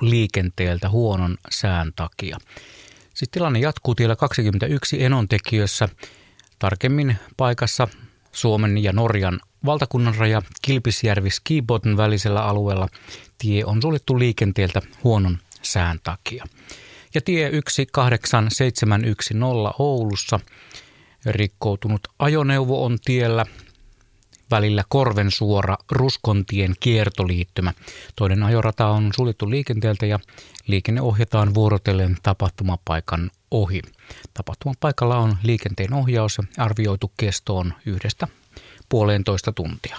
liikenteeltä huonon sään takia. Siis tilanne jatkuu tiellä 21 enontekijössä, tarkemmin paikassa Suomen ja Norjan valtakunnan raja Kilpisjärvi Skibotten välisellä alueella. Tie on suljettu liikenteeltä huonon sään takia. Ja tie 18710 Oulussa rikkoutunut ajoneuvo on tiellä välillä Korvensuora Ruskontien kiertoliittymä. Toinen ajorata on suljettu liikenteeltä ja liikenne ohjataan vuorotellen tapahtumapaikan ohi. Tapahtumapaikalla on liikenteen ohjaus arvioitu kestoon yhdestä puolentoista tuntia.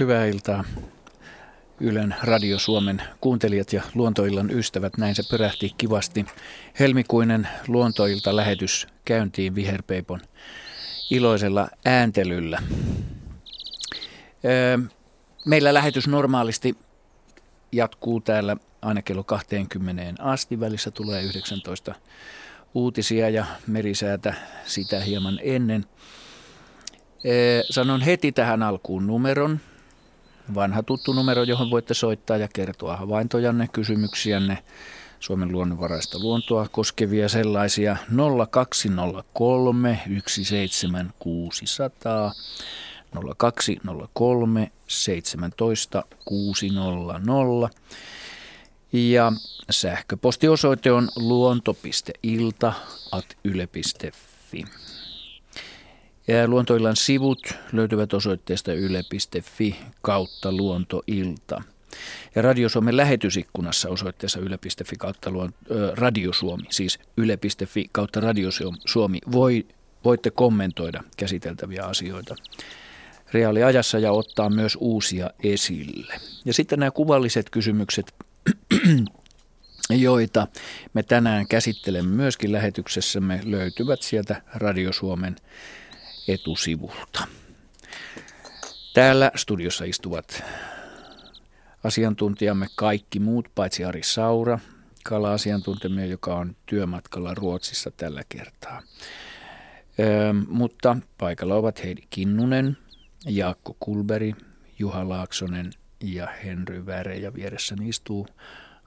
Hyvää iltaa. Ylen Radio Suomen kuuntelijat ja luontoillan ystävät, näin se pyrähti kivasti. Helmikuinen luontoilta lähetys käyntiin Viherpeipon iloisella ääntelyllä. Meillä lähetys normaalisti jatkuu täällä aina kello 20 asti. Välissä tulee 19 uutisia ja merisäätä sitä hieman ennen. Sanon heti tähän alkuun numeron vanha tuttu numero, johon voitte soittaa ja kertoa havaintojanne, kysymyksiänne Suomen luonnonvaraista luontoa koskevia sellaisia 0203 17600 0203 17 600 ja sähköpostiosoite on luonto.ilta.yle.fi. Luontoillan sivut löytyvät osoitteesta yle.fi kautta luontoilta. Ja Radio Suomen lähetysikkunassa osoitteessa yle.fi kautta luon, ö, Radio Suomi, siis yle.fi kautta Radio Suomi, voi, voitte kommentoida käsiteltäviä asioita reaaliajassa ja ottaa myös uusia esille. Ja sitten nämä kuvalliset kysymykset, joita me tänään käsittelemme myöskin lähetyksessämme, löytyvät sieltä Radio Suomen etusivulta. Täällä studiossa istuvat asiantuntijamme kaikki muut, paitsi Ari Saura, kala-asiantuntijamme, joka on työmatkalla Ruotsissa tällä kertaa. Ö, mutta paikalla ovat Heidi Kinnunen, Jaakko Kulberi, Juha Laaksonen ja Henry Väre. Ja vieressäni istuu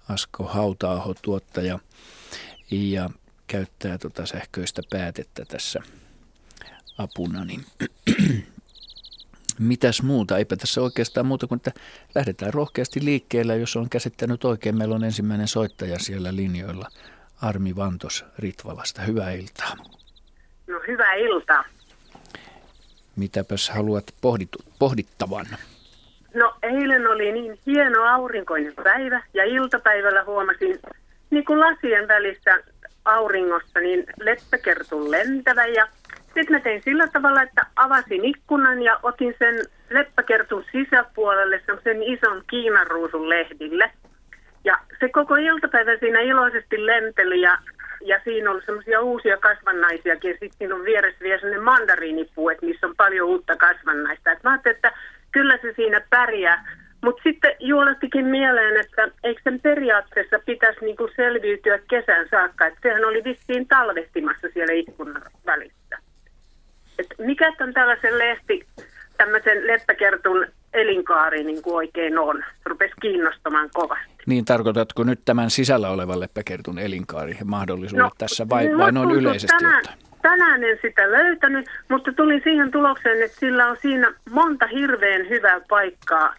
Asko Hautaaho, tuottaja, ja käyttää tuota sähköistä päätettä tässä – apuna, niin mitäs muuta? Eipä tässä oikeastaan muuta kuin, että lähdetään rohkeasti liikkeelle, jos on käsittänyt oikein. Meillä on ensimmäinen soittaja siellä linjoilla, Armi Vantos Ritvalasta. Hyvää iltaa. No hyvää iltaa. Mitäpäs haluat pohditu, pohdittavan? No eilen oli niin hieno aurinkoinen päivä ja iltapäivällä huomasin niin kuin lasien välistä auringosta niin leppäkertun lentävä ja sitten mä tein sillä tavalla, että avasin ikkunan ja otin sen leppäkertun sisäpuolelle semmoisen ison kiinanruusun lehdille. Ja se koko iltapäivä siinä iloisesti lenteli ja, ja siinä on semmoisia uusia kasvannaisiakin. Ja sitten siinä on vieressä vielä sellainen mandariinipuu, että missä on paljon uutta kasvannaista. Et mä ajattelin, että kyllä se siinä pärjää. Mutta sitten juolahtikin mieleen, että eikö sen periaatteessa pitäisi niinku selviytyä kesän saakka. Että sehän oli vissiin talvehtimassa siellä ikkunan välissä että mikä on tällaisen lehti, tämmöisen leppäkertun elinkaari niin kuin oikein on. Rupesi kiinnostamaan kovasti. Niin tarkoitatko nyt tämän sisällä olevan leppäkertun elinkaari mahdollisuudet no, tässä vai, vai noin yleisesti tänään, tänään en sitä löytänyt, mutta tuli siihen tulokseen, että sillä on siinä monta hirveän hyvää paikkaa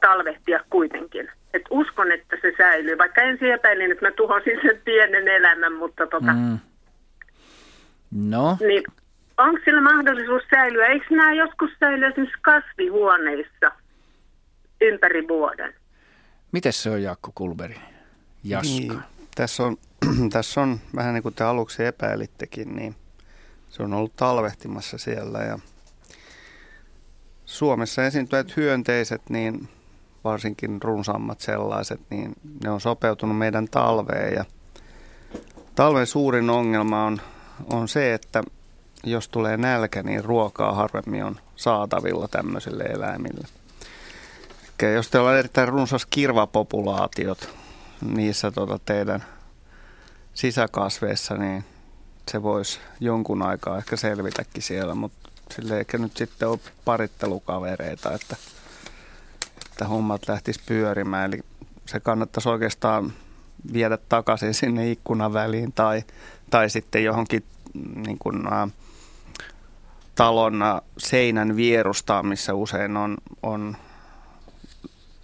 talvehtia kuitenkin. Et uskon, että se säilyy, vaikka ensin epäilin, että mä tuhosin sen pienen elämän, mutta tota... Mm. No? Niin onko sillä mahdollisuus säilyä? Eikö nämä joskus säilyä esimerkiksi kasvihuoneissa ympäri vuoden? Miten se on Jaakko Kulberi? Jaska? Niin, tässä, on, tässä on vähän niin kuin te aluksi epäilittekin, niin se on ollut talvehtimassa siellä ja Suomessa esiintyvät hyönteiset, niin varsinkin runsaammat sellaiset, niin ne on sopeutunut meidän talveen ja talven suurin ongelma on, on se, että jos tulee nälkä, niin ruokaa harvemmin on saatavilla tämmöisille eläimille. Eli jos teillä on erittäin runsas kirvapopulaatiot niissä tota teidän sisäkasveissa, niin se voisi jonkun aikaa ehkä selvitäkin siellä, mutta sille eikä nyt sitten ole parittelukavereita, että, että hommat lähtisi pyörimään. Eli se kannattaisi oikeastaan viedä takaisin sinne ikkunan väliin tai, tai sitten johonkin niin kuin, ä, talon seinän vierustaan, missä usein on, on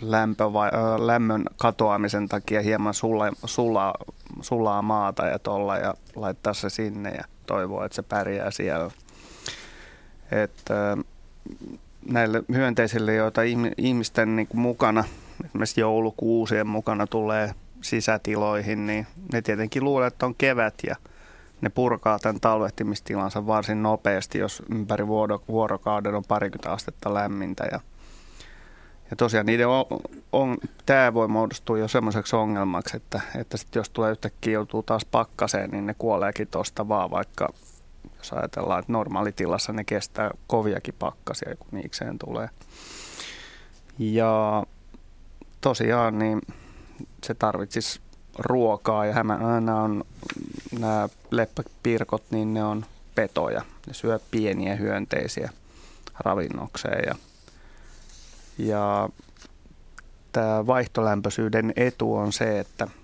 lämpö vai, ä, lämmön katoamisen takia hieman sulla, sulaa, sulaa maata ja tolla ja laittaa se sinne ja toivoa, että se pärjää siellä. Että näille hyönteisille, joita ihmisten niin kuin mukana, esimerkiksi joulukuusien mukana tulee sisätiloihin, niin ne tietenkin luulee, että on kevät ja ne purkaa tämän talvehtimistilansa varsin nopeasti, jos ympäri vuorokauden on parikymmentä astetta lämmintä. Ja, ja tosiaan niiden on, on, tämä voi muodostua jo semmoiseksi ongelmaksi, että, että sit jos tulee yhtäkkiä joutuu taas pakkaseen, niin ne kuoleekin tuosta vaan, vaikka jos ajatellaan, että normaalitilassa ne kestää koviakin pakkasia, kun niikseen tulee. Ja tosiaan niin se tarvitsisi ruokaa ja nämä, on, nämä leppäpirkot, niin ne on petoja. Ne syö pieniä hyönteisiä ravinnokseen ja, ja tämä vaihtolämpöisyyden etu on se, että –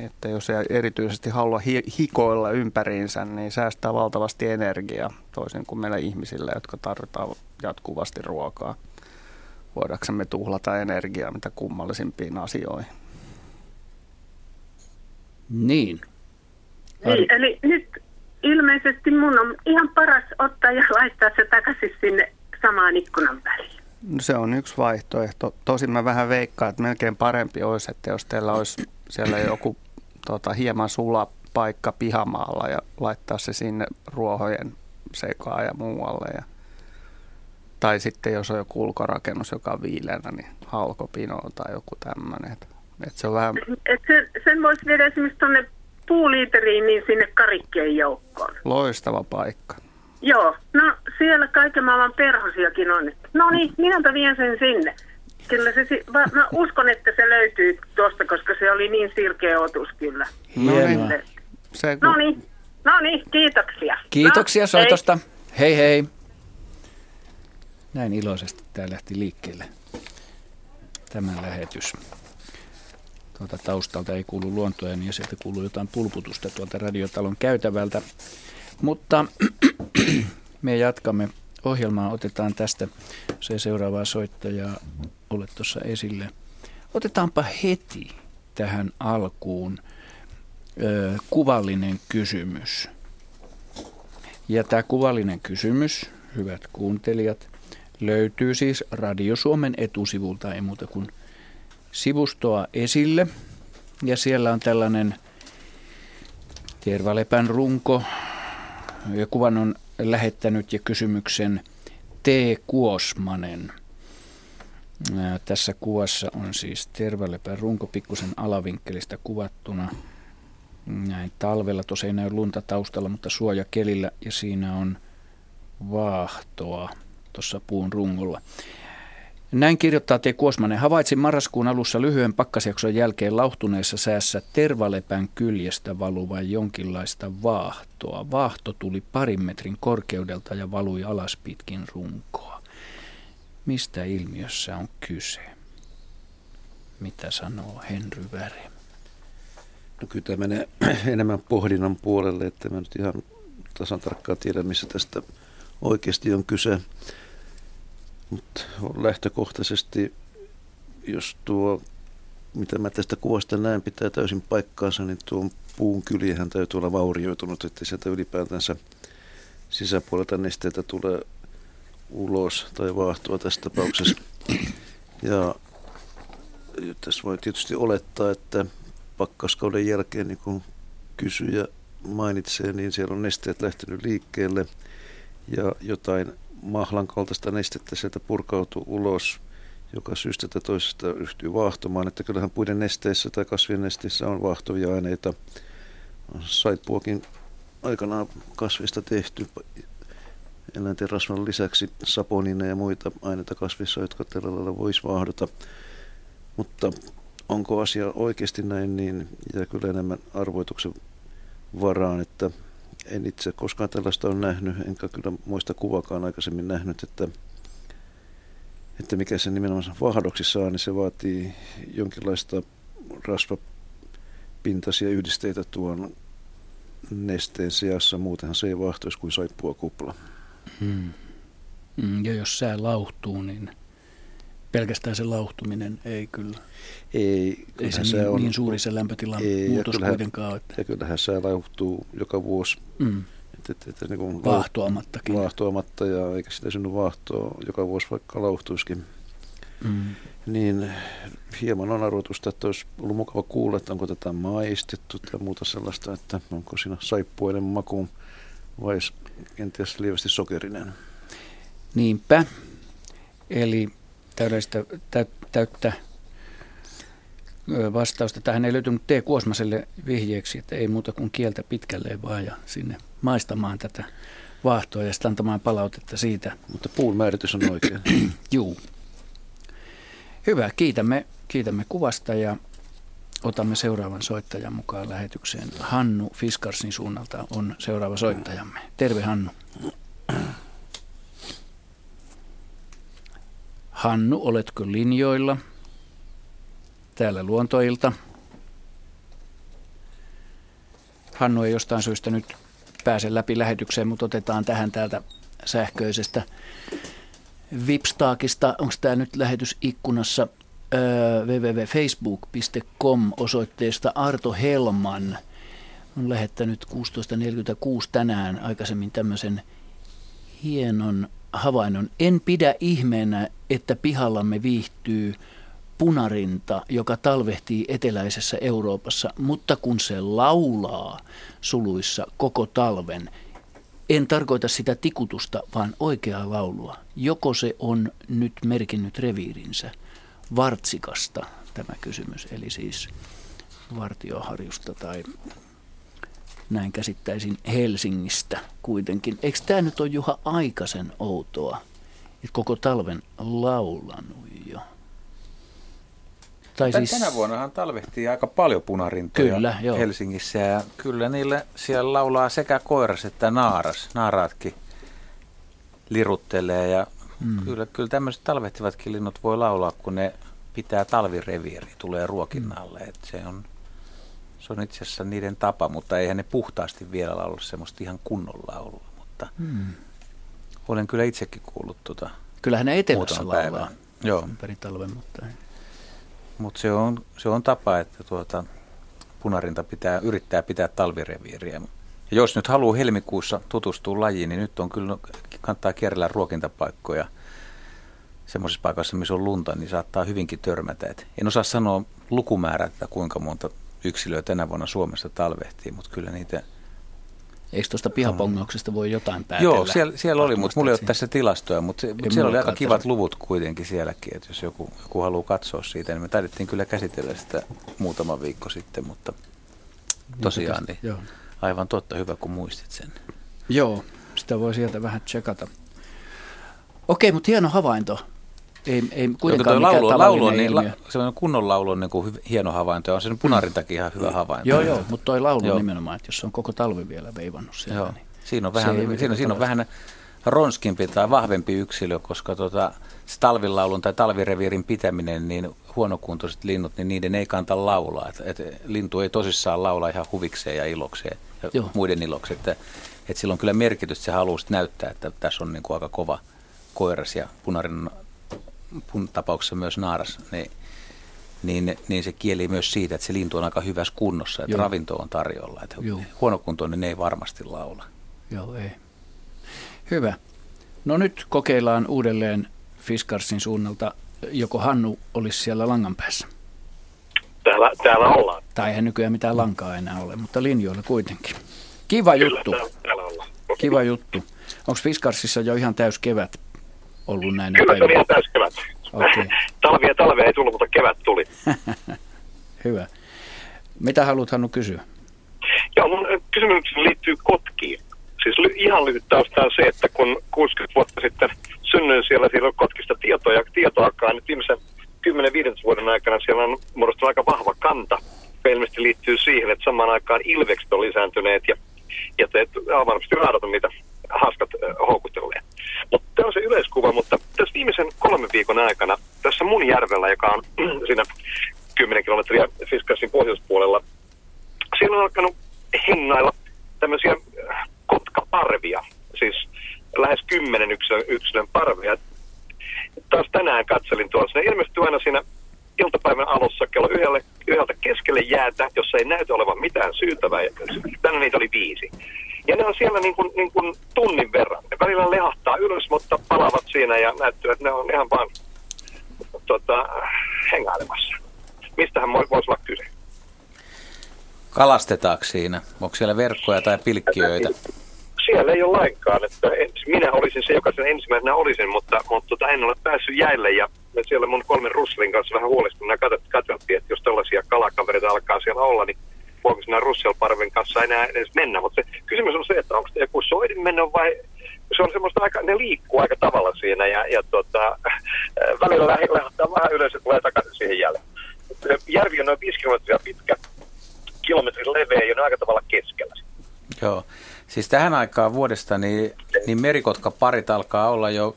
että jos ei erityisesti halua hikoilla ympäriinsä, niin säästää valtavasti energiaa, toisin kuin meillä ihmisillä, jotka tarvitaan jatkuvasti ruokaa. Voidaanko tuhlata energiaa mitä kummallisimpiin asioihin. Niin. Niin, eli nyt ilmeisesti mun on ihan paras ottaa ja laittaa se takaisin sinne samaan ikkunan väliin. No se on yksi vaihtoehto. Tosin mä vähän veikkaan, että melkein parempi olisi, että jos teillä olisi siellä joku tota, hieman sula paikka pihamaalla ja laittaa se sinne ruohojen sekaan ja muualle. Ja, tai sitten jos on joku ulkorakennus, joka on viileänä, niin halkopino tai joku tämmöinen. Et, se on vähän... et sen, sen voisi viedä esimerkiksi tuonne puuliiteriin niin sinne karikkeen joukkoon. Loistava paikka. Joo, no siellä kaiken maailman perhosiakin on. No niin, minäpä vien sen sinne. Kyllä se, mä uskon, että se löytyy tuosta, koska se oli niin sirkeä otus kyllä. Hienoa. No niin, no niin, kiitoksia. Kiitoksia no, soitosta. Hei. hei hei. Näin iloisesti tämä lähti liikkeelle, tämä lähetys. Tuolta taustalta ei kuulu luontoja, niin sieltä kuuluu jotain pulputusta tuolta radiotalon käytävältä. Mutta me jatkamme ohjelmaa. Otetaan tästä se seuraavaa soittajaa ole tuossa esille. Otetaanpa heti tähän alkuun ö, kuvallinen kysymys. Ja tämä kuvallinen kysymys, hyvät kuuntelijat, löytyy siis Radio Suomen etusivulta, ei muuta kuin sivustoa esille. Ja siellä on tällainen Tervalepän runko. Ja kuvan on lähettänyt ja kysymyksen T. Kuosmanen – tässä kuvassa on siis tervalepän runko pikkusen alavinkkelistä kuvattuna. Näin talvella tosiaan ei näy lunta taustalla, mutta suojakelillä ja siinä on vaahtoa tuossa puun rungolla. Näin kirjoittaa T. Kuosmanen. Havaitsin marraskuun alussa lyhyen pakkasjakson jälkeen lauhtuneessa säässä tervalepän kyljestä valuvaa jonkinlaista vaahtoa. Vaahto tuli parin metrin korkeudelta ja valui alas pitkin runkoa. Mistä ilmiössä on kyse? Mitä sanoo Henry Väre? No kyllä tämä menee enemmän pohdinnan puolelle, että mä nyt ihan tasan tarkkaan tiedä, missä tästä oikeasti on kyse. Mutta lähtökohtaisesti, jos tuo, mitä mä tästä kuvasta näen, pitää täysin paikkaansa, niin tuon puun kyljehän täytyy olla vaurioitunut, että sieltä ylipäätänsä sisäpuolelta nesteitä tulee ulos tai vaahtoa tässä tapauksessa. Ja tässä voi tietysti olettaa, että pakkaskauden jälkeen, niin kuin kysyjä mainitsee, niin siellä on nesteet lähtenyt liikkeelle ja jotain mahlan kaltaista nestettä sieltä purkautuu ulos, joka syystä tai toisesta ryhtyy vaahtomaan. Että kyllähän puiden nesteissä tai kasvien nesteissä on vaahtovia aineita. Saippuakin aikanaan kasvista tehty eläinten rasvan lisäksi saponina ja muita aineita kasvissa, jotka tällä lailla voisi vaahdota. Mutta onko asia oikeasti näin, niin jää kyllä enemmän arvoituksen varaan, että en itse koskaan tällaista ole nähnyt, enkä kyllä muista kuvakaan aikaisemmin nähnyt, että, että mikä se nimenomaan vahdoksissa on, niin se vaatii jonkinlaista rasvapintaisia yhdisteitä tuon nesteen seassa, muutenhan se ei vahtoisi kuin saippua kupla. Hmm. Mm, ja jos sää lauhtuu, niin pelkästään se lauhtuminen ei kyllä. Ei, ei se niin, on, niin suuri se lämpötilan ei, muutos ja kuitenkaan ole. Ja kyllähän sää lauhtuu joka vuosi. Mm. Et, et, et, niin kuin vaahtoamattakin. Vaahtoamatta ja eikä sitä synny vaahtoa joka vuosi vaikka lauhtuisikin. Mm. Niin hieman on arvoitusta, että olisi ollut mukava kuulla, että onko tätä maistettu tai muuta sellaista, että onko siinä saippuinen makuun vai kenties lievästi sokerinen. Niinpä. Eli täydellistä, täyttä vastausta. Tähän ei löytynyt T. Kuosmaselle vihjeeksi, että ei muuta kuin kieltä pitkälle vaan ja sinne maistamaan tätä vaahtoa ja sitten antamaan palautetta siitä. Mutta puun määritys on oikein. Juu. Hyvä, kiitämme, kiitämme kuvasta ja otamme seuraavan soittajan mukaan lähetykseen. Hannu Fiskarsin suunnalta on seuraava soittajamme. Terve Hannu. Hannu, oletko linjoilla? Täällä luontoilta. Hannu ei jostain syystä nyt pääse läpi lähetykseen, mutta otetaan tähän täältä sähköisestä Vipstaakista. Onko tämä nyt lähetysikkunassa www.facebook.com osoitteesta Arto Helman on lähettänyt 16.46 tänään aikaisemmin tämmöisen hienon havainnon. En pidä ihmeenä, että pihallamme viihtyy punarinta, joka talvehtii eteläisessä Euroopassa, mutta kun se laulaa suluissa koko talven, en tarkoita sitä tikutusta, vaan oikeaa laulua. Joko se on nyt merkinnyt reviirinsä Vartsikasta tämä kysymys, eli siis vartioharjusta tai näin käsittäisin Helsingistä kuitenkin. Eikö tämä nyt ole Juha aikaisen outoa, että koko talven laulanut jo? Tai siis... Tänä vuonnahan talvehtii aika paljon punarintoja kyllä, joo. Helsingissä ja kyllä niille siellä laulaa sekä koiras että naaras. Naaraatkin liruttelee ja mm. kyllä, kyllä tämmöiset talvehtivatkin linnut voi laulaa, kun ne pitää talvireviiri, tulee ruokinnalle. Mm. Et se on se on itse asiassa niiden tapa, mutta eihän ne puhtaasti vielä laulu semmoista ihan kunnon laulua. Mutta hmm. olen kyllä itsekin kuullut tuota Kyllähän ne etelässä laulaa Joo. ympäri talven, mutta. Mutta se on, se on tapa, että tuota, punarinta pitää, yrittää pitää talvireviiriä. Ja jos nyt haluaa helmikuussa tutustua lajiin, niin nyt on kyllä, kannattaa kierrellä ruokintapaikkoja semmoisessa paikassa, missä on lunta, niin saattaa hyvinkin törmätä. Et en osaa sanoa lukumäärää, että kuinka monta yksilöä tänä vuonna Suomessa talvehtii, mutta kyllä niitä... Eikö tuosta pihapongauksesta voi jotain päätellä? Joo, siellä, siellä oli, mutta mulla ei ole tässä tilastoja, mutta, mutta siellä oli aika kivat luvut kuitenkin sielläkin, että jos joku, joku haluaa katsoa siitä, niin me taidettiin kyllä käsitellä sitä muutama viikko sitten, mutta tosiaan niin Joo. aivan totta, hyvä kun muistit sen. Joo, sitä voi sieltä vähän tsekata. Okei, mutta hieno havainto. Ei, ei kuitenkaan mikään laulu, laulu on, niin, la, on kunnon laulu on niin kuin hieno havainto on sen punarintakin ihan hyvä havainto. Joo, joo, mutta toi laulu joo. nimenomaan, että jos on koko talvi vielä veivannut siellä, joo. niin siinä on vähän, siinä, siinä on vähän ronskimpi tai vahvempi yksilö, koska tota, talvilaulun tai talvireviirin pitäminen, niin huonokuntoiset linnut, niin niiden ei kanta laulaa. Et, et, lintu ei tosissaan laula ihan huvikseen ja ilokseen ja Joo. muiden ilokseen. Että, et sillä on kyllä merkitys, että se haluaa näyttää, että tässä on niin kuin aika kova koiras ja punarin tapauksessa myös naaras, niin, niin, niin se kieli myös siitä, että se lintu on aika hyvässä kunnossa, että Joo. ravinto on tarjolla. Että huonokuntoinen ne ei varmasti laula. Joo, ei. Hyvä. No nyt kokeillaan uudelleen Fiskarsin suunnalta, joko Hannu olisi siellä langan päässä. Täällä, täällä ollaan. Tai eihän nykyään mitään lankaa enää ole, mutta linjoilla kuitenkin. Kiva juttu. Kiva juttu. Onko Fiskarsissa jo ihan täys kevät ollut näin? Kyllä se on ihan täys kevät. Okay. Talvia talvia ei tullut, mutta kevät tuli. Hyvä. Mitä haluat Hannu kysyä? Joo, mun kysymykseni liittyy kotkiin. Siis ihan lyhyt tausta on se, että kun 60 vuotta sitten synnyin siellä, siellä on kotkista tietoa ja tietoakaan, niin viimeisen 10-15 vuoden aikana siellä on muodostunut aika vahva kanta, ilmeisesti liittyy siihen, että samaan aikaan ilvekset on lisääntyneet ja, ja te, varmasti raadat on niitä haaskat houkuttelee. Mutta tämä on se yleiskuva, mutta tässä viimeisen kolmen viikon aikana tässä mun järvellä, joka on siinä 10 kilometriä Fiskarsin pohjoispuolella, siellä on alkanut hengailla tämmöisiä kotkaparvia, siis lähes kymmenen yksilön, yksilön parvia. Taas tänään katselin tuossa, ne ilmestyy aina siinä iltapäivän alussa kello yhdeltä keskelle jäätä, jossa ei näytä olevan mitään syytävää. Tänään niitä oli viisi. Ja ne on siellä niin kuin, niin kuin tunnin verran. Ne välillä lehahtaa ylös, mutta palavat siinä ja näyttää, että ne on ihan vaan tota, hengailemassa. Mistähän voisi olla kyse? Kalastetaanko siinä? Onko siellä verkkoja tai pilkkiöitä? Siellä ei ole lainkaan. Että minä olisin se, joka sen ensimmäisenä olisin, mutta, mutta tota, en ole päässyt jäille. Ja siellä mun kolmen russelin kanssa vähän huolestuneena katsottiin, että jos tällaisia kalakavereita alkaa siellä olla, niin voiko sinä Russell-parven kanssa enää edes mennä. Mutta se kysymys on se, että onko se joku soidinmeno vai se on semmoista aika, ne liikkuu aika tavalla siinä ja, ja tota, välillä lähtee vähän ylös ja tulee takaisin siihen jälleen. Järvi on noin 5 kilometriä pitkä, kilometrin leveä ja on aika tavalla keskellä. Joo, siis tähän aikaan vuodesta niin, niin merikotkaparit alkaa olla jo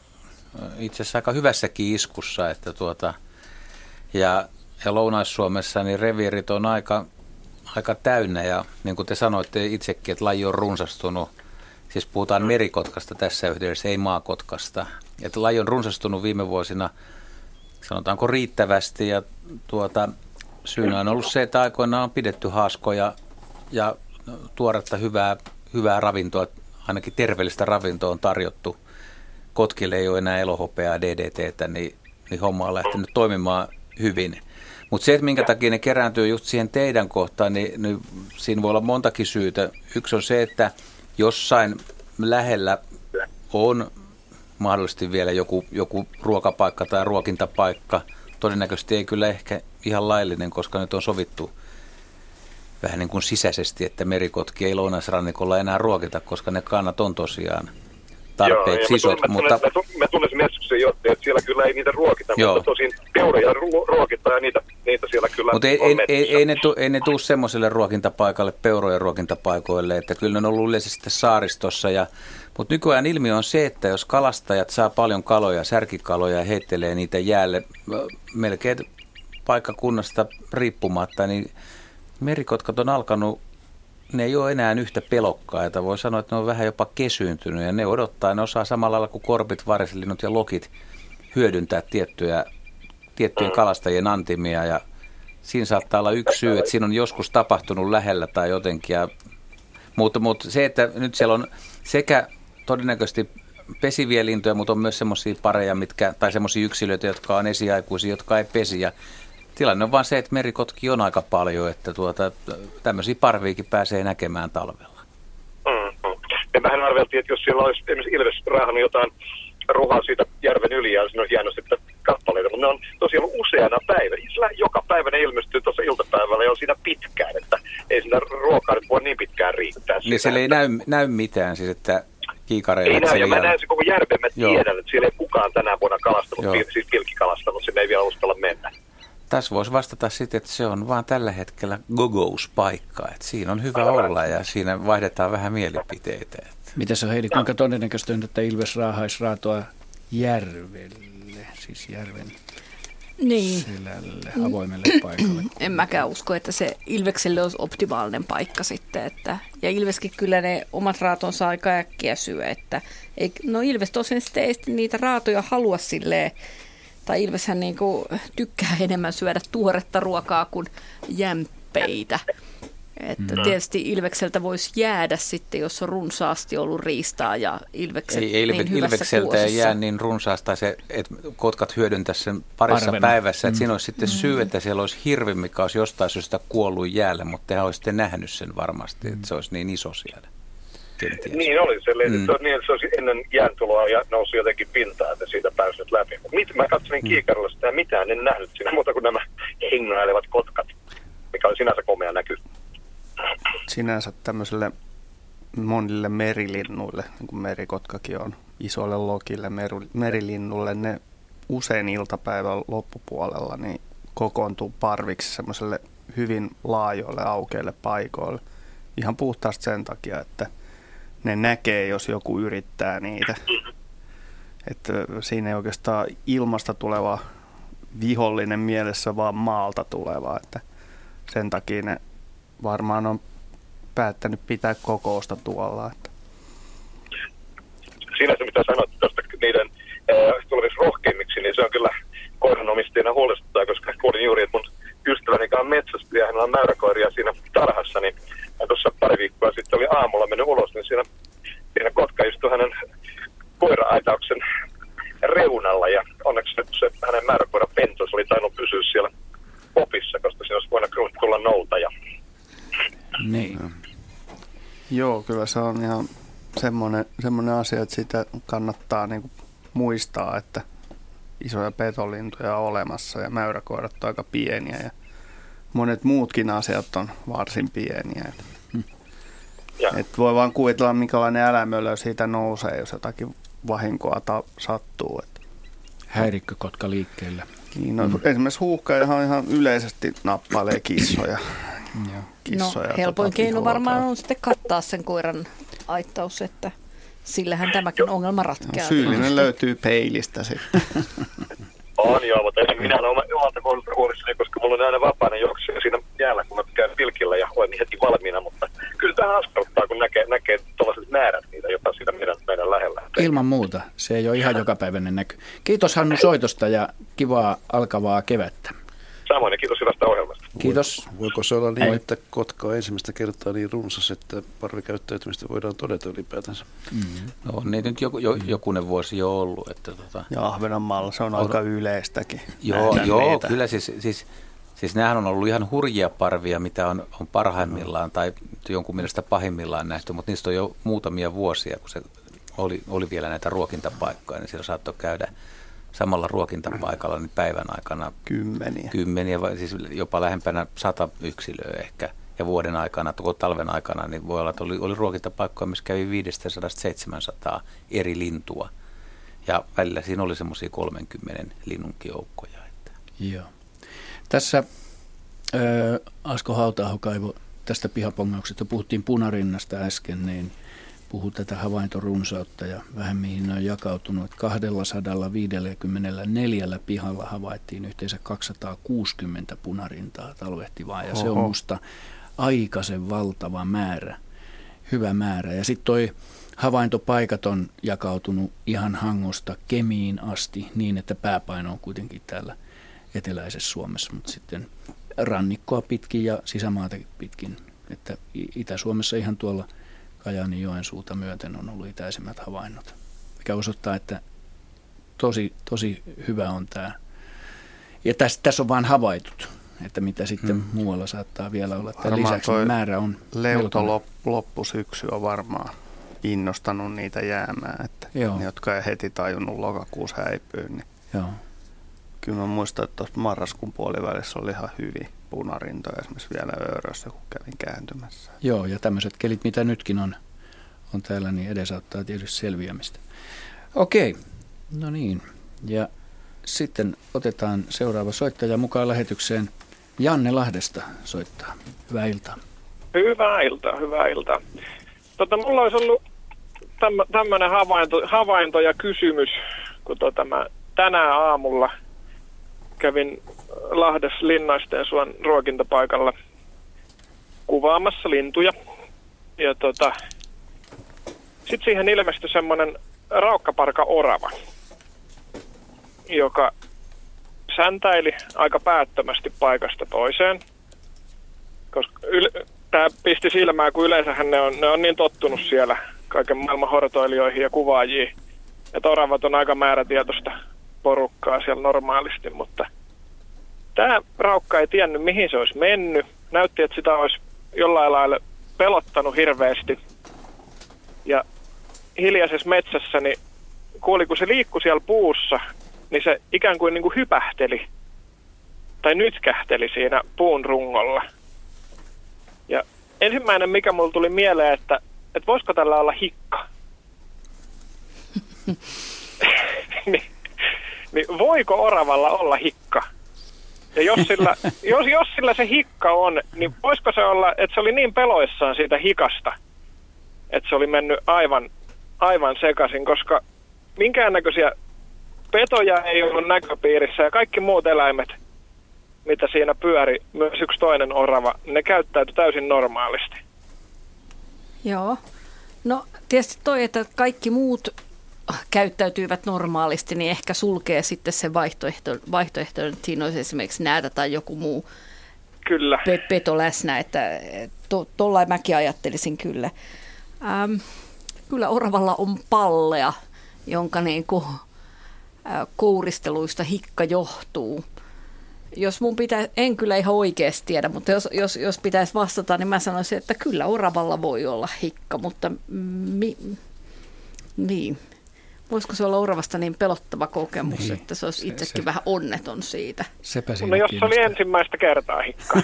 itse asiassa aika hyvässäkin iskussa, että tuota, ja, ja Lounais-Suomessa niin reviirit on aika aika täynnä ja niin kuin te sanoitte itsekin, että laji on runsastunut. Siis puhutaan merikotkasta tässä yhteydessä, ei maakotkasta. Että laji on runsastunut viime vuosina, sanotaanko riittävästi ja tuota, syynä on ollut se, että aikoinaan on pidetty haaskoja ja tuoretta hyvää, hyvää ravintoa, ainakin terveellistä ravintoa on tarjottu. Kotkille ei ole enää elohopeaa DDTtä, niin, niin homma on lähtenyt toimimaan hyvin. Mutta se, että minkä takia ne kerääntyy just siihen teidän kohtaan, niin, niin siinä voi olla montakin syytä. Yksi on se, että jossain lähellä on mahdollisesti vielä joku, joku ruokapaikka tai ruokintapaikka. Todennäköisesti ei kyllä ehkä ihan laillinen, koska nyt on sovittu vähän niin kuin sisäisesti, että merikotki ei lounaisrannikolla enää ruokita, koska ne kannat on tosiaan tarpeeksi isot. Mä, mutta... mä, mä tunnen meskuksen johtaja, että siellä kyllä ei niitä ruokita, Joo. mutta tosin peuroja ruokitaan ja niitä, niitä siellä kyllä Mutta ei, ei, ei, ei, ne tu, ei ne tule semmoiselle ruokintapaikalle, peurojen ruokintapaikoille, että kyllä ne on ollut yleisesti saaristossa. Ja, mutta nykyään ilmiö on se, että jos kalastajat saa paljon kaloja, särkikaloja ja heittelee niitä jäälle melkein paikkakunnasta riippumatta, niin merikotkat on alkanut ne ei ole enää yhtä pelokkaita. Voi sanoa, että ne on vähän jopa kesyyntynyt ja ne odottaa, ne osaa samalla lailla kuin korpit, varislinnut ja lokit hyödyntää tiettyjä, tiettyjen kalastajien antimia ja siinä saattaa olla yksi syy, että siinä on joskus tapahtunut lähellä tai jotenkin. Ja, mutta, mutta se, että nyt siellä on sekä todennäköisesti pesiviä lintuja, mutta on myös semmoisia pareja, mitkä, tai semmoisia yksilöitä, jotka on esiaikuisia, jotka ei pesi. Ja Tilanne on vaan se, että merikotki on aika paljon, että tuota, tämmöisiä parviikin pääsee näkemään talvella. Mm-hmm. Ja vähän arveltiin, että jos siellä olisi esimerkiksi Ilves raahannut jotain ruhaa siitä järven yli ja siinä on jäänyt sitten kappaleita, mutta ne on tosiaan ollut useana päivänä. Joka päivä ne ilmestyy tuossa iltapäivällä ja on siinä pitkään, että ei siinä ruokaa nyt voi niin pitkään riittää. Niin siellä ei näy, näy mitään, siis että kiikareilla. Ei näy, ja mä näen se koko järven, mä tiedän, että siellä ei kukaan tänä vuonna kalastanut, Joo. siis pilkkikalastanut, sinne ei vielä uskalla mennä. Tässä voisi vastata sitten, että se on vaan tällä hetkellä gogous-paikka. Että siinä on hyvä olla ja siinä vaihdetaan vähän mielipiteitä. Mitä se on Heidi, kuinka todennäköistä on, että Ilves raahaisi raatoa järvelle, siis järven niin. selälle, avoimelle paikalle? En mäkään usko, että se Ilvekselle olisi optimaalinen paikka sitten. Että, ja Ilveskin kyllä ne omat raatonsa aika äkkiä syö. Että, ei, no Ilves tosiaan sitten ei niitä raatoja halua silleen tai Ilveshän niin kuin tykkää enemmän syödä tuoretta ruokaa kuin jämppeitä. Että mm. tietysti Ilvekseltä voisi jäädä sitten, jos on runsaasti ollut riistaa ja Ilvekset ei, ilve, niin Ilvekseltä ei jää niin runsaasta se, että kotkat hyödyntäisi sen parissa Arvena. päivässä. Että mm. siinä olisi sitten mm. syy, että siellä olisi hirvi, mikä olisi jostain syystä kuollut jäälle, mutta he olisitte nähnyt sen varmasti, että se olisi niin iso siellä. Kenties. Niin oli, se, mm. se, niin, se olisi ennen jääntuloa ja nousi jotenkin pintaan, että siitä päässyt läpi. Mit, mä katsoin mm. kiikarilla sitä ja mitään en nähnyt siinä muuta kuin nämä hengailevat kotkat, mikä oli sinänsä komea näky. Sinänsä tämmöiselle monille merilinnuille, niin kuin merikotkakin on, isoille lokille, merilinnulle, ne usein iltapäivän loppupuolella niin kokoontuu parviksi semmoiselle hyvin laajoille aukeille paikoille. Ihan puhtaasti sen takia, että ne näkee, jos joku yrittää niitä. Että siinä ei oikeastaan ilmasta tuleva vihollinen mielessä, vaan maalta tuleva. Että sen takia ne varmaan on päättänyt pitää kokousta tuolla. Että. Siinä se, mitä sanoit tuosta niiden äh, tuleviksi rohkeimmiksi, niin se on kyllä koiranomistajana huolestuttaa, koska kuulin juuri, että mun ystäväni on metsästäjä, hänellä on mäyräkoiria siinä tarhassa, niin tuossa pari viikkoa sitten oli aamulla mennyt ulos, niin siinä, siinä kotka istui hänen koira-aitauksen reunalla ja onneksi se, se hänen määräkoira pentos oli tainnut pysyä siellä popissa, koska siinä olisi voinut tulla noutaja. Niin. Joo, kyllä se on ihan semmoinen, semmoinen asia, että sitä kannattaa niin kuin muistaa, että isoja petolintuja on olemassa ja mäyräkoirat on aika pieniä ja monet muutkin asiat on varsin pieniä. Et voi vaan kuvitella, minkälainen älämölö siitä nousee, jos jotakin vahinkoa ta- sattuu. Et. Häirikkökotka liikkeellä. Niin, no, mm. Esimerkiksi huuhkajahan ihan yleisesti nappailee kissoja. kissoja no, helpoin tota, keino varmaan on sitten kattaa sen koiran aittaus, että sillähän tämäkin ongelma ratkeaa. No, syyllinen löytyy peilistä sitten. On joo, mutta minä ole omalta kohdalta huolissani, koska mulla on aina vapainen juoksu ja siinä jäällä, kun mä käyn pilkillä ja olen heti valmiina, mutta kyllä tämä askarruttaa, kun näkee, näkee tuollaiset määrät niitä jopa siinä meidän, meidän lähellä. Ilman muuta, se ei ole ihan jokapäiväinen näky. Kiitos Hannu soitosta ja kivaa alkavaa kevättä. Samoin ja kiitos hyvästä ohjelmasta. Kiitos. Voiko se olla niin, että kotka on ensimmäistä kertaa niin runsas, että parvikäyttäytymistä voidaan todeta ylipäätänsä? Mm. No on niitä nyt joku, jo, jokunen vuosi jo ollut. Että tota... Ja Ahvenanmaalla se on, on aika yleistäkin. Joo, joo niitä. kyllä siis, siis, siis nämähän on ollut ihan hurjia parvia, mitä on, on parhaimmillaan tai jonkun mielestä pahimmillaan nähty, mutta niistä on jo muutamia vuosia, kun se oli, oli vielä näitä ruokintapaikkoja, niin siellä saattoi käydä – samalla ruokintapaikalla niin päivän aikana kymmeniä, kymmeniä siis jopa lähempänä sata yksilöä ehkä. Ja vuoden aikana, koko talven aikana, niin voi olla, että oli, oli ruokintapaikkoja, missä kävi 500-700 eri lintua. Ja välillä siinä oli semmoisia 30 linnunkin joukkoja. Että. Joo. Tässä äh, Asko Hautaho kaivo tästä pihapongauksesta, puhuttiin punarinnasta äsken, niin – puhuu tätä havaintorunsautta ja vähän mihin ne on jakautunut. Että 254 pihalla havaittiin yhteensä 260 punarintaa talvehtivaa ja Oho. se on musta aikaisen valtava määrä, hyvä määrä. Ja sitten toi havaintopaikat on jakautunut ihan Hangosta Kemiin asti niin, että pääpaino on kuitenkin täällä eteläisessä Suomessa, mutta sitten rannikkoa pitkin ja sisämaata pitkin. Että Itä-Suomessa ihan tuolla – Kajaanin Joensuuta myöten on ollut itäisimmät havainnot, mikä osoittaa, että tosi, tosi hyvä on tämä. Ja tässä, tässä on vain havaitut, että mitä sitten hmm. muualla saattaa vielä olla. Tämän lisäksi määrä on Leuto loppusyksy on varmaan innostanut niitä jäämään, että Joo. ne, jotka ei heti tajunnut lokakuussa häipyä, niin Joo. kyllä mä muistan, että tuossa marraskuun puolivälissä oli ihan hyvin punarintoja esimerkiksi vielä Öörössä, kun kävin kääntymässä. Joo, ja tämmöiset kelit, mitä nytkin on, on täällä, niin edesauttaa tietysti selviämistä. Okei, no niin. Ja sitten otetaan seuraava soittaja mukaan lähetykseen. Janne Lahdesta soittaa. Hyvää iltaa. Hyvää iltaa, hyvää iltaa. Tota, mulla olisi ollut tämmöinen havainto, havainto ja kysymys, kun tota, mä tänään aamulla kävin Lahdes Linnaisten suon ruokintapaikalla kuvaamassa lintuja. Ja tota, sitten siihen ilmestyi semmoinen raukkaparka orava, joka säntäili aika päättömästi paikasta toiseen. Koska yl- tämä pisti silmää, kun yleensähän ne on, ne on niin tottunut siellä kaiken maailman hortoilijoihin ja kuvaajiin. Että oravat on aika määrätietoista porukkaa siellä normaalisti, mutta tämä raukka ei tiennyt, mihin se olisi mennyt. Näytti, että sitä olisi jollain lailla pelottanut hirveästi. Ja hiljaisessa metsässä, niin kuuli, kun se liikkui siellä puussa, niin se ikään kuin, niin kuin hypähteli tai nytkähteli siinä puun rungolla. Ja ensimmäinen, mikä mulle tuli mieleen, että, että voisiko tällä olla hikka? niin, niin voiko oravalla olla hikka? Ja jos sillä, jos, jos sillä se hikka on, niin voisiko se olla, että se oli niin peloissaan siitä hikasta, että se oli mennyt aivan, aivan sekaisin, koska minkäännäköisiä petoja ei ollut näköpiirissä ja kaikki muut eläimet, mitä siinä pyöri, myös yksi toinen orava, ne käyttäytyi täysin normaalisti. Joo. No tietysti toi, että kaikki muut käyttäytyivät normaalisti, niin ehkä sulkee sitten se vaihtoehto, vaihtoehto että siinä olisi esimerkiksi näätä tai joku muu kyllä. Pe- peto läsnä, että tuolla to, mäkin ajattelisin kyllä. Ähm, kyllä oravalla on pallea, jonka niin kuin, äh, kouristeluista hikka johtuu. Jos mun pitää, en kyllä ihan oikeasti tiedä, mutta jos, jos, jos pitäisi vastata, niin mä sanoisin, että kyllä oravalla voi olla hikka, mutta mi, niin, Voisiko se olla uravasta niin pelottava kokemus, niin. että se olisi itsekin se, se, vähän onneton siitä? Sepä no jos se oli ensimmäistä kertaa hikka.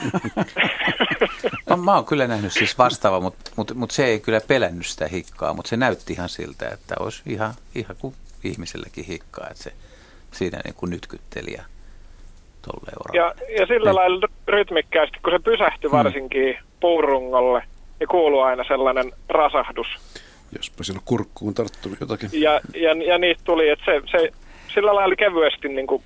no, mä oon kyllä nähnyt siis vastaava, mutta, mutta, mutta se ei kyllä pelännyt sitä hikkaa, mutta se näytti ihan siltä, että olisi ihan, ihan kuin ihmiselläkin hikkaa, että se siinä niin kuin nytkytteli ja ja, ja sillä niin. lailla rytmikkäästi, kun se pysähtyi hmm. varsinkin puurungolle, niin kuuluu aina sellainen rasahdus. Jospa siellä kurkkuun tarttunut jotakin. Ja, ja, ja niistä tuli, että se, se sillä lailla kevyesti niin kuin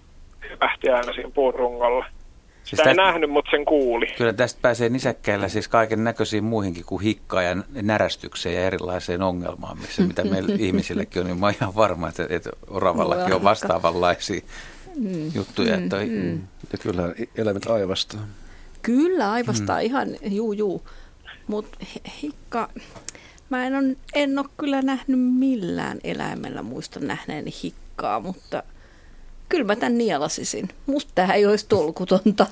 hypähti aina siinä puurungolla. Siis Sitä tästä, ei nähnyt, mutta sen kuuli. Kyllä tästä pääsee nisäkkäillä siis kaiken näköisiin muihinkin kuin hikkaan ja närästykseen ja erilaiseen ongelmaan, missä, mitä meillä ihmisillekin on, niin mä oon ihan varma, että, että oravallakin on vastaavanlaisia mm. juttuja. Mm, että, mm. Ja kyllä eläimet aivastaa. Kyllä aivastaa mm. ihan, juu juu. Mutta hikka, Mä en, on, en ole kyllä nähnyt millään eläimellä muista nähneeni hikkaa, mutta kyllä mä tämän nielasisin. Musta tämä ei olisi tolkutonta.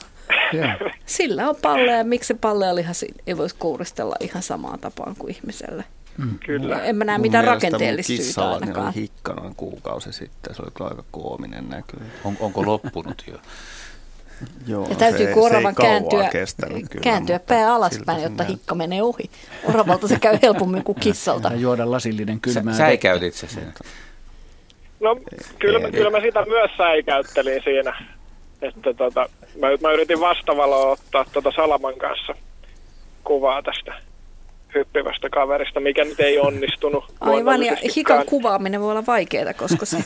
Yeah. Sillä on palleja, miksi se pallealiha ei voisi kouristella ihan samaan tapaan kuin ihmiselle. Mm. Kyllä. En mä näe mitään rakenteellista syytä ainakaan. hikka noin kuukausi sitten, se oli kyllä aika koominen näky. On, onko loppunut jo? Joo, ja täytyy oravan kääntyä, kääntyä pää alaspäin, jotta hikka menee ohi. Oravalta se käy helpommin kuin kissalta. Ja juoda lasillinen kylmää Sä, säikäytit se sen. No kyllä, ei, kyllä mä sitä myös säikäyttelin siinä. Että tota, mä, mä yritin vastavaloa ottaa tota Salaman kanssa kuvaa tästä hyppivästä kaverista, mikä nyt ei onnistunut. Aivan, ja hikan kuvaaminen voi olla vaikeaa, koska se...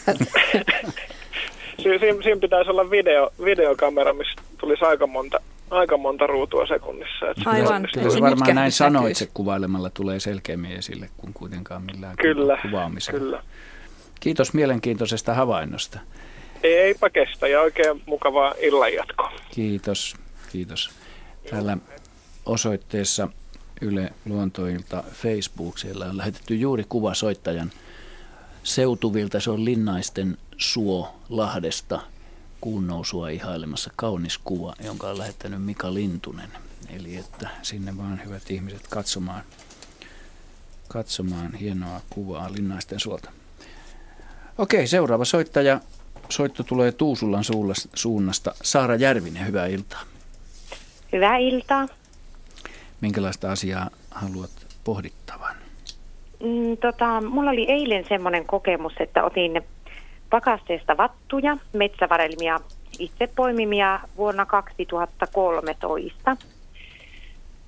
si- siinä, siinä pitäisi olla video, videokamera, missä tulisi aika monta, aika monta ruutua sekunnissa. Että Aivan. Kyllä se varmaan näin sanoit, se kuvailemalla tulee selkeämmin esille kuin kuitenkaan millään kyllä, kuvaamisella. Kyllä. Kiitos mielenkiintoisesta havainnosta. Eipä kestä ja oikein mukavaa illanjatkoa. Kiitos, kiitos. Täällä osoitteessa Yle Luontoilta Facebook, siellä on lähetetty juuri kuva soittajan seutuvilta. Se on Linnaisten suo Lahdesta kuun nousua ihailemassa kaunis kuva, jonka on lähettänyt Mika Lintunen. Eli että sinne vaan hyvät ihmiset katsomaan, katsomaan hienoa kuvaa Linnaisten suolta. Okei, seuraava soittaja. Soitto tulee Tuusulan suunnasta. Saara Järvinen, hyvää iltaa. Hyvää iltaa. Minkälaista asiaa haluat pohdittavan? Mm, tota, mulla oli eilen semmoinen kokemus, että otin pakasteesta vattuja, metsävarelmia, itse poimimia vuonna 2013.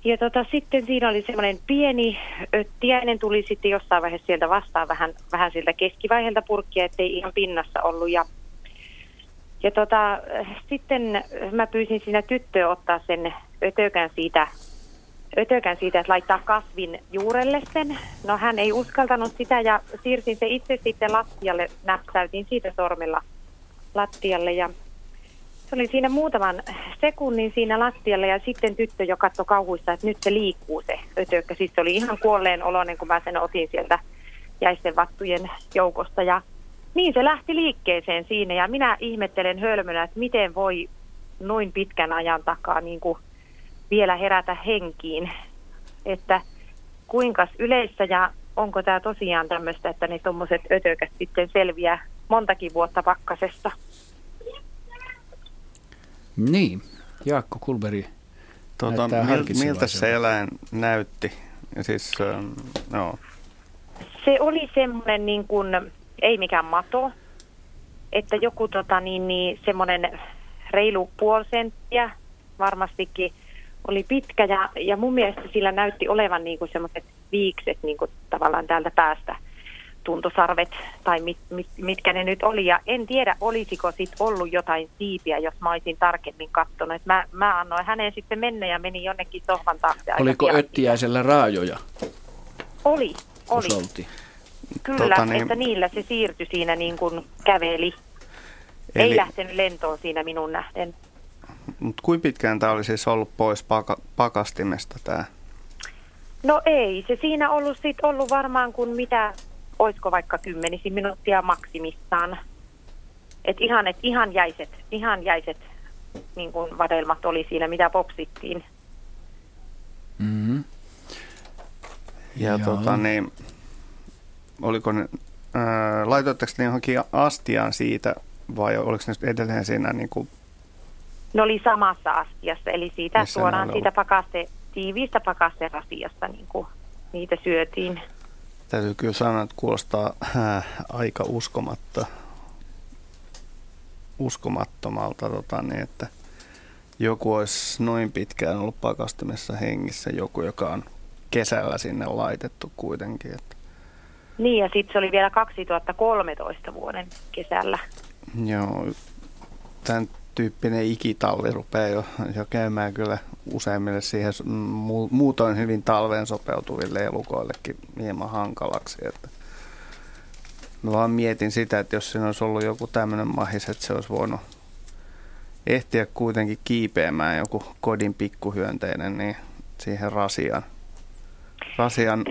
Ja tota, sitten siinä oli semmoinen pieni öttiäinen, tuli sitten jossain vaiheessa sieltä vastaan vähän, vähän siltä keskivaiheelta purkkia, ettei ihan pinnassa ollut. Ja, ja tota, sitten mä pyysin siinä tyttöä ottaa sen ötökän siitä ötökän siitä, että laittaa kasvin juurelle sen. No hän ei uskaltanut sitä ja siirsin se itse sitten lattialle, näpsäytin siitä sormella lattialle ja Se oli siinä muutaman sekunnin siinä lattialla ja sitten tyttö jo katsoi kauhuissa, että nyt se liikkuu se ötökkä. Siis se oli ihan kuolleen oloinen, kun mä sen otin sieltä jäisten vattujen joukosta. Ja niin se lähti liikkeeseen siinä ja minä ihmettelen hölmönä, että miten voi noin pitkän ajan takaa niin kuin vielä herätä henkiin. Että kuinka yleissä ja onko tämä tosiaan tämmöistä, että ne tuommoiset ötökät sitten selviää montakin vuotta pakkasesta. Niin, Jaakko Kulberi Tota, mil, miltä se eläin näytti? Ja siis, ähm, no. Se oli semmoinen niin kuin, ei mikään mato, että joku tota, niin, niin, semmoinen reilu puoli senttiä varmastikin oli pitkä ja, ja mun mielestä sillä näytti olevan niin kuin semmoiset viikset niin kuin tavallaan täältä päästä tuntosarvet tai mit, mit, mitkä ne nyt oli. Ja en tiedä, olisiko sit ollut jotain siipiä, jos mä olisin tarkemmin katsonut. Mä, mä annoin hänen sitten mennä ja meni jonnekin sohvan taakse. Oliko öttiäisellä raajoja? Oli, oli. Usolti. Kyllä, tota niin... että niillä se siirtyi siinä niin kuin käveli. Eli... Ei lähtenyt lentoon siinä minun nähden. Mutta kuinka pitkään tämä oli siis ollut pois paka- pakastimesta tämä? No ei, se siinä ollut sit ollut varmaan kuin mitä, olisiko vaikka kymmenisi minuuttia maksimissaan. Et ihan, et ihan jäiset, ihan jäiset niin kuin vadelmat oli siinä, mitä popsittiin. Mm-hmm. Ja Joo. tota niin, oliko ne, ää, laitoitteko ne johonkin astiaan siitä vai oliko ne edelleen siinä niin kuin ne oli samassa astiassa, eli siitä Missä suoraan siitä pakaste, tiiviistä pakasterasiasta niin kuin niitä syötiin. Täytyy kyllä sanoa, että kuulostaa äh, aika uskomatta, uskomattomalta, tota, niin, että joku olisi noin pitkään ollut pakastimessa hengissä, joku, joka on kesällä sinne laitettu kuitenkin. Että. Niin, ja sitten se oli vielä 2013 vuoden kesällä. Joo, tämän tyyppinen ikitalvi rupeaa jo, jo käymään kyllä useimmille siihen muutoin hyvin talveen sopeutuville elukoillekin hieman hankalaksi. Että mä vaan mietin sitä, että jos siinä olisi ollut joku tämmöinen mahis, että se olisi voinut ehtiä kuitenkin kiipeämään joku kodin pikkuhyönteinen niin siihen rasian, rasian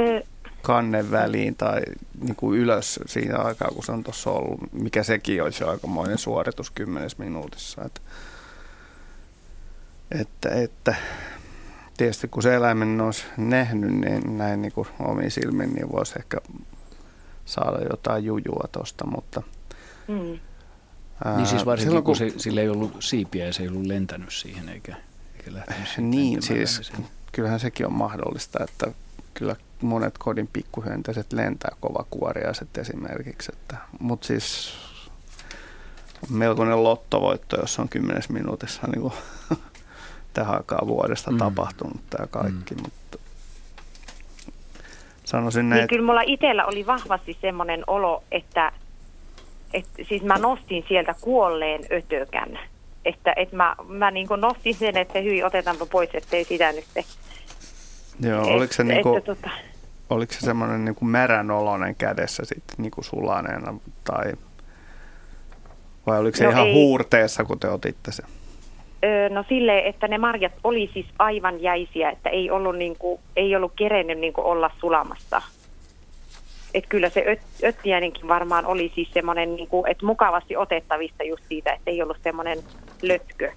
kannen väliin tai niin kuin ylös siinä aikaa, kun se on tuossa ollut, mikä sekin olisi aikamoinen suoritus kymmenessä minuutissa. Että, että, että tietysti kun se eläimen olisi nähnyt niin näin niin kuin omiin silmin, niin voisi ehkä saada jotain jujua tuosta, mutta... Mm. Ää, niin siis varsinkin silloin, kun, kun se, sillä ei ollut siipiä ja se ei ollut lentänyt siihen eikä, eikä lähtenyt Niin, siis kyllähän sekin on mahdollista, että kyllä monet kodin pikkuhyönteiset lentää kovakuoriaiset esimerkiksi. Mutta siis melkoinen lottovoitto, jos on kymmenes minuutissa niin kuin tähän aikaan vuodesta mm. tapahtunut tämä kaikki. Mm. Mutta sanoisin näin, niin kyllä mulla itsellä oli vahvasti semmoinen olo, että, että siis mä nostin sieltä kuolleen ötökän. Että, että mä, mä niin nostin sen, että hyi, otetaanpa pois, ettei sitä nyt Joo, et, oliko se, niinku, että, tota... oliko se semmoinen niinku märän oloinen kädessä sitten niinku sulaneena tai vai oliko se no ihan ei. huurteessa, kun te otitte sen? Öö, no silleen, että ne marjat oli siis aivan jäisiä, että ei ollut, niinku, ei ollut kerennyt niinku olla sulamassa. Että kyllä se öt, öttiäinenkin varmaan oli siis semmoinen, niinku, että mukavasti otettavista just siitä, että ei ollut semmoinen lötkö.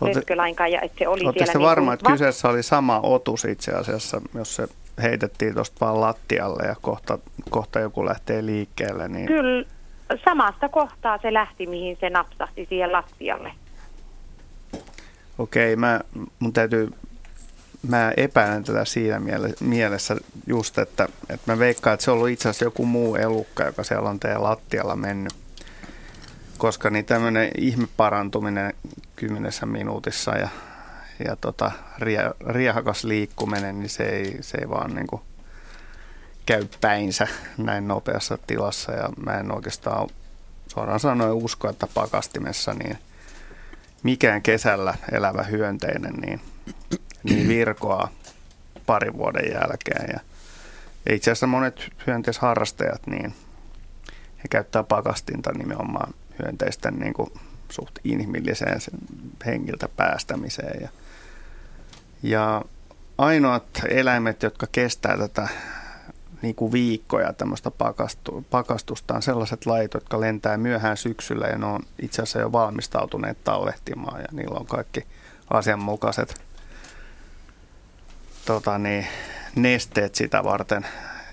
Lötkölainkaan, ja että se oli siellä... Niin varma, että va- kyseessä oli sama otus itse asiassa, jos se heitettiin tuosta vaan lattialle ja kohta, kohta joku lähtee liikkeelle? Niin... Kyllä, samasta kohtaa se lähti, mihin se napsahti siihen lattialle. Okei, mä, mun täytyy, mä epäilen tätä siinä mielessä just, että, että mä veikkaan, että se on ollut itse asiassa joku muu elukka, joka siellä on teidän lattialla mennyt. Koska niin tämmöinen ihmeparantuminen kymmenessä minuutissa ja, ja tota, rie, riehakas liikkuminen, niin se ei, se ei vaan niin kuin käy päinsä näin nopeassa tilassa. Ja mä en oikeastaan suoraan sanoen usko, että pakastimessa niin mikään kesällä elävä hyönteinen niin, niin virkoaa parin vuoden jälkeen. Ja itse asiassa monet hyönteisharrastajat niin he käyttää pakastinta nimenomaan hyönteisten niin kuin suht inhimilliseen hengiltä päästämiseen. Ja, ja ainoat eläimet, jotka kestää tätä niin kuin viikkoja tämmöistä pakastu, pakastusta on sellaiset lait, jotka lentää myöhään syksyllä ja ne on itse asiassa jo valmistautuneet tallehtimaan ja niillä on kaikki asianmukaiset tota niin, nesteet sitä varten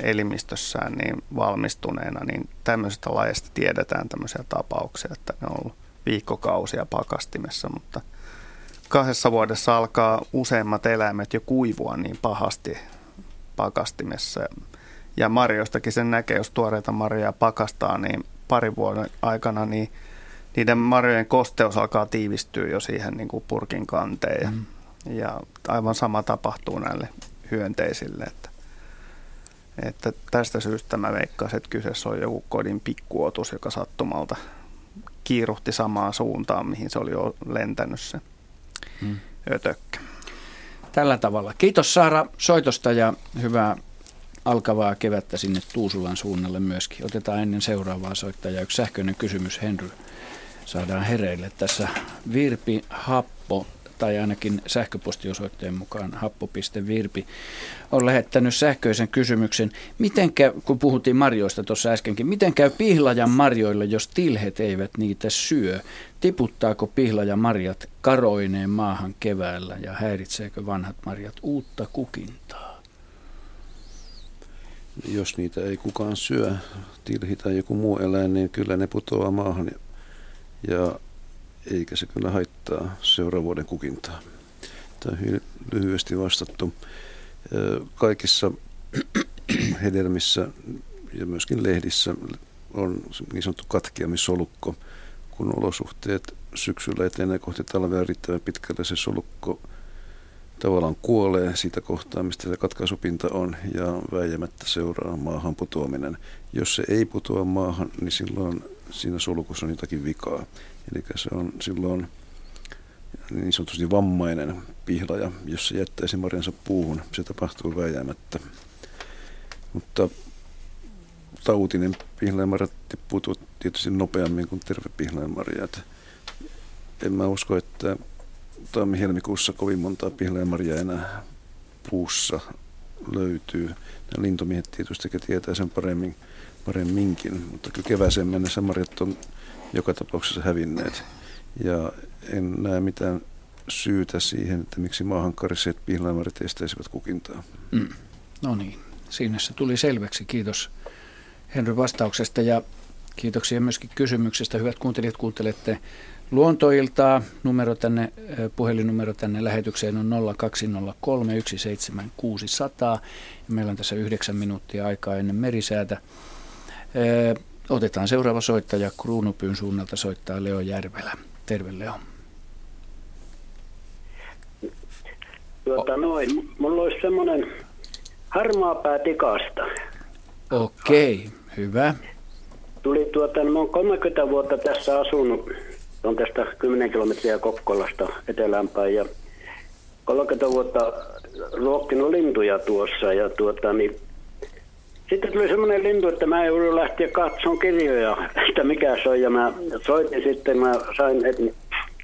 elimistössään niin valmistuneena, niin tämmöisestä lajeista tiedetään tämmöisiä tapauksia, että ne on ollut viikkokausia pakastimessa, mutta kahdessa vuodessa alkaa useimmat eläimet jo kuivua niin pahasti pakastimessa. Ja marjoistakin sen näkee, jos tuoreita marjoja pakastaa, niin parin vuoden aikana niin niiden marjojen kosteus alkaa tiivistyä jo siihen niin kuin purkin kanteen. Mm. Ja aivan sama tapahtuu näille hyönteisille. Että, että tästä syystä mä veikkaisin, että kyseessä on joku kodin pikkuotus, joka sattumalta kiiruhti samaan suuntaan, mihin se oli jo lentänyt se mm. ötökkä. Tällä tavalla. Kiitos Saara soitosta ja hyvää alkavaa kevättä sinne Tuusulan suunnalle myöskin. Otetaan ennen seuraavaa soittajaa yksi sähköinen kysymys. Henry saadaan hereille. Tässä Virpi Happo tai ainakin sähköpostiosoitteen mukaan happo.virpi, on lähettänyt sähköisen kysymyksen, miten käy, kun puhuttiin marjoista tuossa äskenkin, miten käy pihlajan marjoille, jos tilhet eivät niitä syö? Tiputtaako pihlaja marjat karoineen maahan keväällä ja häiritseekö vanhat marjat uutta kukintaa? Jos niitä ei kukaan syö, tilhi tai joku muu eläin, niin kyllä ne putoaa maahan ja eikä se kyllä haittaa seuraavan vuoden kukintaa. Tämä on hyvin lyhyesti vastattu. Kaikissa hedelmissä ja myöskin lehdissä on niin sanottu katkeamisolukko. Kun olosuhteet syksyllä etenee kohti talvea riittävän pitkälle, se solukko tavallaan kuolee siitä kohtaa, mistä se katkaisupinta on, ja väijämättä seuraa maahan putoaminen. Jos se ei putoa maahan, niin silloin siinä solukussa on jotakin vikaa. Eli se on silloin niin sanotusti vammainen pihlaja, jos se jättäisi marjansa puuhun. Se tapahtuu väjäämättä. Mutta tautinen pihlajamarja tippuu tietysti nopeammin kuin terve pihlajamarja. En mä usko, että tammi-helmikuussa kovin montaa pihlajamarjaa enää puussa löytyy. Nämä lintumiehet tietysti tietää sen paremmin, paremminkin, mutta kyllä kevääseen mennessä marjat on joka tapauksessa hävinneet. Ja en näe mitään syytä siihen, että miksi maahan kariseet pihlaimarit estäisivät kukintaa. Mm. No niin, siinä se tuli selväksi. Kiitos Henry vastauksesta ja kiitoksia myöskin kysymyksestä. Hyvät kuuntelijat, kuuntelette Luontoiltaa. Numero tänne, puhelinnumero tänne lähetykseen on 0203 17600. Meillä on tässä yhdeksän minuuttia aikaa ennen merisäätä. Otetaan seuraava soittaja. Kruunupyyn suunnalta soittaa Leo Järvelä. Terve Leo. Tuota noin, mulla olisi semmoinen harmaa pää tikasta. Okei, okay, hyvä. Tuli tuota, no, mä oon 30 vuotta tässä asunut, on tästä 10 kilometriä Kokkolasta eteläänpäin ja 30 vuotta ruokkinut lintuja tuossa ja tuota, niin sitten tuli semmoinen lintu, että mä joudun lähteä katsomaan kirjoja, että mikä se on. Ja mä soitin sitten, mä sain, että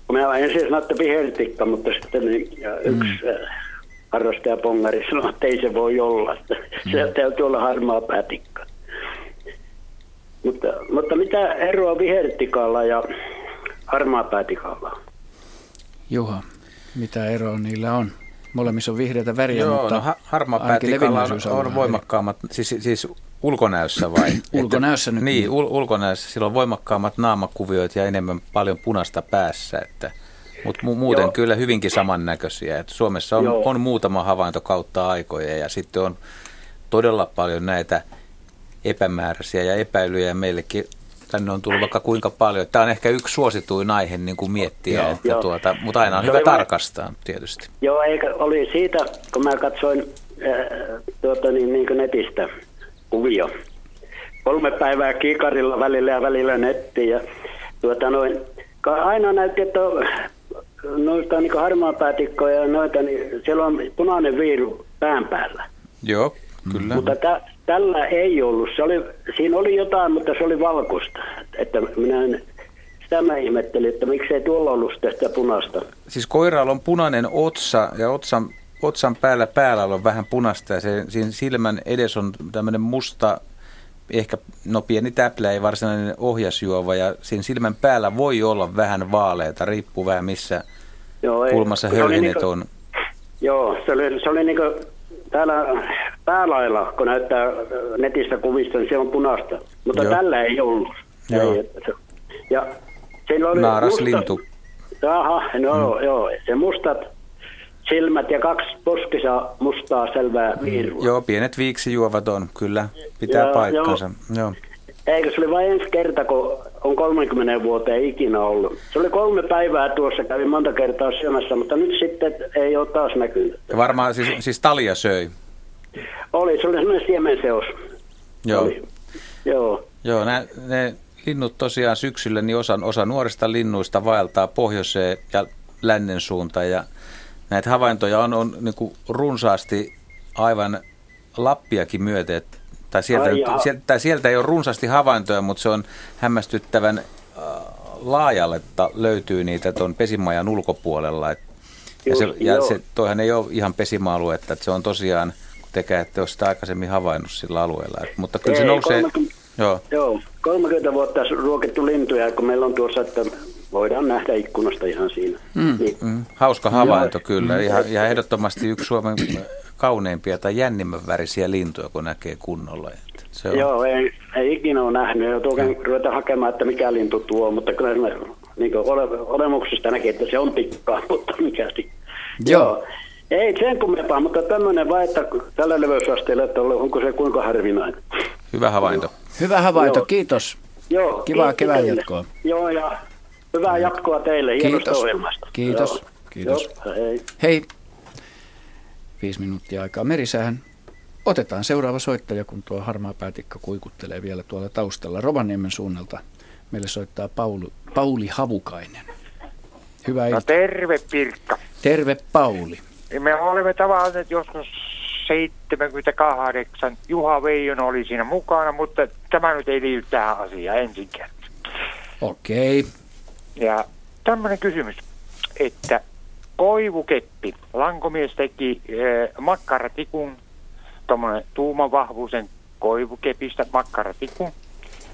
kun mä ensin sanoin, että vihertikka, mutta sitten niin, yksi mm. Harrastaja pongari sanoi, että ei se voi olla. Että mm. Se täytyy olla harmaa päätikka. Mutta, mutta mitä eroa vihertikalla ja harmaa päätikalla? Juha, mitä eroa niillä on? Molemmissa on vihreitä väriä, Joo, mutta no, harmaa päätikalla on, on voimakkaammat, siis, siis ulkonäössä vai? ulkonäössä nyt. Niin, ul, ulkonäössä. Sillä on voimakkaammat naamakuviot ja enemmän paljon punasta päässä, että mutta mu- muuten Joo. kyllä hyvinkin samannäköisiä. Et Suomessa on, on muutama havainto kautta aikoja ja sitten on todella paljon näitä epämääräisiä ja epäilyjä meillekin tänne on tullut vaikka kuinka paljon. Tämä on ehkä yksi suosituin aihe niin kuin miettiä, joo, että joo. Tuota, mutta aina on hyvä mä, tarkastaa tietysti. Joo, eikä oli siitä, kun mä katsoin äh, tuota, niin, niin kuin netistä kuvio. Kolme päivää kiikarilla välillä ja välillä nettiin ja tuota, noin, aina näytti, että noista niin harmaapäätikkoja ja noita, niin siellä on punainen viiru pään päällä. Joo, kyllä. Mutta tä, tällä ei ollut. Se oli, siinä oli jotain, mutta se oli valkoista. Että minä en tämä ihmetteli, että miksei tuolla ollut sitä punaista. Siis koiraalla on punainen otsa ja otsan, otsan päällä päällä on vähän punaista ja se, siinä silmän edes on tämmöinen musta, ehkä no pieni täplä, ei varsinainen ohjasjuova ja siinä silmän päällä voi olla vähän vaaleita, riippuu vähän missä Joo, kulmassa höyhenet niin on. Joo, se oli, se oli niin kuin täällä päälailla, kun näyttää netissä kuvista, niin se on punaista. Mutta Joo. tällä ei ollut. Joo. Ei, ja sillä oli Naaras lintu. Aha, no mm. joo. Se mustat silmät ja kaksi poskisa mustaa selvää viirua. Joo, pienet viiksijuovat on, kyllä. Pitää ja, paikkansa. Joo. joo. Eikö se oli vain ensi kerta, kun on 30 vuoteen ikinä ollut. Se oli kolme päivää tuossa, kävin monta kertaa syömässä, mutta nyt sitten ei ole taas näkynyt. Ja varmaan siis, siis talia söi? Oli, se oli semmoinen siemenseos. Joo. Oli. Joo. Joo, ne, ne linnut tosiaan syksyllä, niin osa, osa nuorista linnuista vaeltaa pohjoiseen ja lännen suuntaan. Ja näitä havaintoja on, on niin runsaasti aivan Lappiakin myöten, että tai sieltä, Ai sieltä, tai sieltä ei ole runsaasti havaintoja, mutta se on hämmästyttävän äh, laajalle, että löytyy niitä tuon pesimajan ulkopuolella. Et, ja se, ja se, toihan ei ole ihan pesimaalue, että se on tosiaan, kun tekee, että ole sitä aikaisemmin havainnut sillä alueella. Et, mutta kyllä ei, se nousee... 30, joo. joo, 30 vuotta ruokittu lintuja, kun meillä on tuossa, että voidaan nähdä ikkunasta ihan siinä. Mm. Niin. Mm. Hauska havainto joo. kyllä. Ihan, ihan ehdottomasti yksi Suomen kauneimpia tai jännimmän värisiä lintuja, kun näkee kunnolla. Se on... Joo, ei, ei ikinä ole nähnyt. Ja tuokan ruveta hakemaan, että mikä lintu tuo, mutta kyllä se niin ole, olemuksesta näkee, että se on tikkaa, mutta mikä Joo. Joo. Ei sen kummempaa, mutta tämmöinen vai, että tällä leveysasteella, että onko se kuinka harvinainen. Hyvä havainto. Joo. Hyvä havainto, Joo. kiitos. Joo, Kivaa kevään jatkoa. Joo, ja hyvää jatkoa teille kiitos. ohjelmasta. Kiitos. Joo. Kiitos. Joo, hei. Hei viisi minuuttia aikaa merisäähän. Otetaan seuraava soittaja, kun tuo harmaa päätikka kuikuttelee vielä tuolla taustalla. Rovaniemen suunnalta meille soittaa Pauli, Pauli Havukainen. Hyvää no, iltaa. terve Pirkka. Terve Pauli. Me olemme tavanneet joskus 78. Juha Veijon oli siinä mukana, mutta tämä nyt ei liity tähän asiaan ensinkään. Okei. Okay. Ja tämmöinen kysymys, että koivukeppi. Lankomies teki eh, makkaratikun, tuommoinen tuumavahvuisen koivukepistä makkaratikun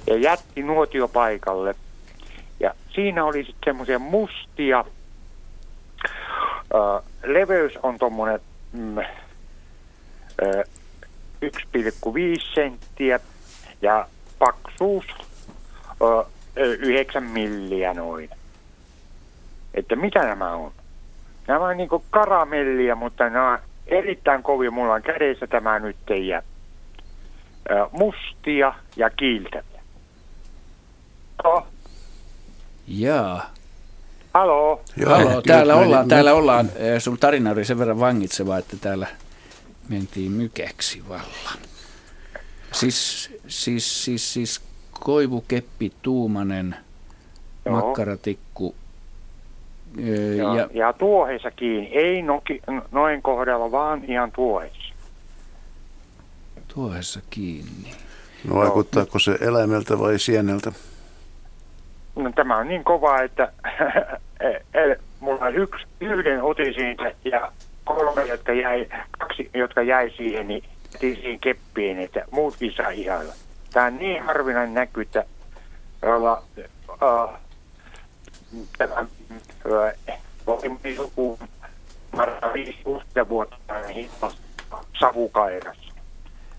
ja jätti nuotiopaikalle. Ja siinä oli sitten semmoisia mustia, ö, leveys on tuommoinen mm, 1,5 senttiä ja paksuus ö, 9 milliä noin. Että mitä nämä on? Nämä on niin karamellia, mutta nämä on erittäin kovia. Mulla on kädessä tämä nyt ja mustia ja kiiltäviä. Halo? Jaa. Halo. Joo, Halo, täällä kyllä, ollaan, täällä ollaan. Sun tarina oli sen verran vangitseva, että täällä mentiin mykeksi vallan. Siis, siis, siis, siis koivukeppi, tuumanen, Joo. makkaratikku, ja, ja, ja tuohessa kiinni, ei noki, noin kohdalla, vaan ihan tuohessa. Tuohessa kiinni. No vaikuttaako se eläimeltä vai sieneltä? No, tämä on niin kova, että e, e, mulla on yksi, yhden otin siitä ja kolme, jotka jäi, kaksi, jotka jäi siihen, niin siihen keppiin, että muutkin saa ihailla. Tämä on niin harvinainen näky, että olla, uh, joku 5 vuotta savukairassa.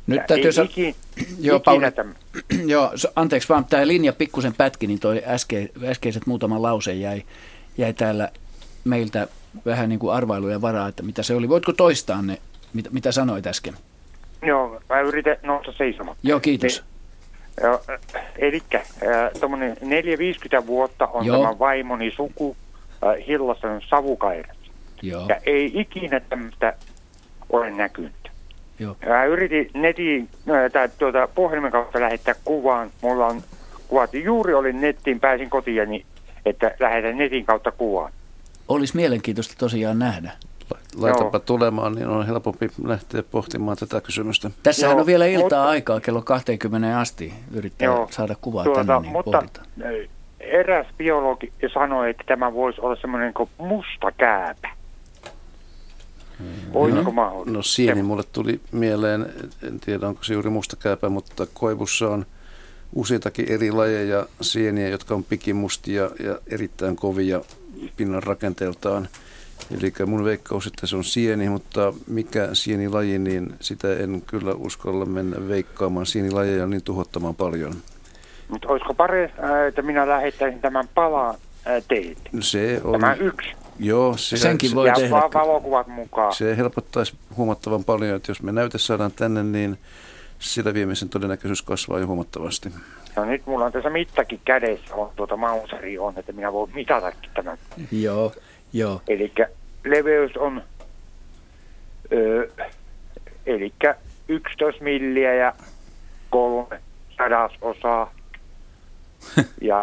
Nyt täytyy sanoa, joo, Pauli, joo, anteeksi vaan, tämä linja pikkusen pätki, niin toi äske, äskeiset muutaman lauseen jäi, jäi täällä meiltä vähän niin kuin arvailuja varaa, että mitä se oli. Voitko toistaa ne, mitä, mitä sanoit äsken? Joo, mä yritän nousta seisomaan. Joo, kiitos. Eli tuommoinen 4-50 vuotta on Joo. tämä vaimoni suku äh, Hillasen savukairat. Joo. Ja ei ikinä tämmöistä ole näkynyt. Joo. Mä yritin netin, äh, tai tuota, puhelimen kautta lähettää kuvaan. Mulla on kuvat. Juuri olin nettiin, pääsin kotiin, niin, että lähetän netin kautta kuvaan. Olisi mielenkiintoista tosiaan nähdä. Laitapa Joo. tulemaan, niin on helpompi lähteä pohtimaan tätä kysymystä. Tässähän Joo, on vielä iltaa mutta, aikaa kello 20 asti yrittää Joo, saada kuvaa tuota, tänne, niin mutta, eräs biologi sanoi, että tämä voisi olla semmoinen kuin musta kääpä. Olisiko no? No sieni mulle tuli mieleen, en tiedä onko se juuri mustakääpä, mutta koivussa on useitakin eri lajeja sieniä, jotka on pikimustia ja erittäin kovia pinnan rakenteeltaan. Eli mun veikkaus, että se on sieni, mutta mikä sienilaji, niin sitä en kyllä uskalla mennä veikkaamaan. Sienilajeja niin tuhottamaan paljon. Mutta olisiko parempi, että minä lähettäisin tämän palaan teille? Se on... Tämä yksi. Joo, se, Senkin voi ja tehdä. va- valokuvat mukaan. Se helpottaisi huomattavan paljon, että jos me näyte saadaan tänne, niin sillä viemisen todennäköisyys kasvaa jo huomattavasti. No nyt mulla on tässä mittakin kädessä, on tuota mauseri on, että minä voin mitatakin tämän. Joo, joo. Eli leveys on ö, eli 11 milliä ja kolme sadasosaa. ja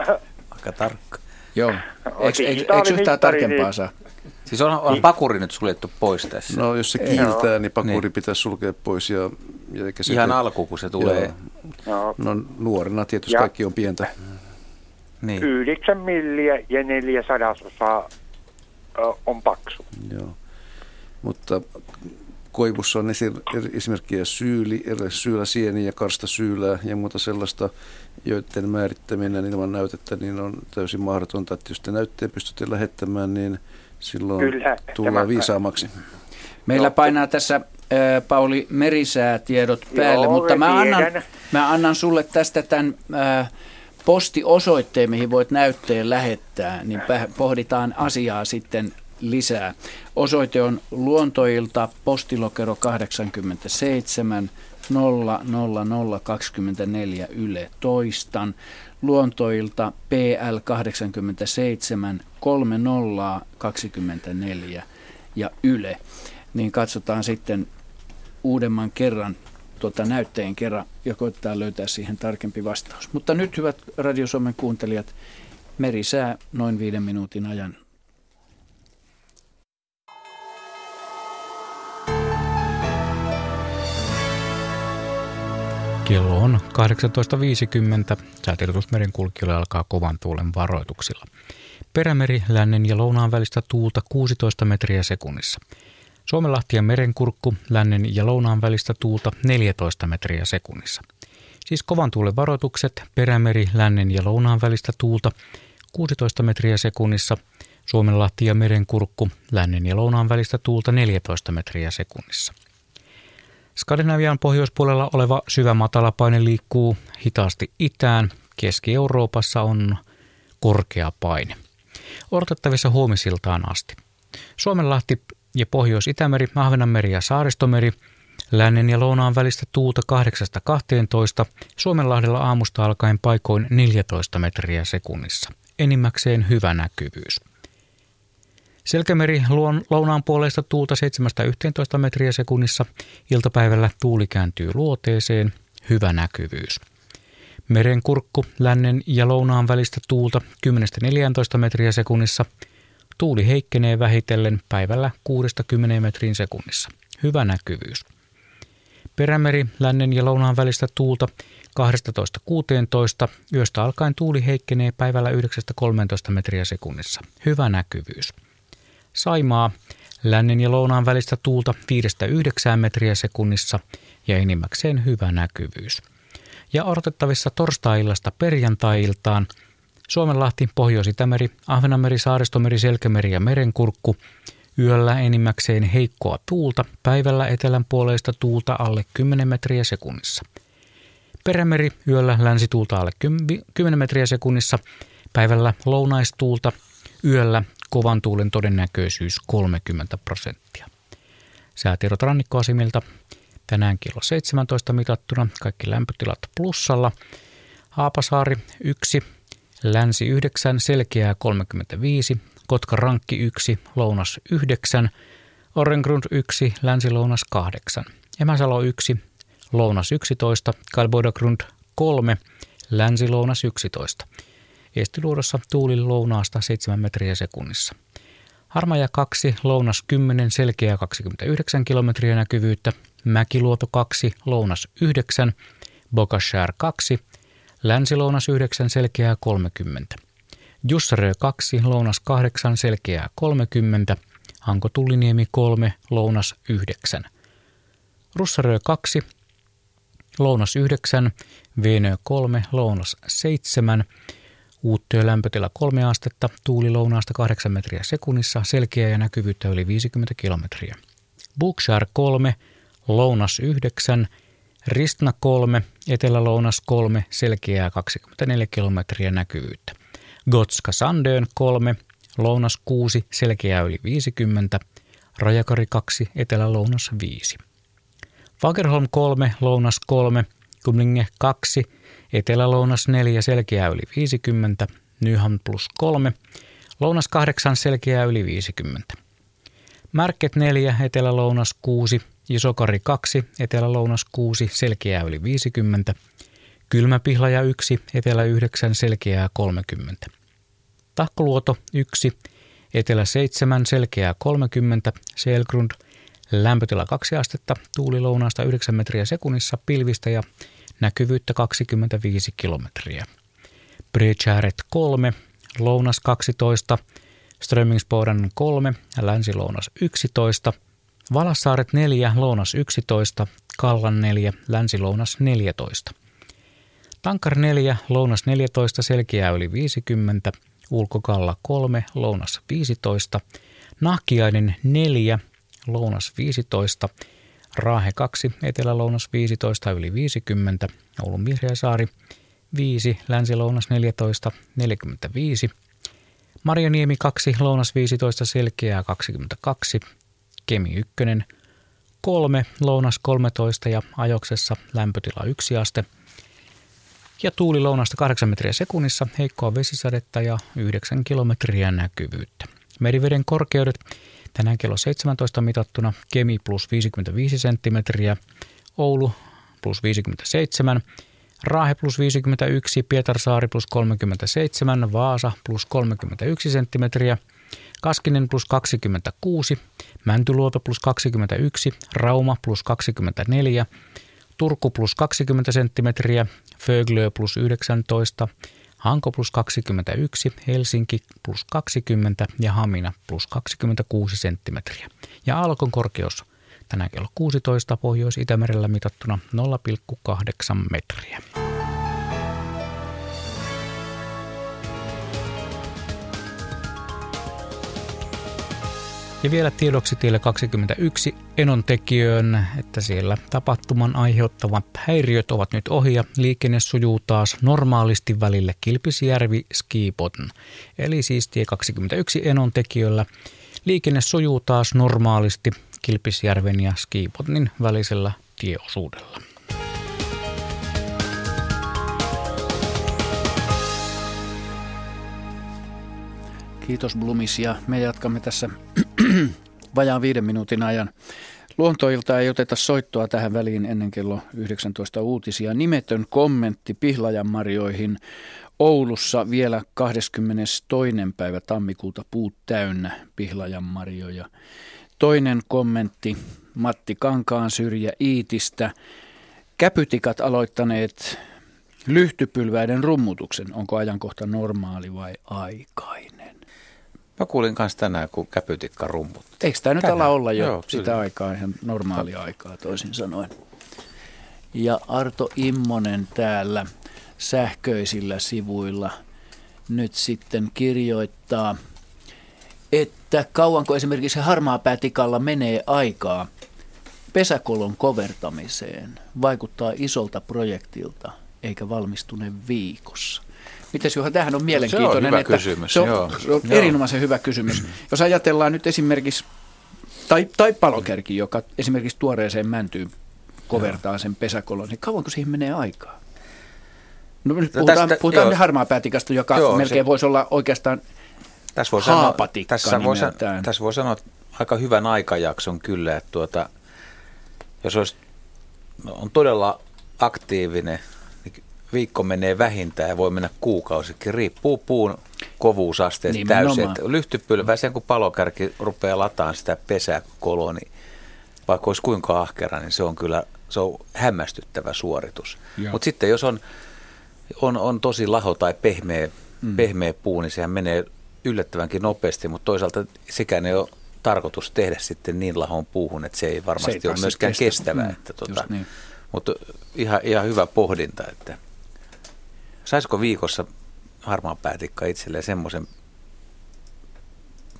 Aika tarkka. Joo. Eikö, eikö, eikö yhtään tarkempaa niin- saa? Siis on, on pakuri nyt suljettu pois tässä. No jos se kiiltää, niin pakuri Niin. pitäisi sulkea pois. Ja, ja eikä se Ihan te- alku, kun se tulee. Joo. no, No nuorena tietysti Ja- kaikki on pientä. Niin. 9 milliä ja neljä sadasosaa on paksu. Joo. Mutta koivussa on esi- eri- esimerkkiä syyli, eri syyläsieni ja karstasyylää ja muuta sellaista, joiden määrittäminen ilman näytettä niin on täysin mahdotonta. Että jos te näytteen pystytte lähettämään, niin silloin Kyllä, tullaan viisaammaksi. Meillä painaa tässä Pauli Merisää tiedot päälle, Joo, mutta mä annan, mä annan sulle tästä tämän äh, postiosoitteen, mihin voit näytteen lähettää, niin pohditaan asiaa sitten lisää. Osoite on luontoilta postilokero 87 00024 Yle toistan. Luontoilta PL 87 3024 ja Yle. Niin katsotaan sitten uudemman kerran tuota näytteen kerran ja koittaa löytää siihen tarkempi vastaus. Mutta nyt hyvät Radio Suomen kuuntelijat, merisää noin viiden minuutin ajan. Kello on 18.50. Säätiedotus merenkulkijoille alkaa kovan tuulen varoituksilla. Perämeri lännen ja lounaan välistä tuulta 16 metriä sekunnissa. Suomenlahti ja merenkurkku lännen ja lounaan välistä tuulta 14 metriä sekunnissa. Siis kovan tuulen varoitukset Perämeri lännen ja lounaan välistä tuulta 16 metriä sekunnissa. Suomenlahti ja merenkurkku lännen ja lounaan välistä tuulta 14 metriä sekunnissa. Skandinavian pohjoispuolella oleva syvä matalapaine liikkuu hitaasti itään. Keski-Euroopassa on korkea paine. Odotettavissa huomisiltaan asti. Suomenlahti Pohjois-Itämeri, Ahvenanmeri ja Saaristomeri, lännen ja lounaan välistä tuulta 8-12, Suomenlahdella aamusta alkaen paikoin 14 metriä sekunnissa. Enimmäkseen hyvä näkyvyys. Selkämeri luon lounaan puolesta tuulta 7-11 metriä sekunnissa. Iltapäivällä tuuli kääntyy luoteeseen. Hyvä näkyvyys. Merenkurkku lännen ja lounaan välistä tuulta 10-14 metriä sekunnissa. Tuuli heikkenee vähitellen päivällä 6-10 metrin sekunnissa. Hyvä näkyvyys. Perämeri lännen ja lounaan välistä tuulta 12-16. Yöstä alkaen tuuli heikkenee päivällä 9-13 metriä sekunnissa. Hyvä näkyvyys. Saimaa, lännen ja lounaan välistä tuulta 5-9 metriä sekunnissa ja enimmäkseen hyvä näkyvyys. Ja odotettavissa torstai-illasta perjantai-iltaan Suomenlahti, Pohjois-Itämeri, Ahvenanmeri, Saaristomeri, Selkämeri ja Merenkurkku. Yöllä enimmäkseen heikkoa tuulta, päivällä etelän puoleista tuulta alle 10 metriä sekunnissa. Perämeri yöllä länsituulta alle 10 metriä sekunnissa, päivällä lounaistuulta, yöllä kovan tuulen todennäköisyys 30 prosenttia. Säätiedot rannikkoasemilta tänään kello 17 mitattuna, kaikki lämpötilat plussalla. Haapasaari 1, Länsi 9, Selkeää 35, Kotka Rankki 1, Lounas 9, Orrengrund 1, Länsi-Lounas 8, Emäsalo 1, Lounas 11, Kalboidagrund 3, Länsi-Lounas 11. Eestiluodossa tuuli lounaasta 7 metriä sekunnissa. Harmaja 2, lounas 10, selkeä 29 kilometriä näkyvyyttä. Mäkiluoto 2, lounas 9, Bokashär 2, Länsi-lounas 9 selkeää 30. Jussarö 2, lounas 8 selkeää 30. Hanko Tulliniemi 3, lounas 9. Russarö 2, lounas 9, Venö 3, lounas 7, Uuttyö lämpötila 3 astetta, tuuli lounaasta 8 metriä sekunnissa, selkeä ja näkyvyyttä yli 50 kilometriä. Bookshire 3, lounas 9, Ristna 3, etelä-lounas 3, selkeää 24 kilometriä näkyvyyttä. Gotska Sandön 3, lounas 6, selkeää yli 50, Rajakari 2, etelä-lounas 5. Fagerholm 3, lounas 3, Kumlinge 2, etelä-lounas 4, selkeää yli 50, Nyham plus 3, lounas 8, selkeää yli 50. Märket 4, etelä-lounas 6, Isokari 2, etelä-lounas 6, selkeää yli 50, Kylmäpihlaja 1, etelä 9, selkeää 30. Tahkoluoto 1, etelä 7, selkeää 30, Selgrund, lämpötila 2 astetta, tuuli lounaasta 9 metriä sekunnissa, pilvistä ja näkyvyyttä 25 kilometriä. Bridgeharet 3, lounas 12, Strömingsboden 3, länsi-lounas 11, Valassaaret 4, lounas 11, Kallan 4, länsi-lounas 14. Tankar 4, lounas 14, selkeää yli 50, Ulkokalla 3, lounas 15, Nahkiainen 4, lounas 15, Raahe 2, etelä-lounas 15, yli 50, Oulun Vihreäsaari 5, länsi-lounas 14, 45, Marjaniemi 2, lounas 15, selkeää 22, Kemi 1, 3, lounas 13 ja ajoksessa lämpötila 1 aste. Ja tuuli lounasta 8 metriä sekunnissa, heikkoa vesisadetta ja 9 kilometriä näkyvyyttä. Meriveden korkeudet tänään kello 17 mitattuna Kemi plus 55 senttimetriä, Oulu plus 57, Raahe plus 51, Pietarsaari plus 37, Vaasa plus 31 senttimetriä, Kaskinen plus 26, Mäntyluoto plus 21, Rauma plus 24, Turku plus 20 senttimetriä, Föglö plus 19, Hanko plus 21, Helsinki plus 20 ja Hamina plus 26 senttimetriä. Ja Alkon korkeus tänään kello 16 Pohjois-Itämerellä mitattuna 0,8 metriä. Ja vielä tiedoksi tielle 21 Enon tekijöön, että siellä tapahtuman aiheuttavat häiriöt ovat nyt ohi ja liikenne sujuu taas normaalisti välille Kilpisjärvi Skipotn. Eli siis tie 21 Enon tekijöllä liikenne sujuu taas normaalisti Kilpisjärven ja Skipotnin välisellä tieosuudella. Kiitos Blumis ja me jatkamme tässä vajaan viiden minuutin ajan. Luontoilta ei oteta soittoa tähän väliin ennen kello 19 uutisia. Nimetön kommentti Pihlajan marjoihin Oulussa vielä 22. päivä tammikuuta puut täynnä Pihlajan marjoja. Toinen kommentti Matti Kankaan syrjä Iitistä. Käpytikat aloittaneet lyhtypylväiden rummutuksen. Onko ajankohta normaali vai aikainen? Mä kuulin kanssa tänään, kun käpytikka rummut. Eikö tämä nyt ala olla jo Joo, sitä kyllä. aikaa, ihan normaalia aikaa toisin sanoen. Ja Arto Immonen täällä sähköisillä sivuilla nyt sitten kirjoittaa, että kauanko esimerkiksi päätikalla menee aikaa pesäkolon kovertamiseen, vaikuttaa isolta projektilta eikä valmistune viikossa. Mites Juha, tämähän on mielenkiintoinen. Se on hyvä että kysymys. Se on, joo. Se on joo. erinomaisen hyvä kysymys. Jos ajatellaan nyt esimerkiksi, tai, tai palokärki, joka esimerkiksi tuoreeseen mäntyyn kovertaa joo. sen pesäkolon, niin kauanko siihen menee aikaa? No nyt puhutaan, tästä, puhutaan harmaa päätikasta, joka joo, melkein se, voisi olla oikeastaan tässä voi haapatikka sanoa, tässä, voi sanoa, tässä voi sanoa aika hyvän aikajakson kyllä, että tuota, jos olisi, on todella aktiivinen viikko menee vähintään ja voi mennä kuukausikin. Riippuu puun kovuusasteesta täysin. Lyhtypylvä, sen kun palokärki rupeaa lataan sitä pesäkoloa, niin vaikka olisi kuinka ahkera, niin se on kyllä se on hämmästyttävä suoritus. Mutta sitten jos on, on, on tosi laho tai pehmeä, mm. pehmeä puu, niin sehän menee yllättävänkin nopeasti, mutta toisaalta sekään ei ole tarkoitus tehdä sitten niin lahon puuhun, että se ei varmasti se ei ole myöskään kestä. kestävää. Mm, että tuota, niin. Mutta ihan, ihan hyvä pohdinta, että saisiko viikossa harmaan päätikka itselleen semmoisen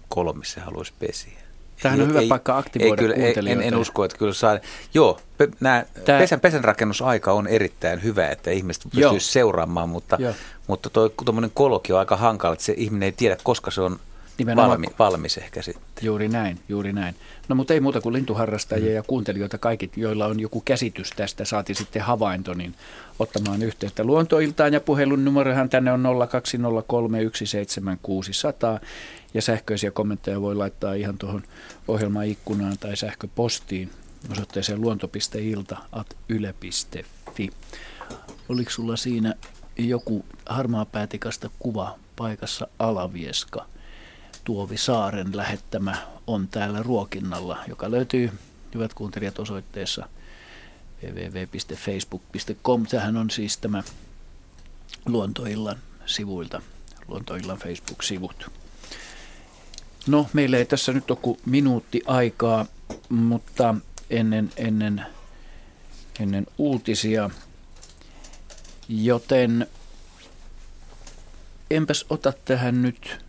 kolmissa haluaisi pesiä? Tämähän on hyvä ei, paikka aktivoida ei, kyllä, en, en usko, että kyllä saa. Joo, pe, nää, Tää... pesän, pesänrakennusaika on erittäin hyvä, että ihmiset pystyisi seuraamaan, mutta, mutta tuommoinen koloki on aika hankala, että se ihminen ei tiedä, koska se on valmi, valmis ehkä sitten. Juuri näin, juuri näin. No mutta ei muuta kuin lintuharrastajia mm. ja kuuntelijoita kaikki, joilla on joku käsitys tästä, saati sitten havainto, niin ottamaan yhteyttä luontoiltaan ja puhelun numerohan tänne on 020317600 ja sähköisiä kommentteja voi laittaa ihan tuohon ohjelman ikkunaan tai sähköpostiin osoitteeseen luonto.ilta.yle.fi. Oliko sulla siinä joku harmaa päätikasta kuva paikassa Alavieska? Tuovi Saaren lähettämä on täällä ruokinnalla, joka löytyy, hyvät kuuntelijat, osoitteessa www.facebook.com. Tähän on siis tämä Luontoillan sivuilta, Luontoillan Facebook-sivut. No, meillä ei tässä nyt ole kuin minuutti aikaa, mutta ennen, ennen, ennen uutisia, joten enpäs ota tähän nyt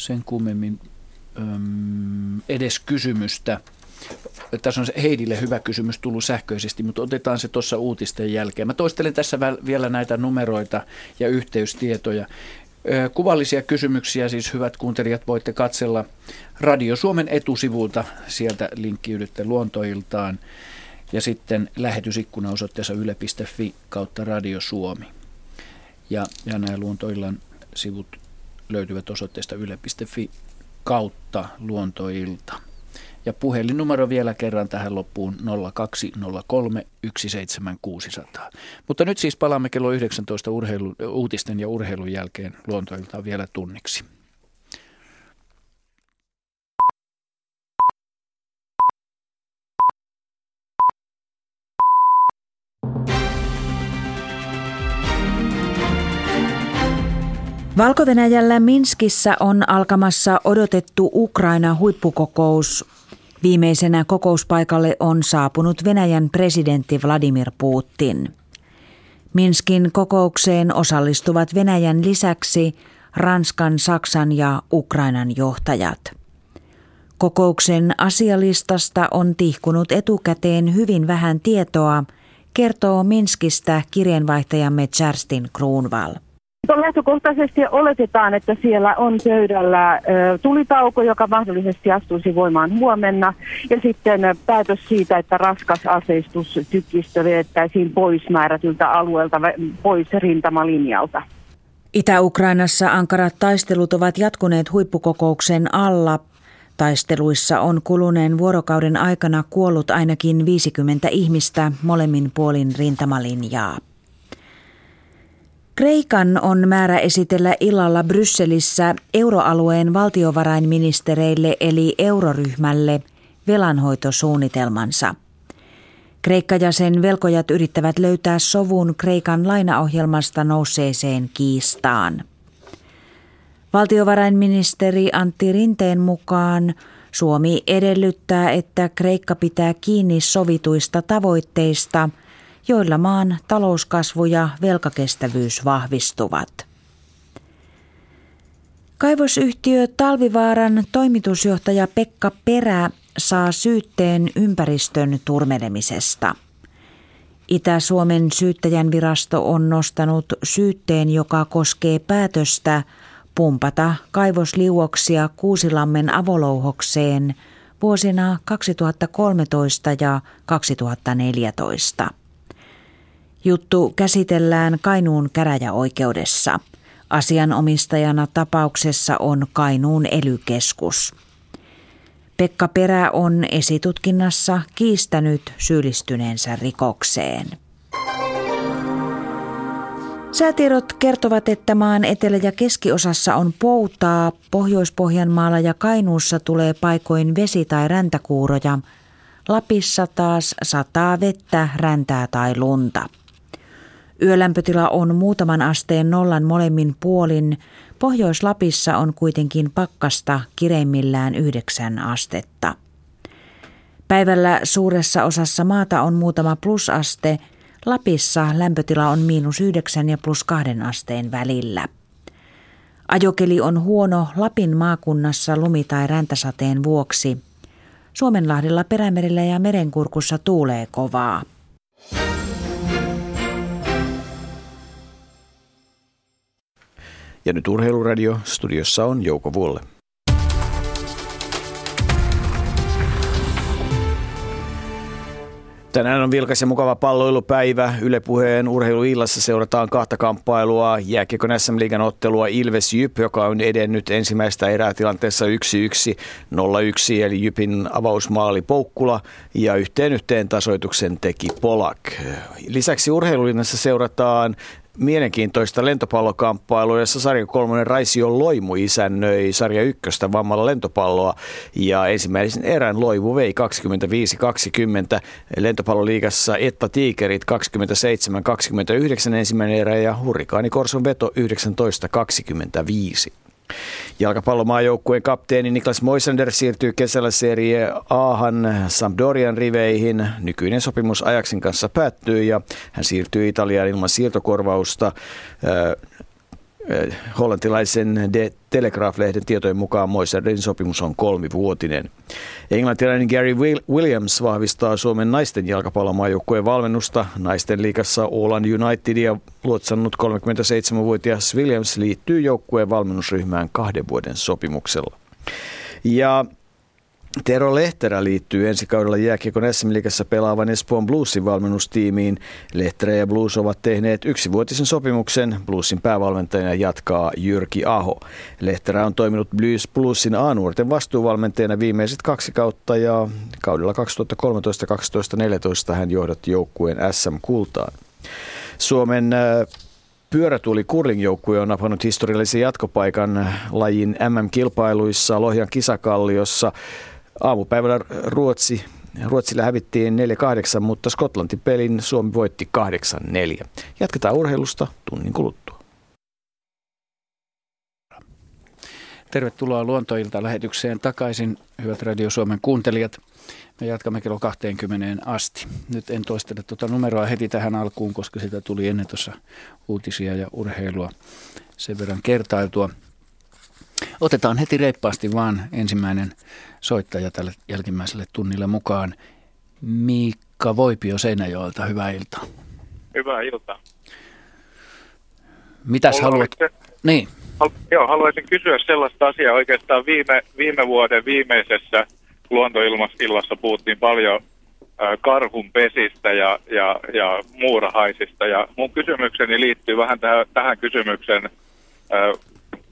sen kummemmin edes kysymystä. Tässä on Heidille hyvä kysymys tullut sähköisesti, mutta otetaan se tuossa uutisten jälkeen. Mä toistelen tässä vielä näitä numeroita ja yhteystietoja. Kuvallisia kysymyksiä siis hyvät kuuntelijat voitte katsella Radio Suomen etusivulta, sieltä linkkiydytte luontoiltaan ja sitten lähetysikkuna osoitteessa yle.fi kautta Radio Suomi. Ja, ja nämä luontoillan sivut löytyvät osoitteesta yle.fi kautta luontoilta. Ja puhelinnumero vielä kerran tähän loppuun 0203 17600. Mutta nyt siis palaamme kello 19 urheilu, uutisten ja urheilun jälkeen luontoiltaan vielä tunniksi. Valko Minskissä on alkamassa odotettu Ukraina-huippukokous. Viimeisenä kokouspaikalle on saapunut Venäjän presidentti Vladimir Putin. Minskin kokoukseen osallistuvat Venäjän lisäksi Ranskan, Saksan ja Ukrainan johtajat. Kokouksen asialistasta on tihkunut etukäteen hyvin vähän tietoa, kertoo Minskistä kirjeenvaihtajamme Cherstin Kruunval. Lähtökohtaisesti oletetaan, että siellä on pöydällä tulitauko, joka mahdollisesti astuisi voimaan huomenna, ja sitten päätös siitä, että raskas aseistus tykistö vedettäisiin pois määrätyltä alueelta, pois rintamalinjalta. Itä-Ukrainassa ankarat taistelut ovat jatkuneet huippukokouksen alla. Taisteluissa on kuluneen vuorokauden aikana kuollut ainakin 50 ihmistä molemmin puolin rintamalinjaa. Kreikan on määrä esitellä illalla Brysselissä euroalueen valtiovarainministereille eli euroryhmälle velanhoitosuunnitelmansa. Kreikka ja sen velkojat yrittävät löytää sovun Kreikan lainaohjelmasta nousseeseen kiistaan. Valtiovarainministeri Antti Rinteen mukaan Suomi edellyttää, että Kreikka pitää kiinni sovituista tavoitteista – joilla maan talouskasvu ja velkakestävyys vahvistuvat. Kaivosyhtiö Talvivaaran toimitusjohtaja Pekka Perä saa syytteen ympäristön turmelemisesta. Itä-Suomen syyttäjän virasto on nostanut syytteen, joka koskee päätöstä pumpata kaivosliuoksia Kuusilammen avolouhokseen vuosina 2013 ja 2014. Juttu käsitellään Kainuun käräjäoikeudessa. Asianomistajana tapauksessa on Kainuun elykeskus. Pekka Perä on esitutkinnassa kiistänyt syyllistyneensä rikokseen. Säätiedot kertovat, että maan etelä- ja keskiosassa on poutaa, Pohjois-Pohjanmaalla ja Kainuussa tulee paikoin vesi- tai räntäkuuroja. Lapissa taas sataa vettä, räntää tai lunta. Yölämpötila on muutaman asteen nollan molemmin puolin. Pohjois-Lapissa on kuitenkin pakkasta kireimmillään yhdeksän astetta. Päivällä suuressa osassa maata on muutama plusaste. Lapissa lämpötila on miinus yhdeksän ja plus kahden asteen välillä. Ajokeli on huono Lapin maakunnassa lumi- tai räntäsateen vuoksi. Suomenlahdella, Perämerellä ja Merenkurkussa tuulee kovaa. Ja nyt Urheiluradio, studiossa on Jouko Vuolle. Tänään on vilkas ja mukava palloilupäivä. Yle Puheen urheiluillassa seurataan kahta kamppailua. Jääkiekon SM Liigan ottelua Ilves Jyp, joka on edennyt ensimmäistä erää tilanteessa 1-1, 0-1, eli Jypin avausmaali Poukkula ja yhteen yhteen tasoituksen teki Polak. Lisäksi urheilulinnassa seurataan mielenkiintoista lentopallokamppailua, jossa sarja kolmonen Raisio Loimu isännöi sarja ykköstä vammalla lentopalloa ja ensimmäisen erän Loimu vei 25-20 lentopalloliigassa Etta Tiikerit 27-29 ensimmäinen erä ja Hurrikaani Korson veto 19-25. Jalkapallomaajoukkueen kapteeni Niklas Moisander siirtyy kesällä Serie Ahan Sampdorian riveihin. Nykyinen sopimus Ajaksin kanssa päättyy ja hän siirtyy Italiaan ilman siirtokorvausta. Hollantilaisen De Telegraph-lehden tietojen mukaan Moisarin sopimus on kolmivuotinen. Englantilainen Gary Williams vahvistaa Suomen naisten jalkapallomaajoukkueen valmennusta. Naisten liikassa Åland Unitedia luotsannut 37-vuotias Williams liittyy joukkueen valmennusryhmään kahden vuoden sopimuksella. Ja Tero Lehterä liittyy ensi kaudella jääkiekon SM-liigassa pelaavan Espoon Bluesin valmennustiimiin. Lehterä ja Blues ovat tehneet yksivuotisen sopimuksen. Bluesin päävalmentajana jatkaa Jyrki Aho. Lehterä on toiminut Blues Bluesin A-nuorten vastuuvalmentajana viimeiset kaksi kautta ja kaudella 2013-2014 hän johdatti joukkueen SM-kultaan. Suomen äh, Pyörätuuli curling-joukkue on napannut historiallisen jatkopaikan lajin MM-kilpailuissa Lohjan kisakalliossa. Aamupäivällä Ruotsi, Ruotsille hävittiin 4-8, mutta Skotlantin pelin Suomi voitti 8-4. Jatketaan urheilusta tunnin kuluttua. Tervetuloa Luontoilta lähetykseen takaisin, hyvät Radio Suomen kuuntelijat. Me jatkamme kello 20 asti. Nyt en toistele tuota numeroa heti tähän alkuun, koska sitä tuli ennen tuossa uutisia ja urheilua sen verran kertailtua. Otetaan heti reippaasti vaan ensimmäinen soittaja tälle jälkimmäiselle tunnille mukaan. Miikka Voipio Seinäjoelta, hyvää iltaa. Hyvää iltaa. Mitäs Mulla haluat? Se, niin. Joo, haluaisin kysyä sellaista asiaa. Oikeastaan viime, viime vuoden viimeisessä luontoilmastillassa puhuttiin paljon karhun pesistä ja, ja, ja muurahaisista. Ja mun kysymykseni liittyy vähän tähän, tähän kysymykseen.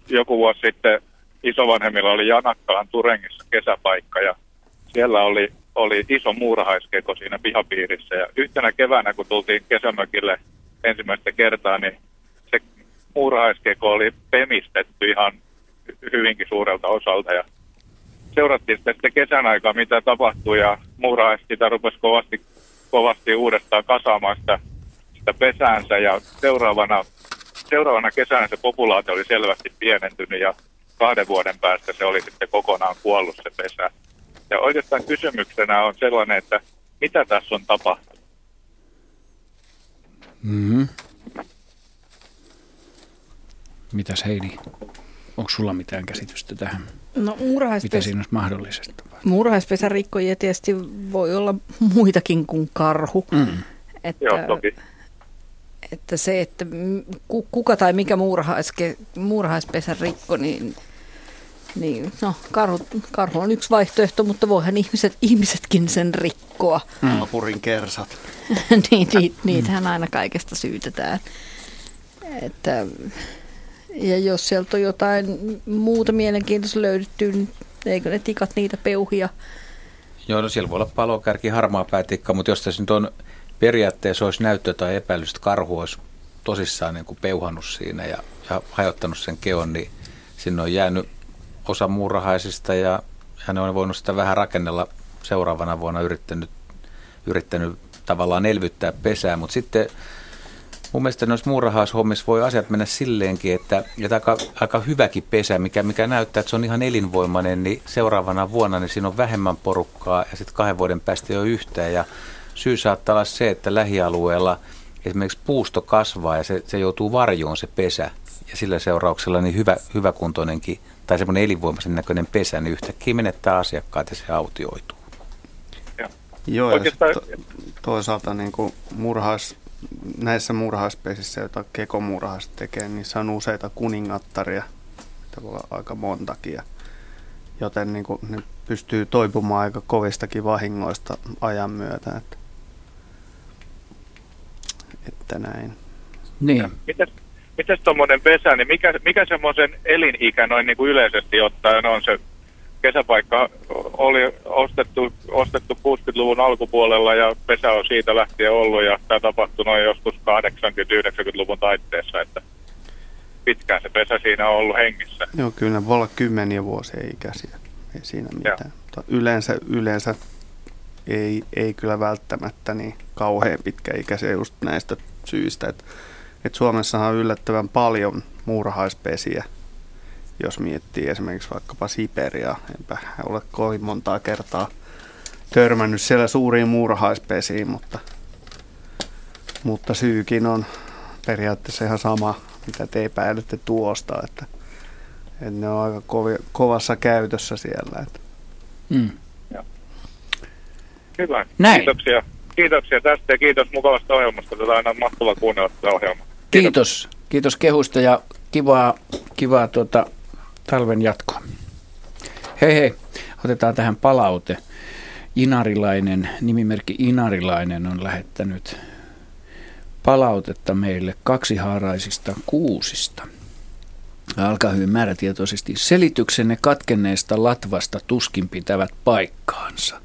Joku vuosi sitten isovanhemmilla oli Janakkalan Turengissa kesäpaikka ja siellä oli, oli iso muurahaiskeko siinä pihapiirissä. Ja yhtenä keväänä, kun tultiin kesämökille ensimmäistä kertaa, niin se muurahaiskeko oli pemistetty ihan hyvinkin suurelta osalta. Ja seurattiin sitten, kesän aikaa, mitä tapahtui ja muurahais sitä rupesi kovasti, kovasti uudestaan kasaamaan sitä, sitä pesäänsä ja seuraavana, seuraavana kesänä se populaatio oli selvästi pienentynyt ja kahden vuoden päästä se oli sitten kokonaan kuollut se pesä. Ja oikeastaan kysymyksenä on sellainen, että mitä tässä on tapahtunut? Mm-hmm. Mitäs Heidi, onko sulla mitään käsitystä tähän? No muurahaispesä... Mitä siinä olisi mahdollisesti? Muurahaispesärikkoja tietysti voi olla muitakin kuin karhu. Mm. Että, Joo, toki. Että se, että kuka tai mikä muurahaiske, muurahaispesän rikko, niin niin, no karhu, karhu on yksi vaihtoehto, mutta voihan ihmiset, ihmisetkin sen rikkoa. Naapurin kersat. niin, niit, niitähän aina kaikesta syytetään. Että, ja jos sieltä on jotain muuta mielenkiintoista löydetty, niin eikö ne tikat niitä peuhia? Joo, no siellä voi olla palokärki, harmaa päätikka, mutta jos tässä nyt on periaatteessa olisi näyttö tai epäilys, että karhu olisi tosissaan niin kuin peuhannut siinä ja, ja hajottanut sen keon, niin sinne on jäänyt osa muurahaisista ja hän on voinut sitä vähän rakennella seuraavana vuonna yrittänyt, yrittänyt tavallaan elvyttää pesää, mutta sitten mun mielestä noissa muurahaishommissa voi asiat mennä silleenkin, että, että aika, aika hyväkin pesä, mikä, mikä näyttää, että se on ihan elinvoimainen, niin seuraavana vuonna niin siinä on vähemmän porukkaa ja sitten kahden vuoden päästä ole yhtään. Ja syy saattaa olla se, että lähialueella esimerkiksi puusto kasvaa ja se, se joutuu varjoon se pesä. Ja sillä seurauksella niin hyvä, hyväkuntoinenkin tai semmoinen elinvoimaisen näköinen pesä, niin yhtäkkiä menettää asiakkaat ja se autioituu. Joo, Oikeastaan... to, toisaalta niin kuin murhais, näissä murhaispesissä, joita kekomurhaiset tekee, niin on useita kuningattaria, että voi olla aika montakin. Joten niin kuin, ne pystyy toipumaan aika kovistakin vahingoista ajan myötä. Että, että näin. Niin. Mites, mites tuommoinen pesä, niin mikä, mikä semmoisen elinikä noin niin kuin yleisesti ottaen on se kesäpaikka oli ostettu, ostettu 60-luvun alkupuolella ja pesä on siitä lähtien ollut ja tämä tapahtui noin joskus 80-90-luvun taitteessa, että pitkään se pesä siinä on ollut hengissä. Joo, kyllä voi olla kymmeniä vuosia ikäisiä, ei siinä mitään. Mutta yleensä, yleensä ei, ei kyllä välttämättä niin kauhean pitkäikäisiä just näistä syistä, että, että Suomessahan on yllättävän paljon muurahaispesiä – jos miettii esimerkiksi vaikkapa Siberia, enpä ole kovin montaa kertaa törmännyt siellä suuriin muurahaispesiin, mutta, mutta syykin on periaatteessa ihan sama, mitä te epäilette tuosta, että, että ne on aika kovi, kovassa käytössä siellä. Että. Mm. Hyvä. Näin. Kiitoksia. Kiitoksia tästä ja kiitos mukavasta ohjelmasta. Tätä on aina mahtavaa kuunnella tätä ohjelmaa. Kiitos. kiitos. Kehusta ja kivaa, kivaa tuota, talven jatkoa. Hei hei, otetaan tähän palaute. Inarilainen, nimimerkki Inarilainen on lähettänyt palautetta meille kaksihaaraisista kuusista. Alkaa hyvin määrätietoisesti. Selityksenne katkenneesta latvasta tuskin pitävät paikkaansa.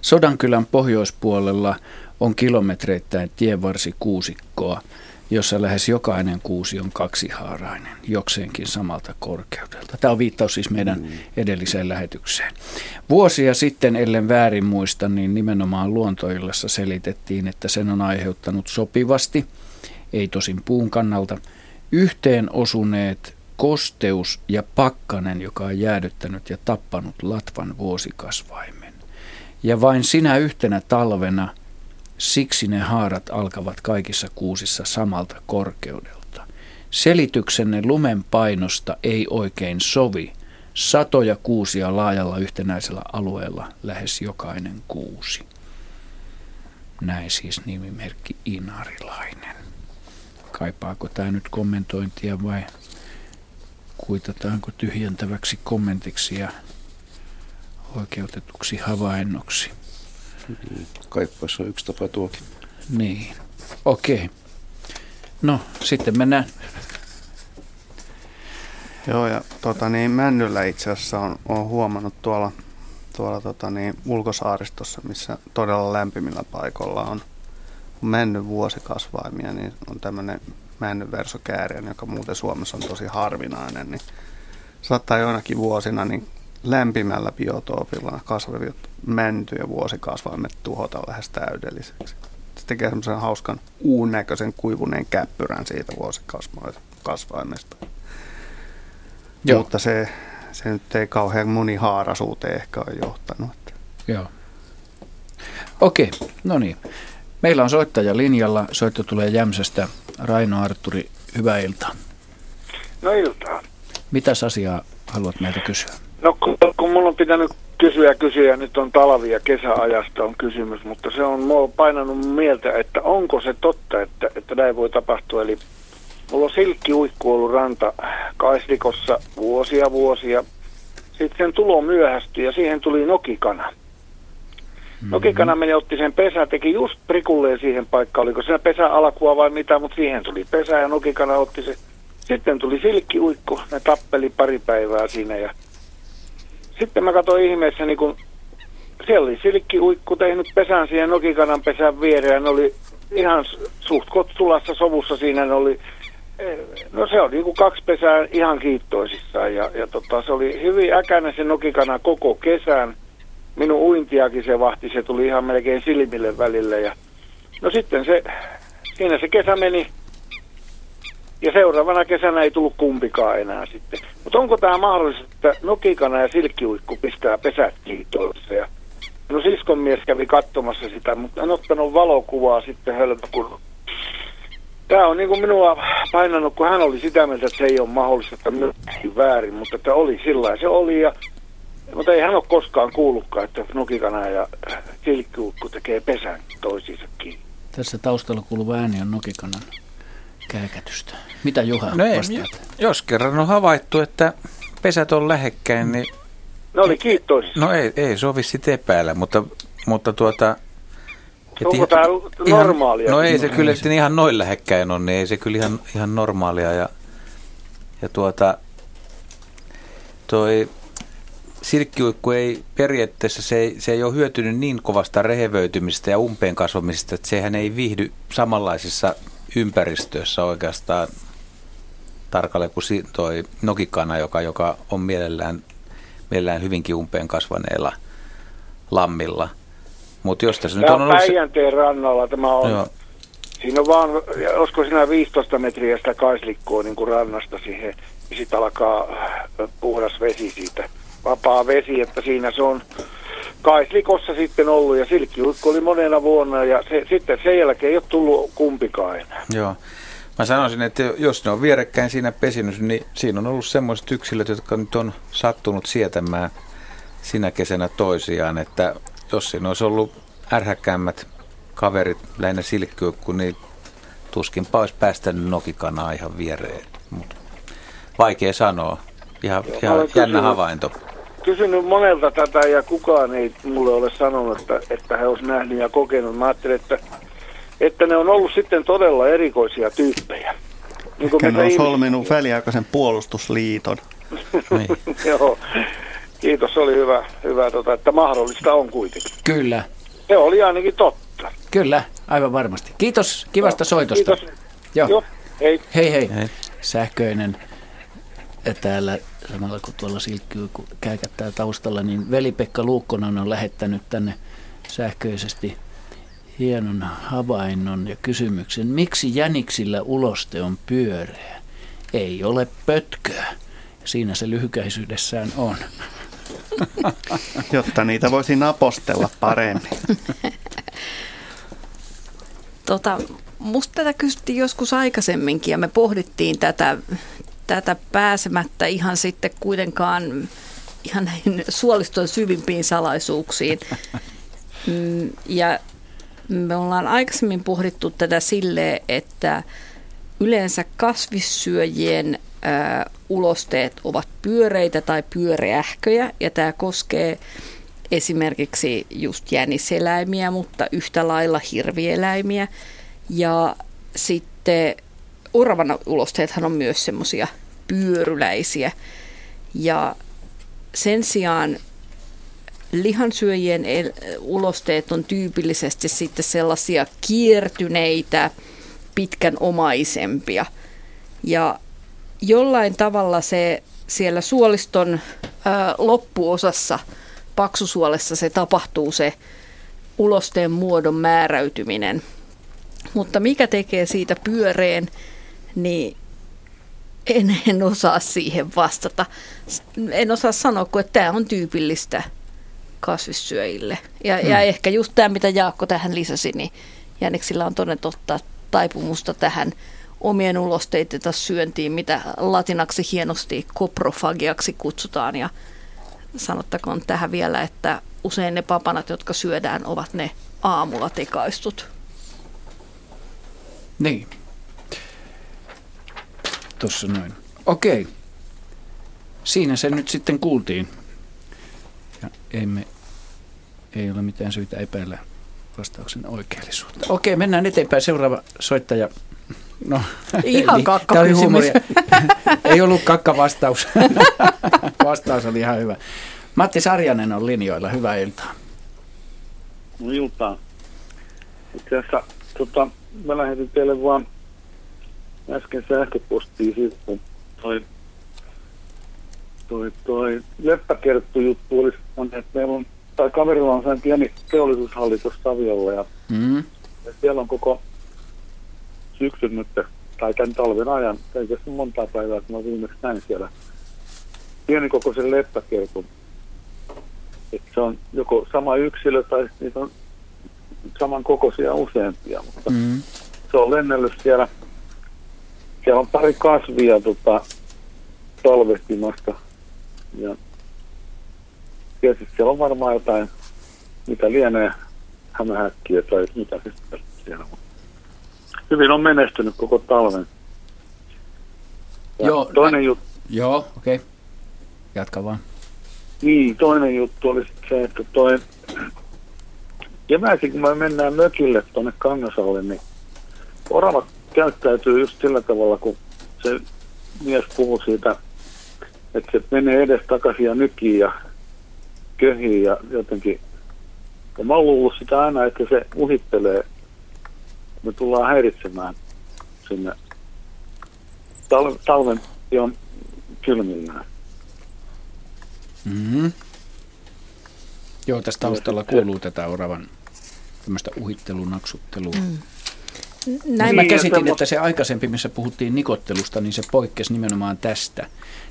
Sodankylän pohjoispuolella on kilometreittäin tienvarsi kuusikkoa jossa lähes jokainen kuusi on kaksihaarainen, jokseenkin samalta korkeudelta. Tämä on viittaus siis meidän mm. edelliseen lähetykseen. Vuosia sitten, ellen väärin muista, niin nimenomaan luontoillassa selitettiin, että sen on aiheuttanut sopivasti, ei tosin puun kannalta, yhteen osuneet kosteus ja pakkanen, joka on jäädyttänyt ja tappanut latvan vuosikasvaimen. Ja vain sinä yhtenä talvena – Siksi ne haarat alkavat kaikissa kuusissa samalta korkeudelta. Selityksenne lumen painosta ei oikein sovi. Satoja kuusia laajalla yhtenäisellä alueella lähes jokainen kuusi. Näin siis nimimerkki Inarilainen. Kaipaako tämä nyt kommentointia vai kuitataanko tyhjentäväksi kommentiksi ja oikeutetuksi havainnoksi? Niin, kaippaissa on yksi tapa tuokin. Niin, okei. Okay. No, sitten mennään. Joo, ja tota, niin, Männyllä itse asiassa on, on huomannut tuolla, tuolla tota, niin, ulkosaaristossa, missä todella lämpimillä paikoilla on, on mennyt vuosikasvaimia, niin on tämmöinen männyversokääriä, joka muuten Suomessa on tosi harvinainen, niin saattaa joinakin vuosina niin lämpimällä biotoopilla kasvavat mäntyjä vuosikasvaimet tuhota lähes täydelliseksi. Se tekee semmoisen hauskan uun näköisen kuivuneen käppyrän siitä vuosikasvaimesta. Joo. Mutta se, se nyt ei kauhean monihaaraisuuteen ehkä ole johtanut. Joo. Okei, no niin. Meillä on soittaja linjalla. Soitto tulee Jämsästä. Raino Arturi, hyvää iltaa. No iltaa. Mitäs asiaa haluat meiltä kysyä? No kun, kun mulla on pitänyt kysyä kysyä, nyt on talvi- ja kesäajasta on kysymys, mutta se on mua painanut mieltä, että onko se totta, että, että näin voi tapahtua. Eli mulla on silkkiuikku ollut ranta Kaisrikossa vuosia vuosia. Sitten sen tulo myöhästyi ja siihen tuli nokikana. Mm-hmm. Nokikana meni, otti sen pesä, teki just prikulleen siihen paikkaan. Oliko se pesä alkua vai mitä, mutta siihen tuli pesä ja nokikana otti se. Sitten tuli silkkiuikku, ne tappeli pari päivää siinä ja sitten mä katsoin ihmeessä, niin kun siellä oli silkkiuikku tehnyt pesän siihen nokikanan pesän viereen. Ne oli ihan suht sulassa sovussa siinä. Ne oli, no se oli niin kaksi pesää ihan kiittoisissaan. Ja, ja tota, se oli hyvin äkäinen se nokikana koko kesän. Minun uintiakin se vahti, se tuli ihan melkein silmille välille. Ja, no sitten se, siinä se kesä meni. Ja seuraavana kesänä ei tullut kumpikaan enää sitten. Mutta onko tämä mahdollista, että nokikana ja silkkiuikku pistää pesät kiitoissa? No siskon mies kävi katsomassa sitä, mutta en ottanut valokuvaa sitten hölmö, kun Tämä on niin kuin minua painanut, kun hän oli sitä mieltä, että se ei ole mahdollista, että myöskin väärin, mutta että oli sillä se oli. Ja, mutta ei hän ole koskaan kuullutkaan, että nokikana ja silkkiukku tekee pesän toisiinsa kiinni. Tässä taustalla kuuluva ääni on nokikanan kääkätystä. Mitä Juha no ei, vastaat? Jos kerran on havaittu, että pesät on lähekkäin, niin... Ne oli kiittoisissa. No ei, ei sovi sitten epäillä, mutta, mutta tuota, Onko tämä normaalia? No ei se kyllä sitten ihan noin lähekkäin on, niin ei se kyllä ihan, ihan normaalia. Ja, ja tuota, toi silkkiuikku ei periaatteessa, se ei, se ei ole hyötynyt niin kovasta rehevöitymistä ja umpeen kasvamisesta, että sehän ei viihdy samanlaisissa ympäristöissä oikeastaan tarkalleen kuin toi nokikana, joka, joka on mielellään, mielellään hyvinkin umpeen kasvaneella lammilla – mutta jos tässä nyt on. Päijänteen se... rannalla tämä on. Joo. Siinä on vaan, olisiko siinä 15 metriä sitä kaislikkoa niin kuin rannasta siihen. Ja sitten alkaa äh, puhdas vesi siitä. Vapaa vesi, että siinä se on kaislikossa sitten ollut. Ja silkkiuikko oli monena vuonna ja se, sitten sen jälkeen ei ole tullut kumpikaan enää. Joo. Mä sanoisin, että jos ne on vierekkäin siinä pesinyt, niin siinä on ollut semmoiset yksilöt, jotka nyt on sattunut sietämään sinä kesänä toisiaan, että jos siinä olisi ollut ärhäkäämmät kaverit, lähinnä silkkyykku, niin tuskinpa olisi päästänyt nokikanaa ihan viereen. Mut vaikea sanoa. Ihan, ihan jännä kysynyt, havainto. Kysynyt monelta tätä ja kukaan ei mulle ole sanonut, että, että he olisivat nähnyt ja kokenut. Mä ajattelin, että, että ne on ollut sitten todella erikoisia tyyppejä. Niin Ehkä ne on solminut väliaikaisen puolustusliiton. niin. Joo. Kiitos, se oli hyvä, hyvä tota, että mahdollista on kuitenkin. Kyllä. Se oli ainakin totta. Kyllä, aivan varmasti. Kiitos kivasta no, soitosta. Kiitos. Joo. Joo. Hei. Hei hei. hei. Sähköinen täällä samalla kun tuolla silkkyy, kun käykättää taustalla, niin veli-Pekka Luukkonen on lähettänyt tänne sähköisesti hienon havainnon ja kysymyksen. Miksi jäniksillä uloste on pyöreä? Ei ole pötköä. Siinä se lyhykäisyydessään on. Jotta niitä voisi napostella paremmin. Tota, musta tätä kysyttiin joskus aikaisemminkin ja me pohdittiin tätä, tätä pääsemättä ihan sitten kuitenkaan ihan näihin suoliston syvimpiin salaisuuksiin. Mm, ja me ollaan aikaisemmin pohdittu tätä silleen, että yleensä kasvissyöjien ulosteet ovat pyöreitä tai pyöreähköjä ja tämä koskee esimerkiksi just jäniseläimiä, mutta yhtä lailla hirvieläimiä. Ja sitten oravan ulosteethan on myös semmoisia pyöryläisiä. Ja sen sijaan lihansyöjien ulosteet on tyypillisesti sitten sellaisia kiertyneitä, pitkän omaisempia. Ja jollain tavalla se siellä suoliston ö, loppuosassa, paksusuolessa se tapahtuu se ulosteen muodon määräytyminen. Mutta mikä tekee siitä pyöreen, niin en, en osaa siihen vastata. En osaa sanoa, kun että tämä on tyypillistä kasvissyöjille. Ja, hmm. ja ehkä just tämä, mitä Jaakko tähän lisäsi, niin Jäniksillä on toden totta taipumusta tähän omien ulosteiden syöntiin, mitä latinaksi hienosti koprofagiaksi kutsutaan. Ja sanottakoon tähän vielä, että usein ne papanat, jotka syödään, ovat ne aamulla tekaistut. Niin. Tuossa noin. Okei. Siinä se nyt sitten kuultiin. Ja emme, ei ole mitään syytä epäillä vastauksen oikeellisuutta. Okei, mennään eteenpäin. Seuraava soittaja No, ihan kakka Ei ollut kakka vastaus. vastaus oli ihan hyvä. Matti Sarjanen on linjoilla. Hyvää iltaa. No iltaa. Itse asiassa tota, mä lähetin teille vaan äsken sähköpostiin siitä, kun toi, toi, toi leppäkerttu juttu olisi, että meillä on, tai kaverilla on sen pieni teollisuushallitus Saviolla ja, mm. ja siellä on koko syksyn nyt tai tämän talven ajan, ei tässä monta päivää, kun mä viimeksi näin siellä pienikokoisen leppäkerkon. Että se on joko sama yksilö tai niitä on samankokoisia useampia, mutta mm. se on lennellyt siellä. Siellä on pari kasvia tota, talvehtimasta ja tietysti siellä on varmaan jotain, mitä lienee hämähäkkiä tai mitä se siellä on. Hyvin on menestynyt koko talven. Ja joo, toinen juttu. Joo, okei. Okay. Jatka vaan. Niin, toinen juttu oli se, että toi keväisin kun me mennään mökille tuonne Kangasalle, niin oravat käyttäytyy just sillä tavalla, kun se mies puhui siitä, että se menee edes takaisin ja nykii ja köhii ja jotenkin. Ja mä oon luullut sitä aina, että se uhittelee, me tullaan häiritsemään sinne tal- talven jo kylmillään. Mm-hmm. Joo, tässä taustalla kuuluu tätä oravan tämmöistä uhittelua, naksuttelua. Mm. Näin. Mä niin, käsitin, että se aikaisempi, missä puhuttiin nikottelusta, niin se poikkesi nimenomaan tästä.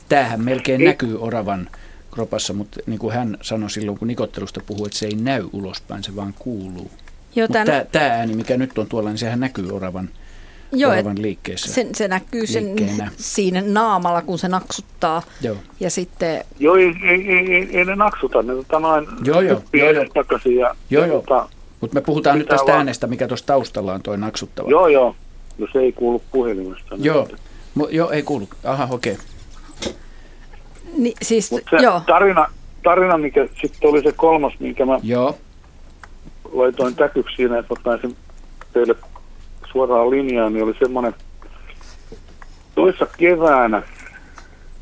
Tämähän melkein Ei. näkyy oravan kropassa, mutta niin kuin hän sanoi silloin, kun nikottelusta puhuu, että se ei näy ulospäin, se vaan kuuluu. Joo, tämän... tämä, tämä ääni, mikä nyt on tuolla, niin sehän näkyy oravan, Joo, oravan liikkeessä. Se, se näkyy sen siinä naamalla, kun se naksuttaa. Joo. Ja sitten... Joo, ei, ei, ei, ei ne naksuta, ne tota noin joo, joo, joo, joo. takaisin. Ja, joo, joo. Tota, mutta me puhutaan nyt tästä vaan... äänestä, mikä tuossa taustalla on toi naksuttava. Joo, joo. No se ei kuulu puhelimesta. Joo, Mo, joo ei kuulu. Aha, okei. Okay. Ni, siis, Mut se joo. Tarina, tarina, mikä sitten oli se kolmas, minkä mä joo. laitoin täkyksi siinä, että ottaisin teille suoraan linjaan, niin oli semmoinen toissa keväänä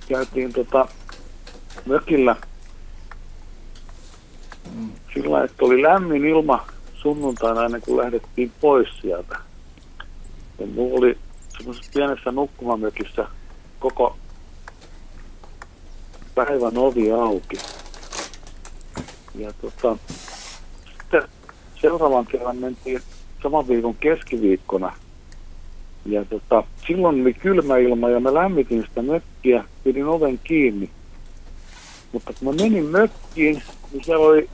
käytiin tota mökillä sillä että oli lämmin ilma sunnuntaina ennen kuin lähdettiin pois sieltä. Ja mulla oli semmoisessa pienessä nukkumamökissä koko päivän ovi auki. Ja tota, sitten seuraavan kerran mentiin saman viikon keskiviikkona. Ja tota, silloin oli kylmä ilma ja mä lämmitin sitä mökkiä, pidin oven kiinni. Mutta kun mä menin mökkiin, niin siellä oli,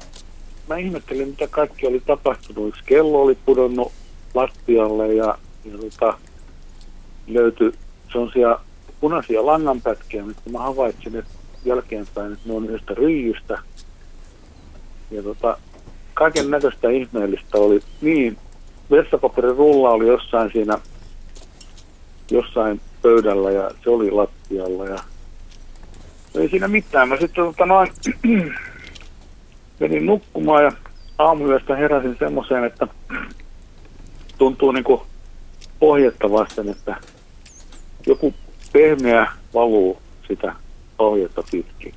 mä ihmettelin mitä kaikki oli tapahtunut. Yksi kello oli pudonnut lattialle ja, ja tota, löytyi sellaisia punaisia langanpätkiä, mistä mä havaitsin, että jälkeenpäin, että ne on yhdestä ryijystä. Ja tota, kaiken näköistä ihmeellistä oli niin, vessapaperin rulla oli jossain siinä, jossain pöydällä ja se oli lattialla ja ei siinä mitään. Mä sitten tota noin, menin nukkumaan ja aamuyöstä heräsin semmoiseen, että tuntuu niinku pohjetta vasten, että joku pehmeä valuu sitä ohjetta pitkin.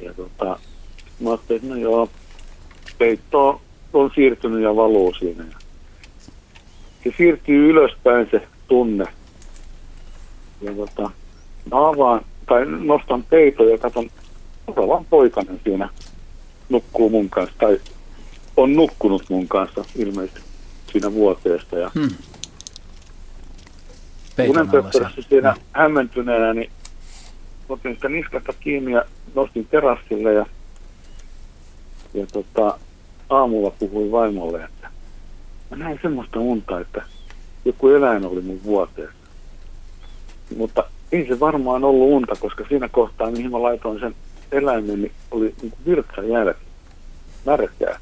Ja tota, mä ajattelin, että no joo, peitto on siirtynyt ja valuu siinä. Se siirtyy ylöspäin se tunne. Ja tota, mä avaan, tai nostan peito ja katson, olevan poikainen siinä nukkuu mun kanssa, tai on nukkunut mun kanssa ilmeisesti siinä vuoteesta. Ja hmm. Unen siinä hmm. hämmentyneenä, niin otin sitä niskasta kiinni ja nostin terassille ja, ja tota, aamulla puhuin vaimolle, että mä näin semmoista unta, että joku eläin oli mun vuoteessa. Mutta ei se varmaan ollut unta, koska siinä kohtaa, mihin mä laitoin sen eläimen, oli niin virtsa jälki, märkää.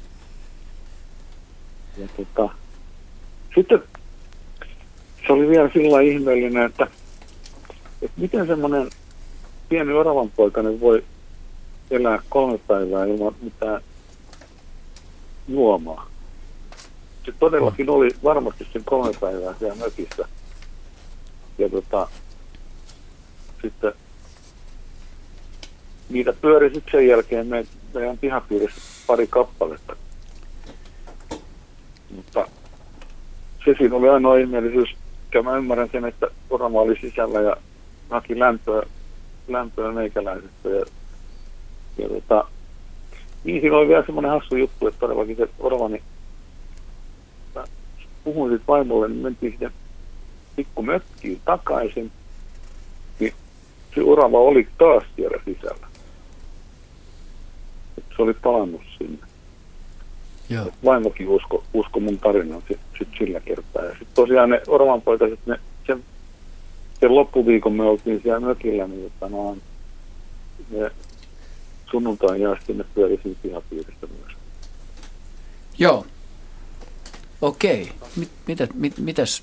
Ja tota, sitten se oli vielä sillä ihmeellinen, että, että miten semmoinen pieni oravan poikainen voi elää kolme päivää ilman mitään juomaa. Se todellakin oli varmasti sen kolme päivää siellä mökissä. Ja tota, sitten niitä pyöri sitten sen jälkeen me, meidän pihapiirissä pari kappaletta. Mutta se siinä oli ainoa ihmeellisyys. Ja mä ymmärrän sen, että orama oli sisällä ja haki lämpöä lämpöä meikäläisestä. Ja, ja tota, niin siinä oli vielä semmoinen hassu juttu, että todellakin se orava, niin mä puhuin sitten vaimolle, niin mentiin sitten pikku mökkiin takaisin, niin se orava oli taas siellä sisällä. Se oli palannut sinne. Joo. Vaimokin usko, usko mun tarinan sit, sit sillä kertaa. Ja sitten tosiaan ne oravanpoikaset, ne, sen, sen loppuviikon me oltiin siellä mökillä, niin että no, ne sunnuntain asti ne pyöri siinä pihapiiristä myös. Joo. Okei. Mit, mitä, mit, mitäs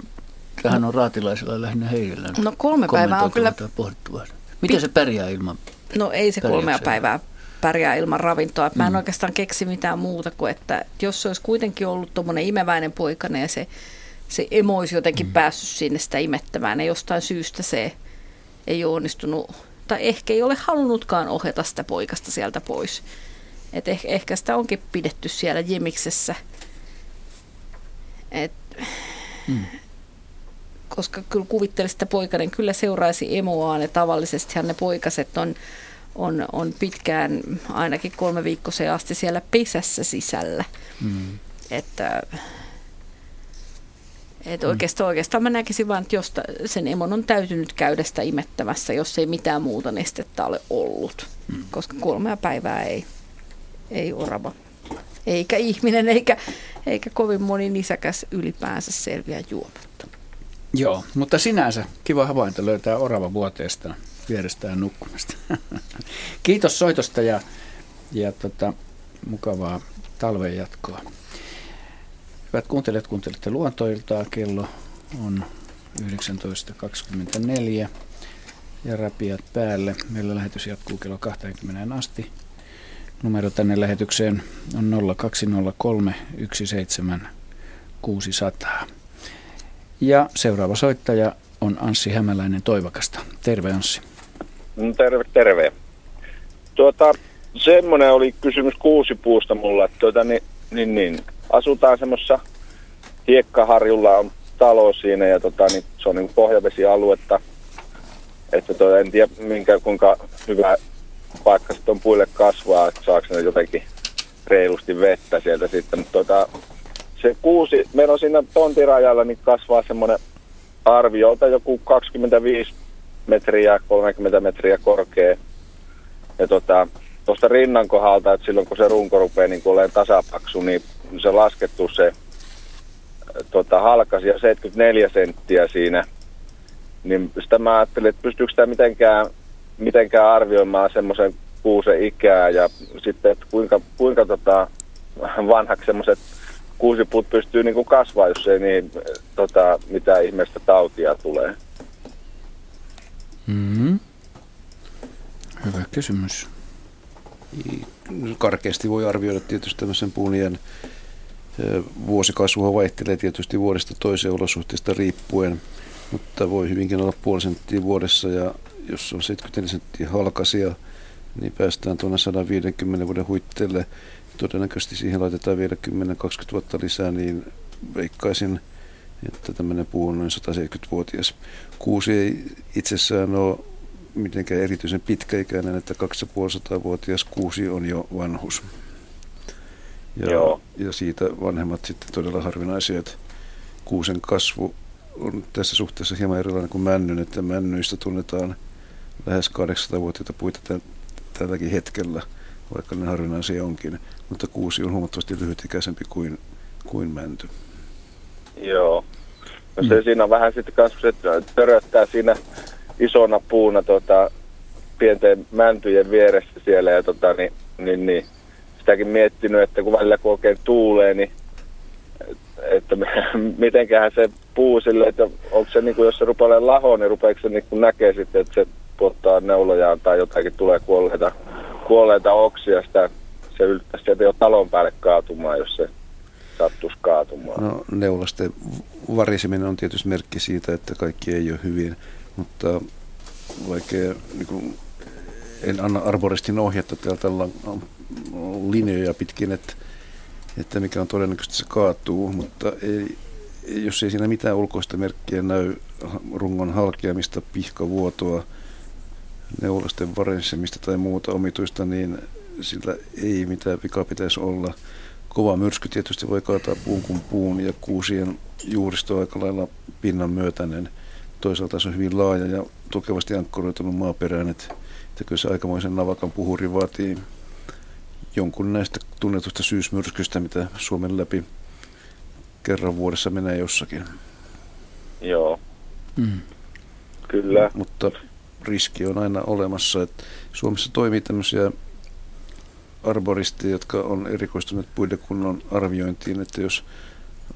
tähän on raatilaisilla lähinnä heillä? No kolme päivää on kyllä... Pohdittua. Miten se pärjää ilman? No ei se kolmea päivää pärjää ilman ravintoa. Mä en Mm. oikeastaan keksi mitään muuta kuin, että jos se olisi kuitenkin ollut tuommoinen imeväinen poikane ja se, se emo olisi jotenkin mm. päässyt sinne sitä imettämään ja jostain syystä se ei ole onnistunut, tai ehkä ei ole halunnutkaan ohjata sitä poikasta sieltä pois. Et ehkä, ehkä sitä onkin pidetty siellä jemiksessä. Et, Mm. koska kyllä kuvittelisin, että poikainen kyllä seuraisi emoaan ja tavallisestihan ne poikaset on, on, on pitkään ainakin kolme viikkoiseen asti siellä pesässä sisällä. Mm. Että et oikeastaan, oikeastaan mä näkisin vaan, että jos sen emon on täytynyt käydä sitä imettämässä, jos ei mitään muuta nestettä ole ollut. Mm. Koska kolmea päivää ei, ei orava. Eikä ihminen, eikä, eikä kovin moni nisäkäs ylipäänsä selviä juomatta. Joo, mutta sinänsä kiva havainto löytää orava vuoteesta vierestään nukkumasta. Kiitos soitosta ja, ja tota, mukavaa talven jatkoa. Hyvät kuuntelijat, kuuntelette luontoiltaa. Kello on 19.24 ja rapiat päälle. Meillä lähetys jatkuu kello 20 asti. Numero tänne lähetykseen on 0203 17600. Ja seuraava soittaja on Anssi Hämäläinen Toivakasta. Terve Anssi. No, terve, terve. Tuota, semmoinen oli kysymys kuusipuusta mulla, että tuota, niin, niin, niin, asutaan semmoisessa hiekkaharjulla on talo siinä ja tota, niin, se on niin pohjavesialuetta. Että tuota, en tiedä minkä, kuinka hyvä paikka sitten on puille kasvaa, että saako ne jotenkin reilusti vettä sieltä sitten. Mutta tuota, se kuusi, meillä on siinä tontirajalla, niin kasvaa semmoinen arviolta joku 25 metriä, 30 metriä korkea. Ja tota, tuosta rinnan kohdalta, että silloin kun se runko rupeaa niin olemaan tasapaksu, niin se laskettu se tota, halkasi ja 74 senttiä siinä. Niin sitä mä ajattelin, että pystyykö sitä mitenkään, mitenkään arvioimaan semmoisen kuusen ikää ja sitten, että kuinka, kuinka tota, vanhaksi semmoiset kuusipuut pystyy niin kuin kasvaa, jos ei niin tota, mitään ihmeistä tautia tulee. Mm-hmm. Hyvä kysymys. Karkeasti voi arvioida tietysti tämmöisen puun iän. Vuosikasvuhan vaihtelee tietysti vuodesta toiseen olosuhteista riippuen, mutta voi hyvinkin olla puoli senttiä vuodessa ja jos on 74 senttiä halkasia, niin päästään tuonne 150 vuoden huitteelle. Todennäköisesti siihen laitetaan vielä 10-20 vuotta lisää, niin veikkaisin, että tämmöinen puu on noin 170-vuotias. Kuusi ei itsessään ole mitenkään erityisen pitkäikäinen, että 250-vuotias kuusi on jo vanhus. Ja, Joo. ja siitä vanhemmat sitten todella harvinaisia, että kuusen kasvu on tässä suhteessa hieman erilainen kuin männyn, että männyistä tunnetaan lähes 800-vuotiaita puita tä- tälläkin hetkellä, vaikka ne harvinaisia onkin. Mutta kuusi on huomattavasti lyhytikäisempi kuin, kuin mänty. Joo. No se mm. siinä on vähän sitten kanssa, kun se töröttää siinä isona puuna tota, pienten mäntyjen vieressä siellä ja tota, niin, niin, niin, sitäkin miettinyt, että kun välillä kun oikein tuulee, niin että mitenköhän se puu sille, että onko se niin kuin, jos se rupeaa olemaan laho, niin rupeeko se niin kuin näkee sitten, että se tuottaa neulojaan tai jotakin tulee kuolleita, kuolleita oksia, sitä se yltäisi sieltä jo talon päälle kaatumaan, jos se sattuisi kaatumaan. No, neulasten variseminen on tietysti merkki siitä, että kaikki ei ole hyvin, mutta vaikka niin kuin, en anna arboristin ohjetta, täältä linjoja pitkin, että, että mikä on todennäköisesti se kaatuu, mutta ei, jos ei siinä mitään ulkoista merkkiä näy rungon halkeamista, pihkavuotoa, neulasten varensemista tai muuta omituista, niin sillä ei mitään vikaa pitäisi olla. Kova myrsky tietysti voi kaataa puun kuin puun ja kuusien juuristo aika lailla pinnan myötäinen. toisaalta se on hyvin laaja ja tukevasti ankkoroitunut maaperään, että, että kyllä se aikamoisen navakan puhuri vaatii jonkun näistä tunnetusta syysmyrskystä, mitä Suomen läpi kerran vuodessa menee jossakin. Joo. Mm. Kyllä. Mutta riski on aina olemassa. Että Suomessa toimii tämmöisiä arboristeja, jotka on erikoistuneet puidekunnon arviointiin, että jos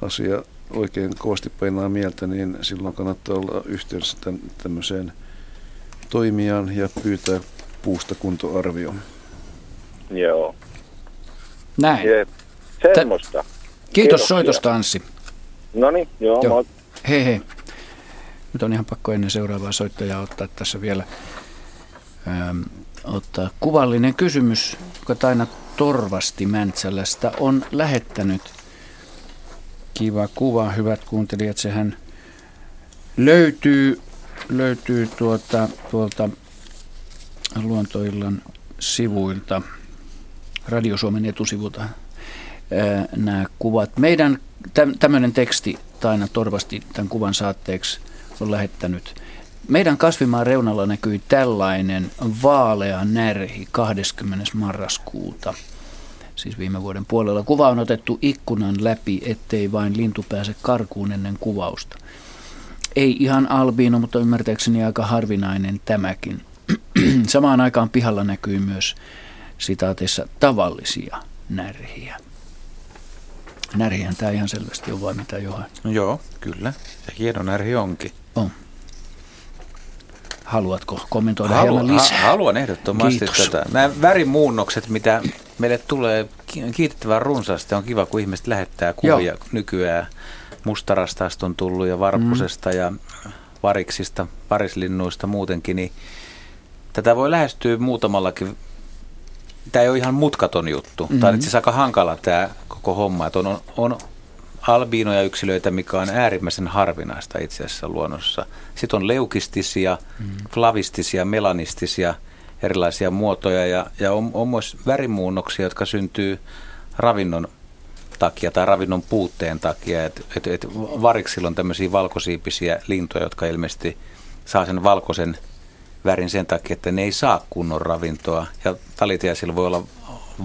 asia oikein kovasti painaa mieltä, niin silloin kannattaa olla yhteydessä tämän, tämmöiseen toimijaan ja pyytää puusta kuntoarvio. Joo. Näin. Jep. Semmoista. Kiitos Kiitoksia. soitosta Anssi. No niin, joo, Joo. Hei hei. Nyt on ihan pakko ennen seuraavaa soittajaa ottaa tässä vielä ähm, ottaa kuvallinen kysymys, joka Taina Torvasti Mäntsälästä on lähettänyt. Kiva kuva, hyvät kuuntelijat. Sehän löytyy, löytyy tuota, tuolta Luontoillan sivuilta, Radio Suomen etusivulta nämä kuvat. Meidän tämmöinen teksti Taina Torvasti tämän kuvan saatteeksi on lähettänyt. Meidän kasvimaan reunalla näkyi tällainen vaalea närhi 20. marraskuuta, siis viime vuoden puolella. Kuva on otettu ikkunan läpi, ettei vain lintu pääse karkuun ennen kuvausta. Ei ihan albiino, mutta ymmärtääkseni aika harvinainen tämäkin. Samaan aikaan pihalla näkyy myös sitaateissa tavallisia närhiä. Närhihän tämä ihan selvästi on vai mitä Johan? No joo, kyllä. Ja hieno närhi onkin. On. Haluatko kommentoida Halu, hieman lisää? ha, haluan ehdottomasti Kiitos. tätä. Nämä värimuunnokset, mitä meille tulee ki- kiitettävän runsaasti, on kiva, kun ihmiset lähettää kuvia Joo. nykyään. Mustarastaasta on tullut ja varpusesta mm. ja variksista, parislinnuista muutenkin, niin tätä voi lähestyä muutamallakin. Tämä ei ole ihan mutkaton juttu. Mm-hmm. Tämä on itse asiassa aika hankala tämä koko homma. Että on, on, on albiinoja yksilöitä, mikä on äärimmäisen harvinaista itse asiassa luonnossa. Sitten on leukistisia, mm. flavistisia, melanistisia erilaisia muotoja ja, ja on, on myös värimuunnoksia, jotka syntyy ravinnon takia tai ravinnon puutteen takia. Et, et, et variksilla on tämmöisiä valkosiipisiä lintuja, jotka ilmeisesti saa sen valkoisen värin sen takia, että ne ei saa kunnon ravintoa. Ja talitiaisilla voi olla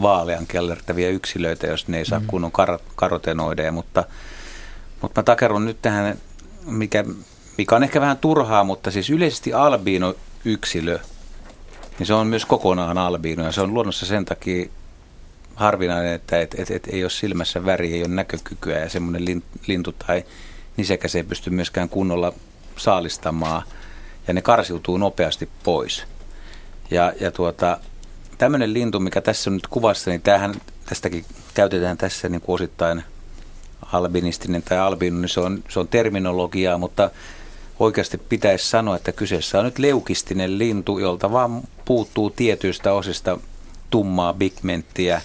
vaalean kellertäviä yksilöitä, jos ne ei saa mm. kunnon kar- karotenoideja, mutta, mutta mä takerun nyt tähän, mikä, mikä on ehkä vähän turhaa, mutta siis yleisesti albiino yksilö, niin se on myös kokonaan albiino ja se on luonnossa sen takia harvinainen, että et, et, et ei ole silmässä väri, ei ole näkökykyä ja semmoinen lintu tai nisekäs ei pysty myöskään kunnolla saalistamaan ja ne karsiutuu nopeasti pois. Ja, ja tuota, tämmöinen lintu, mikä tässä on nyt kuvassa, niin tämähän, tästäkin käytetään tässä niin kuin osittain albinistinen tai albino, niin se on, se on terminologiaa, mutta oikeasti pitäisi sanoa, että kyseessä on nyt leukistinen lintu, jolta vaan puuttuu tietyistä osista tummaa pigmenttiä,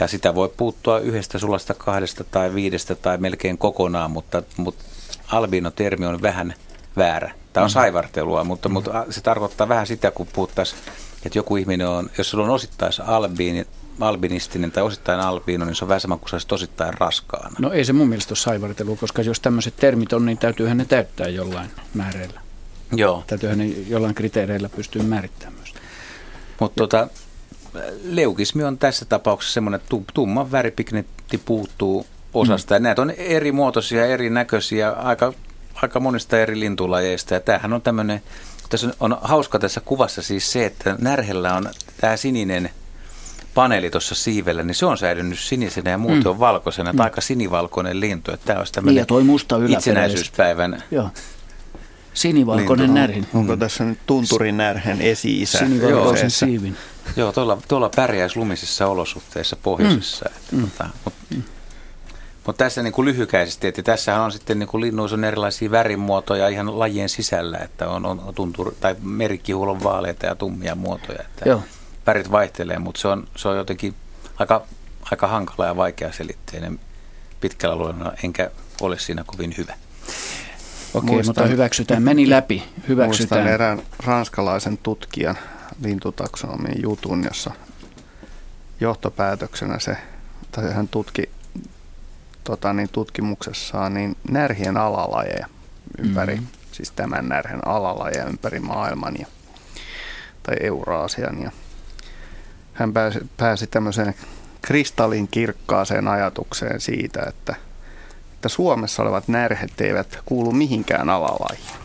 ja sitä voi puuttua yhdestä sulasta, kahdesta tai viidestä tai melkein kokonaan, mutta, mutta albino-termi on vähän väärä. Tämä on saivartelua, mutta, mutta se tarkoittaa vähän sitä, kun puhuttaisiin, että joku ihminen on, jos sulla on osittain albiini, albinistinen tai osittain albiino, niin se on vähän sama kuin se olisi osittain raskaana. No ei se mun mielestä ole saivartelua, koska jos tämmöiset termit on, niin täytyyhän ne täyttää jollain määreillä. Joo. Täytyyhän ne jollain kriteereillä pystyä määrittämään myös. Mutta tota, leukismi on tässä tapauksessa semmoinen, että tumma väripigmentti puuttuu osasta. Mm. Ja näitä on eri muotoisia, erinäköisiä, aika, aika monista eri lintulajeista. Ja tämähän on tämmöinen, tässä on, on hauska tässä kuvassa siis se, että närhellä on tämä sininen paneeli tuossa siivellä, niin se on säilynyt sinisenä ja muuten mm. on valkoisena. Mm. Tämä aika sinivalkoinen lintu. Että tämä olisi tämmöinen niin ja toi musta itsenäisyyspäivän Joo. Sinivalkoinen Lintu. närhin. Onko tässä nyt tunturin närhen esi-isä? Sinivalkoisen siivin. Joo, tuolla, tuolla pärjäisi lumisissa olosuhteissa pohjoisessa. Mm. Että, Mm. tota, Mutta mut tässä niin kuin lyhykäisesti, että tässähän on sitten niin kuin linnuissa on erilaisia värimuotoja ihan lajien sisällä, että on, on tuntur, tai merikihulla vaaleita ja tummia muotoja. Että Joo. Värit vaihtelee, mutta se on, se on jotenkin aika, aika hankala ja vaikea selitteinen pitkällä luennolla, enkä ole siinä kovin hyvä. Okei, Muistan- mutta hyväksytään. Meni läpi. Muistan Hyväksytään. erään ranskalaisen tutkijan lintutaksonomin jutun, jossa johtopäätöksenä se, tai hän tutki tota, niin tutkimuksessaan niin närhien alalajeja ympäri Mhm. mm-hmm. siis tämän närhen alalajeja ympäri maailman ja, tai Euraasian. Ja hän pääsi, pääsi tämmöiseen kristallin kirkkaaseen ajatukseen siitä, että, että Suomessa olevat närhet eivät kuulu mihinkään alalajiin.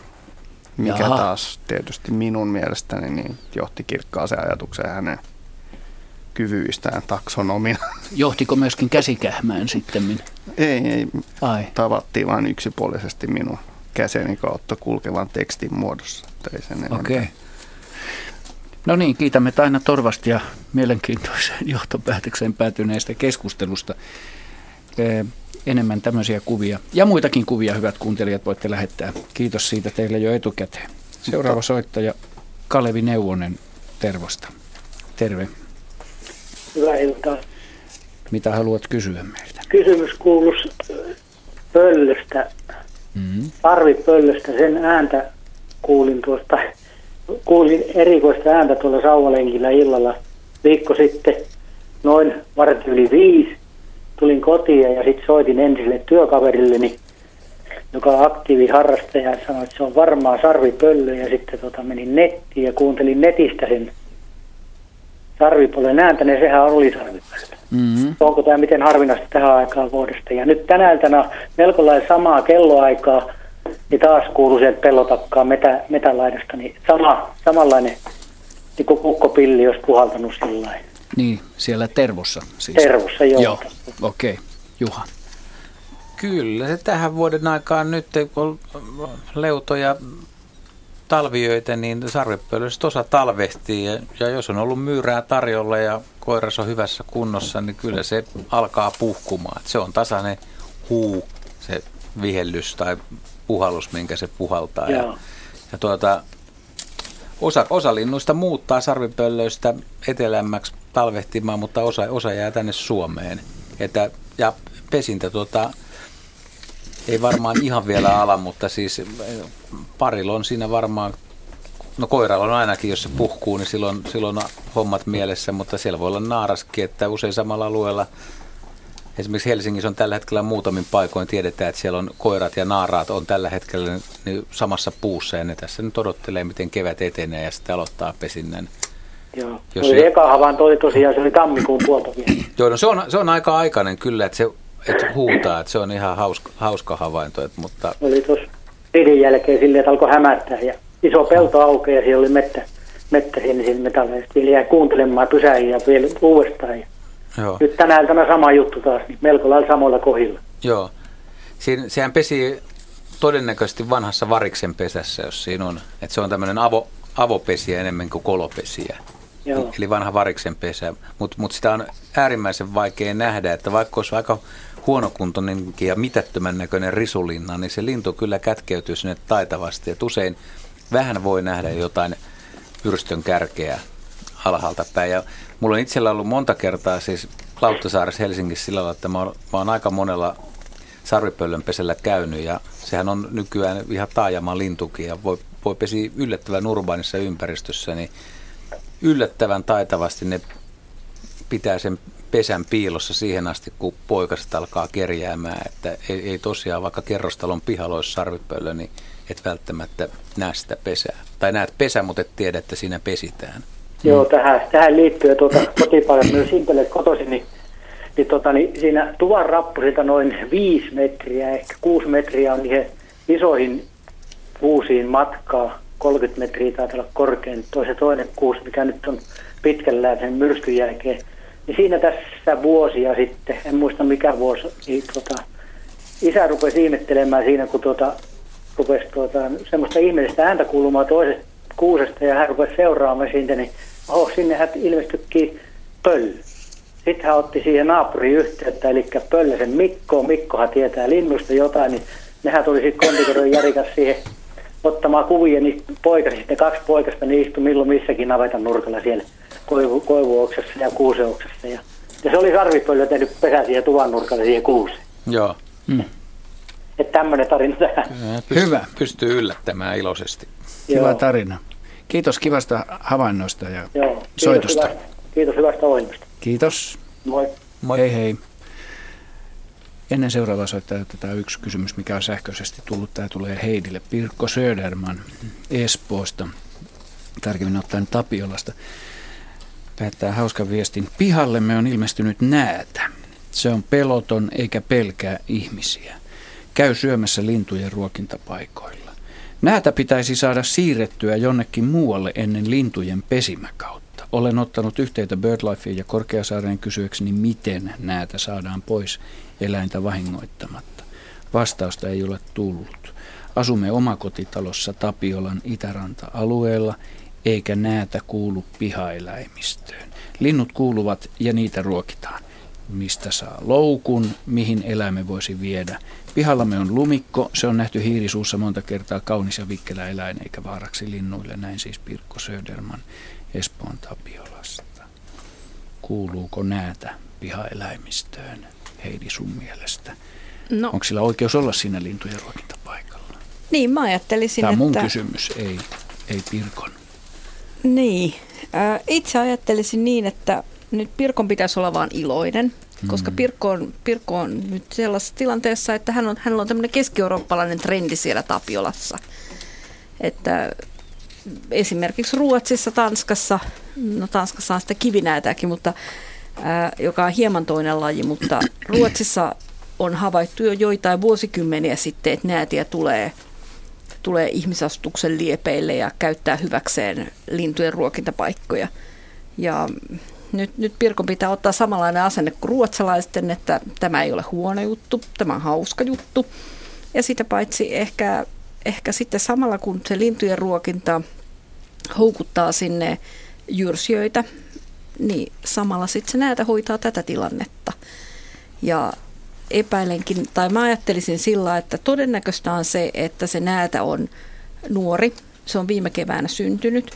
Mikä Jaha. taas tietysti minun mielestäni niin johti kirkkaaseen ajatukseen hänen kyvyistään taksonomina. Johtiko myöskin käsikähmään sitten? Ei, ei. Ai. Tavattiin vain yksipuolisesti minun käseni kautta kulkevan tekstin muodossa. Okei. Okay. No niin, kiitämme Taina Torvasti ja mielenkiintoiseen johtopäätökseen päätyneestä keskustelusta. Enemmän tämmöisiä kuvia ja muitakin kuvia, hyvät kuuntelijat, voitte lähettää. Kiitos siitä teille jo etukäteen. Seuraava soittaja Kalevi Neuvonen Tervosta. Terve. Hyvää iltaa. Mitä haluat kysyä meiltä? Kysymys kuuluisi pöllöstä, mm-hmm. parvipöllöstä. Sen ääntä kuulin tuosta, kuulin erikoista ääntä tuolla sauvalenkillä illalla viikko sitten, noin vartti yli viisi. Tulin kotiin ja sitten soitin entiselle työkaverilleni, joka on aktiivi harrastaja ja sanoi, että se on varmaan sarvipöllö ja sitten tota, menin nettiin ja kuuntelin netistä sen sarvipolven ääntä, niin sehän oli sarvipöllö. Mm-hmm. Onko tämä miten harvinaista tähän aikaan vuodesta? Ja nyt tänä iltana melko lailla samaa kelloaikaa, niin taas kuuluu sieltä pellotakkaa metä, metälaidasta, niin sama, samanlainen niin kuin kukkopilli olisi puhaltanut sillä Niin, siellä Tervossa siis. Tervossa, joo. joo. Okei, okay. Juha. Kyllä, se tähän vuoden aikaan nyt, kun leutoja talviöitä, niin sarvepölystä osa talvehtii ja, ja jos on ollut myyrää tarjolla ja koiras on hyvässä kunnossa, niin kyllä se alkaa puhkumaan. Se on tasainen huu, se vihellys tai puhallus, minkä se puhaltaa. Ja, ja tuota, osa, osa linnuista muuttaa sarvipöllöistä etelämmäksi talvehtimaan, mutta osa, osa jää tänne Suomeen. Että, ja pesintä tuota, ei varmaan ihan vielä ala, mutta siis eh, parilla on siinä varmaan, no koiralla on ainakin, jos se puhkuu, niin silloin, silloin on hommat mielessä, mutta siellä voi olla naaraskin, että usein samalla alueella Esimerkiksi Helsingissä on tällä hetkellä muutamin paikoin tiedetään, että siellä on koirat ja naaraat on tällä hetkellä niin samassa puussa ja ne tässä nyt odottelee, miten kevät etenee ja sitten aloittaa pesinnän. Joo, Jos se eka havainto oli tosiaan, se oli tammikuun puolta vielä. Joo, no se on, se on aika aikainen kyllä, että se että huutaa, että se on ihan hauska, hauska havainto. Että, mutta... Oli tuossa vidin jälkeen silleen, että alkoi hämärtää ja iso pelto aukeaa ja siellä oli mettä, mettä siinä, siinä metalleista. Vielä jäi kuuntelemaan pysäihin ja vielä uudestaan. Ja Joo. Nyt tänä iltana sama juttu taas, niin melko lailla samoilla kohdilla. Joo. Siin, sehän pesi todennäköisesti vanhassa variksen pesässä, jos siinä on. Että se on tämmöinen avo, avopesiä enemmän kuin kolopesiä. Joo. Eli vanha variksen pesä. Mutta mut sitä on äärimmäisen vaikea nähdä, että vaikka olisi aika huonokuntoinen ja mitättömän näköinen risulinna, niin se lintu kyllä kätkeytyy sinne taitavasti. Et usein vähän voi nähdä jotain pyrstön kärkeä alhaalta päin. Ja mulla on itsellä ollut monta kertaa siis Lauttasaaressa Helsingissä sillä lailla, että mä oon, mä oon aika monella sarvipöllönpesellä käynyt ja sehän on nykyään ihan taajama lintukin ja voi, voi pesi yllättävän urbaanissa ympäristössä, niin yllättävän taitavasti ne pitää sen pesän piilossa siihen asti, kun poikaset alkaa kerjäämään. Että ei, ei tosiaan, vaikka kerrostalon pihalla olisi sarvipöllö, niin et välttämättä näe sitä pesää. Tai näet pesä, mutta et tiedä, että siinä pesitään. Joo, tähän, tähän liittyy tuota, kotipaikat myös Simpelet kotoisin, niin, niin, tota, niin siinä tuvan rappusilta noin viisi metriä, ehkä kuusi metriä on niihin isoihin kuusiin matkaa. 30 metriä taitaa olla korkein, toisen toinen kuusi, mikä nyt on pitkällään sen myrskyn jälkeen niin siinä tässä vuosia sitten, en muista mikä vuosi, niin tota, isä rupesi ihmettelemään siinä, kun tuota, rupesi tuota, semmoista ihmeellistä ääntä kuulumaan toisesta kuusesta ja hän rupesi seuraamaan siitä, niin oh, sinne hän ilmestyikin pölly. Sitten hän otti siihen naapuri yhteyttä, eli Pöllösen Mikko, Mikkohan tietää linnusta jotain, niin nehän tuli sitten kondikoron Jarikas siihen ottamaan kuvia, niin poikasista, ne kaksi poikasta, niin istui milloin missäkin navetan nurkalla siellä koivu, koivuoksassa ja kuuseoksassa. Ja, ja se oli sarvipöllö tehnyt pesä siihen tuvan nurkalle siihen kuuseen. Joo. Mm. Että tämmöinen tarina tähän. Pystyy, Hyvä. Pystyy yllättämään iloisesti. Joo. tarina. Kiitos kivasta havainnosta ja Joo. Kiitos soitosta. Hyvä, kiitos hyvästä ohjelmasta. Kiitos. Moi. Moi. Hei hei. Ennen seuraavaa soittaa otetaan yksi kysymys, mikä on sähköisesti tullut. Tämä tulee Heidille. Pirkko Söderman Espoosta, tarkemmin ottaen Tapiolasta, päättää hauskan viestin. Pihallemme on ilmestynyt näätä. Se on peloton eikä pelkää ihmisiä. Käy syömässä lintujen ruokintapaikoilla. Näätä pitäisi saada siirrettyä jonnekin muualle ennen lintujen pesimäkautta. Olen ottanut yhteyttä BirdLifeen ja Korkeasaareen kysyäkseni, miten näätä saadaan pois eläintä vahingoittamatta. Vastausta ei ole tullut. Asumme omakotitalossa Tapiolan itäranta-alueella, eikä näätä kuulu pihaeläimistöön. Linnut kuuluvat ja niitä ruokitaan. Mistä saa loukun, mihin eläimen voisi viedä. Pihallamme on lumikko, se on nähty hiirisuussa monta kertaa kaunis ja vikkelä eläin eikä vaaraksi linnuille. Näin siis Pirkko Söderman Espoon Tapiolasta. Kuuluuko näätä pihaeläimistöön? Heidi sun mielestä? No. Onko sillä oikeus olla siinä lintujen ruokintapaikalla? Niin, mä ajattelisin, Tämä on mun että... kysymys, ei, ei Pirkon. Niin, äh, itse ajattelisin niin, että nyt Pirkon pitäisi olla vaan iloinen, koska Mm. Pirkko on, Pirkko on nyt sellaisessa tilanteessa, että hän on, hänellä on tämmöinen keski-eurooppalainen trendi siellä Tapiolassa. Että esimerkiksi Ruotsissa, Tanskassa, no Tanskassa on sitä kivinäätäkin, mutta, joka on hieman toinen laji, mutta Ruotsissa on havaittu jo joitain vuosikymmeniä sitten, että näätiä tulee, tulee ihmisastuksen liepeille ja käyttää hyväkseen lintujen ruokintapaikkoja. Ja nyt, nyt Pirkon pitää ottaa samanlainen asenne kuin ruotsalaisten, että tämä ei ole huono juttu, tämä on hauska juttu. Ja sitä paitsi ehkä, ehkä sitten samalla kun se lintujen ruokinta houkuttaa sinne jyrsijöitä, niin samalla sitten se näätä hoitaa tätä tilannetta. Ja epäilenkin, tai mä ajattelisin sillä, että todennäköistä on se, että se näätä on nuori, se on viime keväänä syntynyt,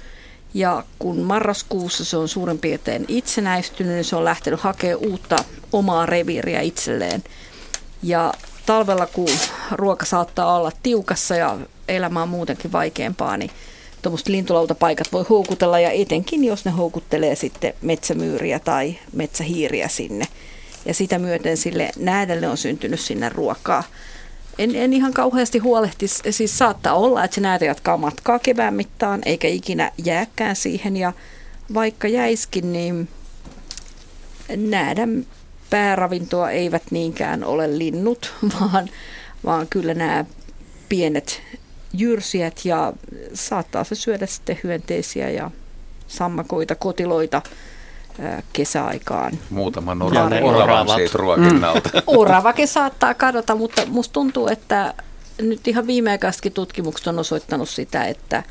ja kun marraskuussa se on suurin piirtein itsenäistynyt, niin se on lähtenyt hakemaan uutta omaa reviiriä itselleen. Ja talvella, kun ruoka saattaa olla tiukassa ja elämä on muutenkin vaikeampaa, niin tuommoiset lintulautapaikat voi houkutella ja etenkin, jos ne houkuttelee sitten metsämyyriä tai metsähiiriä sinne. Ja sitä myöten sille näädälle on syntynyt sinne ruokaa. En, en ihan kauheasti huolehtisi, siis saattaa olla, että se näätä jatkaa matkaa kevään mittaan, eikä ikinä jääkään siihen. Ja vaikka jäiskin, niin näädän pääravintoa eivät niinkään ole linnut, vaan, vaan kyllä nämä pienet jyrsijät ja saattaa se syödä sitten hyönteisiä ja sammakoita, kotiloita kesäaikaan. Muutaman Ja oravan, siitä ruokinnalta. Oravakin saattaa kadota, mutta musta tuntuu, että nyt ihan viimeaikaisetkin tutkimukset on osoittanut sitä, että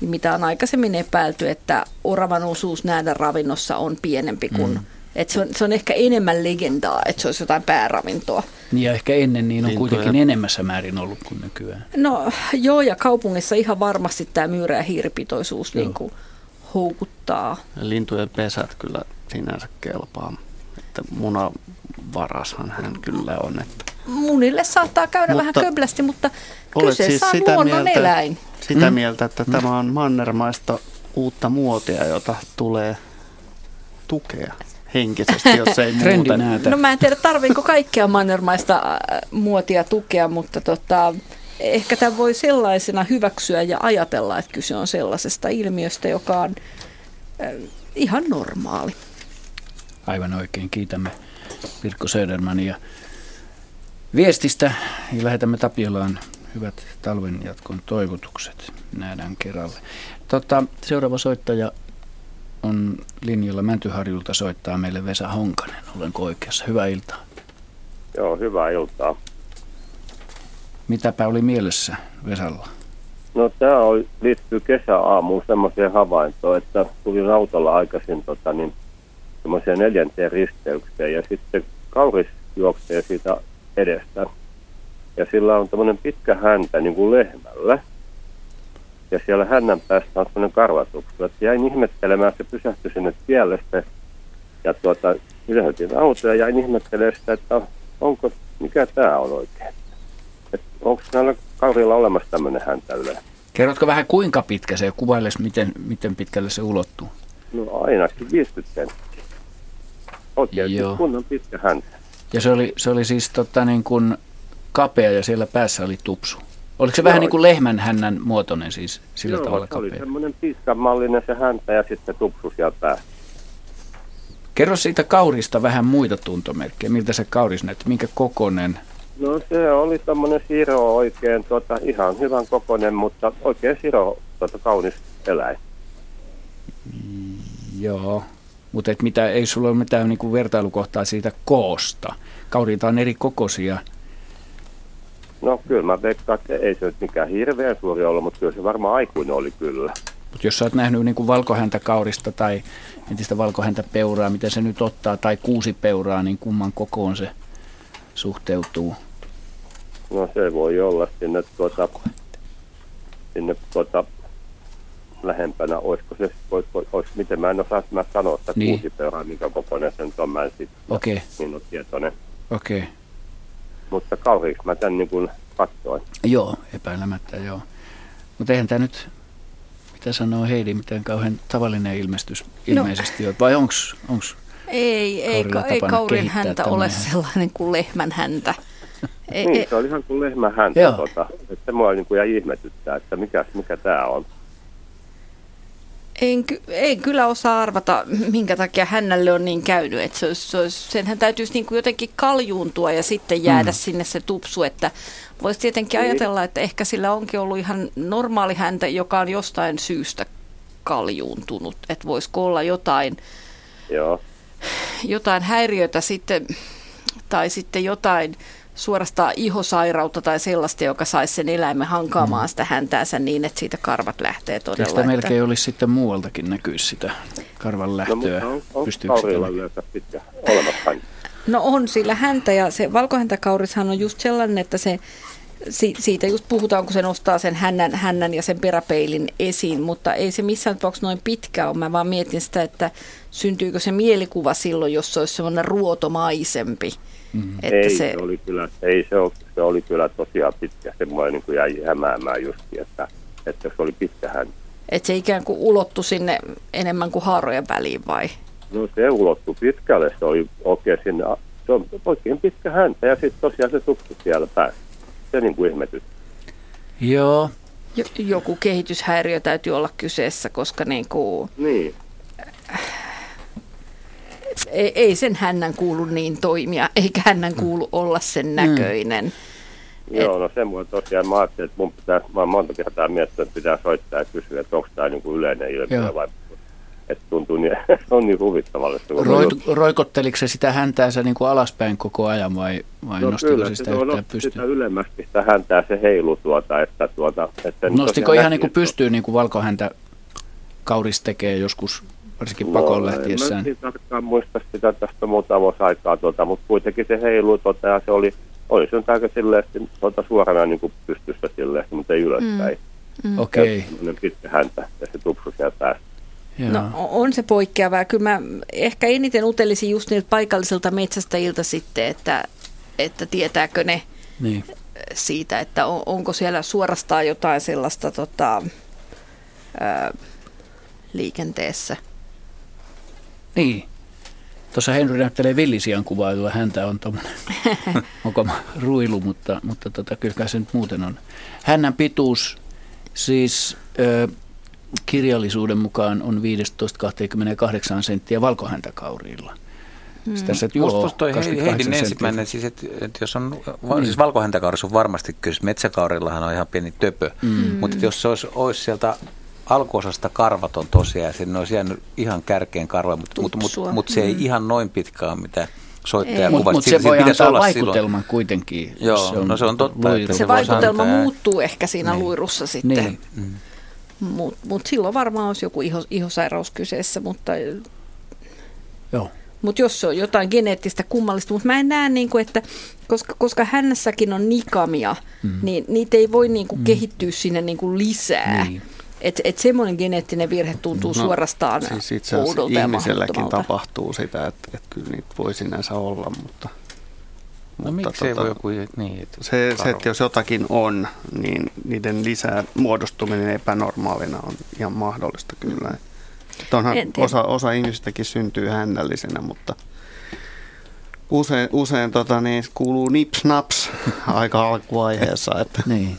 mitä on aikaisemmin epäilty, että oravan osuus näädän ravinnossa on pienempi kuin, mm. Että se on, se on ehkä enemmän legendaa, että se olisi jotain pääravintoa. Niin ja ehkä ennen niin on Lintuja. kuitenkin enemmässä määrin ollut kuin nykyään. No joo, ja kaupungissa ihan varmasti tämä myyrä- ja hiiripitoisuus niin kuin houkuttaa. Lintujen pesät kyllä sinänsä kelpaa. Että munavarashan hän kyllä on. Että Munille saattaa käydä Mutta vähän köblästi, mutta olet kyseessä on siis sitä luonnon mieltä, eläin. sitä Mm. mieltä, että Mm. tämä on mannermaista uutta muotia, jota tulee tukea henkisesti, jos ei muuten. No mä en tiedä, tarviiko kaikkea mannermaista äh, muotia tukea, mutta tota, ehkä tämä voi sellaisena hyväksyä ja ajatella, että kyse on sellaisesta ilmiöstä, joka on äh, ihan normaali. Aivan oikein, kiitämme Pirkko Södermania viestistä ja lähetämme Tapiolaan hyvät talven jatkon toivotukset. Nähdään kerralle. Tota, seuraava soittaja on linjalla Mäntyharjulta soittaa meille Vesa Honkanen. Olenko oikeassa? Hyvää iltaa. Joo, hyvää iltaa. Mitäpä oli mielessä Vesalla? No tämä on, liittyy kesäaamuun semmoiseen havaintoon, että tulin autolla aikaisin tota, niin, semmoiseen neljänteen risteykseen ja sitten kauris juoksee siitä edestä. Ja sillä on tämmöinen pitkä häntä niin kuin lehmällä. Ja siellä hännän päässä on semmoinen karvatuksu. Että jäin ihmettelemään, se pysähtyi sinne tielle sitten. Ja tuota, pysähdytin autoa ja jäin ihmettelemään sitä, että onko, mikä tämä on oikein. Et onko näillä kaurilla olemassa tämmöinen häntä yleensä? Kerrotko vähän kuinka pitkä se ja kuvailles, miten, miten pitkälle se ulottuu? No ainakin 50 senttiä. Oikein Joo. kunnon pitkä häntä. Ja se oli, se oli siis tota, niin kuin kapea ja siellä päässä oli tupsu. Oliko se Joo. vähän niin kuin lehmän hännän muotoinen siis sillä Joo, tavalla se oli kapea? semmoinen piiskan mallinen se häntä ja sitten tupsu siellä päässä. Kerro siitä kaurista vähän muita tuntomerkkejä. Miltä se kauris näytti? Minkä kokonen? No se oli tämmöinen siro oikein, tota, ihan hyvän kokoinen, mutta oikein siro, tota, kaunis eläin. Joo, mutta et mitä, ei sulla ole mitään niin kuin vertailukohtaa siitä koosta. Kauriita on eri kokoisia. No kyllä mä veikkaan, että ei se nyt mikään hirveän suuri ollut, mutta kyllä se varmaan aikuinen oli kyllä. Mutta jos sä oot nähnyt niin kuin valkohäntäkaurista tai entistä valkohäntäpeuraa, mitä se nyt ottaa, tai kuusi peuraa, niin kumman kokoon se suhteutuu? No se voi olla sinne tuota, sinne tuota lähempänä, olisiko se, olisiko, olisiko, miten mä en osaa mä sanoa, että Niin. kuusi peuraa, minkä kokoinen se nyt on, mä en sit, Okei. niin ole tietoinen. Okei. Okay. Mutta kauriiksi mä tän niin kuin katsoin. Joo, epäilemättä joo. Mutta eihän tämä nyt, mitä sanoo Heidi, miten kauhean tavallinen ilmestys ilmeisesti on. Vai onks, onks Ei, ei, ka- ei kaurin häntä ole sellainen kuin lehmän häntä. Ei, niin, ei, se oli ihan kuin lehmän häntä. Joo. Tota, että se mua niin kuin jäi ihmetyttää, että mikä, mikä tämä on. En, en kyllä osaa arvata, minkä takia hännälle on niin käynyt. Että se olisi, se olisi, senhän täytyisi niin kuin jotenkin kaljuuntua ja sitten jäädä Mm. sinne se tupsu. Että voisi tietenkin Niin. ajatella, että ehkä sillä onkin ollut ihan normaali häntä, joka on jostain syystä kaljuuntunut. Että voisiko olla jotain Joo. jotain häiriötä sitten, tai sitten jotain suorastaan ihosairautta tai sellaista, joka saisi sen eläimen hankaamaan sitä häntäänsä niin, että siitä karvat lähtee todella. sitä melkein olisi sitten muualtakin näkyisi sitä karvan No lähtöä? mutta on, on Pystyykö sitä pitkä olemassa. No on sillä häntä ja se valkohäntäkaurishan on just sellainen, että se si- siitä just puhutaan, kun se nostaa sen hännän, hännän ja sen peräpeilin esiin, mutta ei se missään tapauksessa noin pitkä ole. Mä vaan mietin sitä, että syntyykö se mielikuva silloin, jos se olisi semmoinen ruotomaisempi. Mm. Että ei, se- se... oli kyllä, ei se, oli, se oli kyllä tosiaan pitkä. Se mua niin kuin jäi hämäämään justiin, että, että se oli pitkä hän. Että se ikään kuin ulottu sinne enemmän kuin haarojen väliin vai? No se ulottui pitkälle, se oli oikein sinne, se on oikein pitkä häntä ja sitten tosiaan se tupsu siellä päässä. Se niin kuin ihmetytti. Joo. Jo- joku kehityshäiriö täytyy olla kyseessä, koska niin kuin, Niin. Ei, ei sen hännän kuulu niin toimia, eikä hännän kuulu olla sen näköinen. Joo, no se mua tosiaan, mä ajattelin, että mun pitää, mä oon monta kertaa miettinyt, että pitää soittaa ja kysyä, että onko tämä niin kuin yleinen ilmiö Joo. vai että tuntuu niin, on niin huvittavalle. se Roit, roikotteliko se sitä häntäänsä niin kuin alaspäin koko ajan vai, vai No nostiko kyllä, se se sitä yhtään pystyyn? sitä ylemmästi sitä häntää se heilu tuota, että tuota... Että Nostiko ihan niin kuin pystyyn niin kuin valkohäntä kauris tekee joskus, varsinkin pakoon No, En lähtiessään? mä niin tarkkaan muista sitä tästä muutama vuosi aikaa, tuota, mutta kuitenkin se heilui tuota, ja se oli, oli se nyt aika silleen, että tuota, suorana niin kuin pystyssä silleen, mutta ei ylöspäin. Mm. Okei. Ja semmoinen pitkä häntä ja se tupsu siellä päässä. No on se poikkeavaa. Kyllä mä ehkä eniten utelisin just niiltä paikallisilta metsästäjiltä sitten, että, että tietääkö ne Niin. siitä, että on, onko siellä suorastaan jotain sellaista tota, ää, liikenteessä. Niin. Tuossa Henry näyttelee villisian kuvaa, jolla häntä on tuommoinen mokoma ruilu, mutta, mutta tota, kyllä se nyt muuten on. Hännän pituus siis ö, kirjallisuuden mukaan on 15-28 senttiä valkohäntäkauriilla. Mm. Tässä, Musta joo, musta toi 28 Heidin ensimmäinen, siis että et jos on, Niin. siis valkohäntäkaurissa on varmasti kyllä, metsäkaurillahan on ihan pieni töpö, Mm. mutta jos se olisi, olisi sieltä alkuosasta karvaton tosiaan, ja sinne olisi jäänyt ihan kärkeen karva, mutta mut, mut, mut se ei Mm. ihan noin pitkä ole, mitä soittaja Mutta kuvasi. mut Siitä- se voi pitäisi antaa olla vaikutelman silloin. kuitenkin. Joo, jos no se on totta, luiru. että Se se vaikutelma antaa, muuttuu ehkä siinä Niin. luirussa sitten. Niin. Mutta mut silloin varmaan olisi joku iho, ihosairaus kyseessä, mutta, Joo. mutta jos se on jotain geneettistä kummallista, mutta mä en näe, niin kuin, että koska, koska hännässäkin on nikamia, Mm. mm. niin niitä ei voi niin kuin, mm. kehittyä sinne niin kuin lisää. Niin. Että et semmoinen geneettinen virhe tuntuu no, suorastaan Siis itse oudolta ihmiselläkin tapahtuu sitä, että, että kyllä niitä voi sinänsä olla, mutta... No miksi ei voi joku, niin, että se, se, että jos jotakin on, niin niiden lisää muodostuminen epänormaalina on ihan mahdollista kyllä. Että onhan osa, osa ihmisistäkin syntyy hännällisenä, mutta, usein, usein tota, niin, kuuluu nips-naps aika alkuvaiheessa. Että. niin.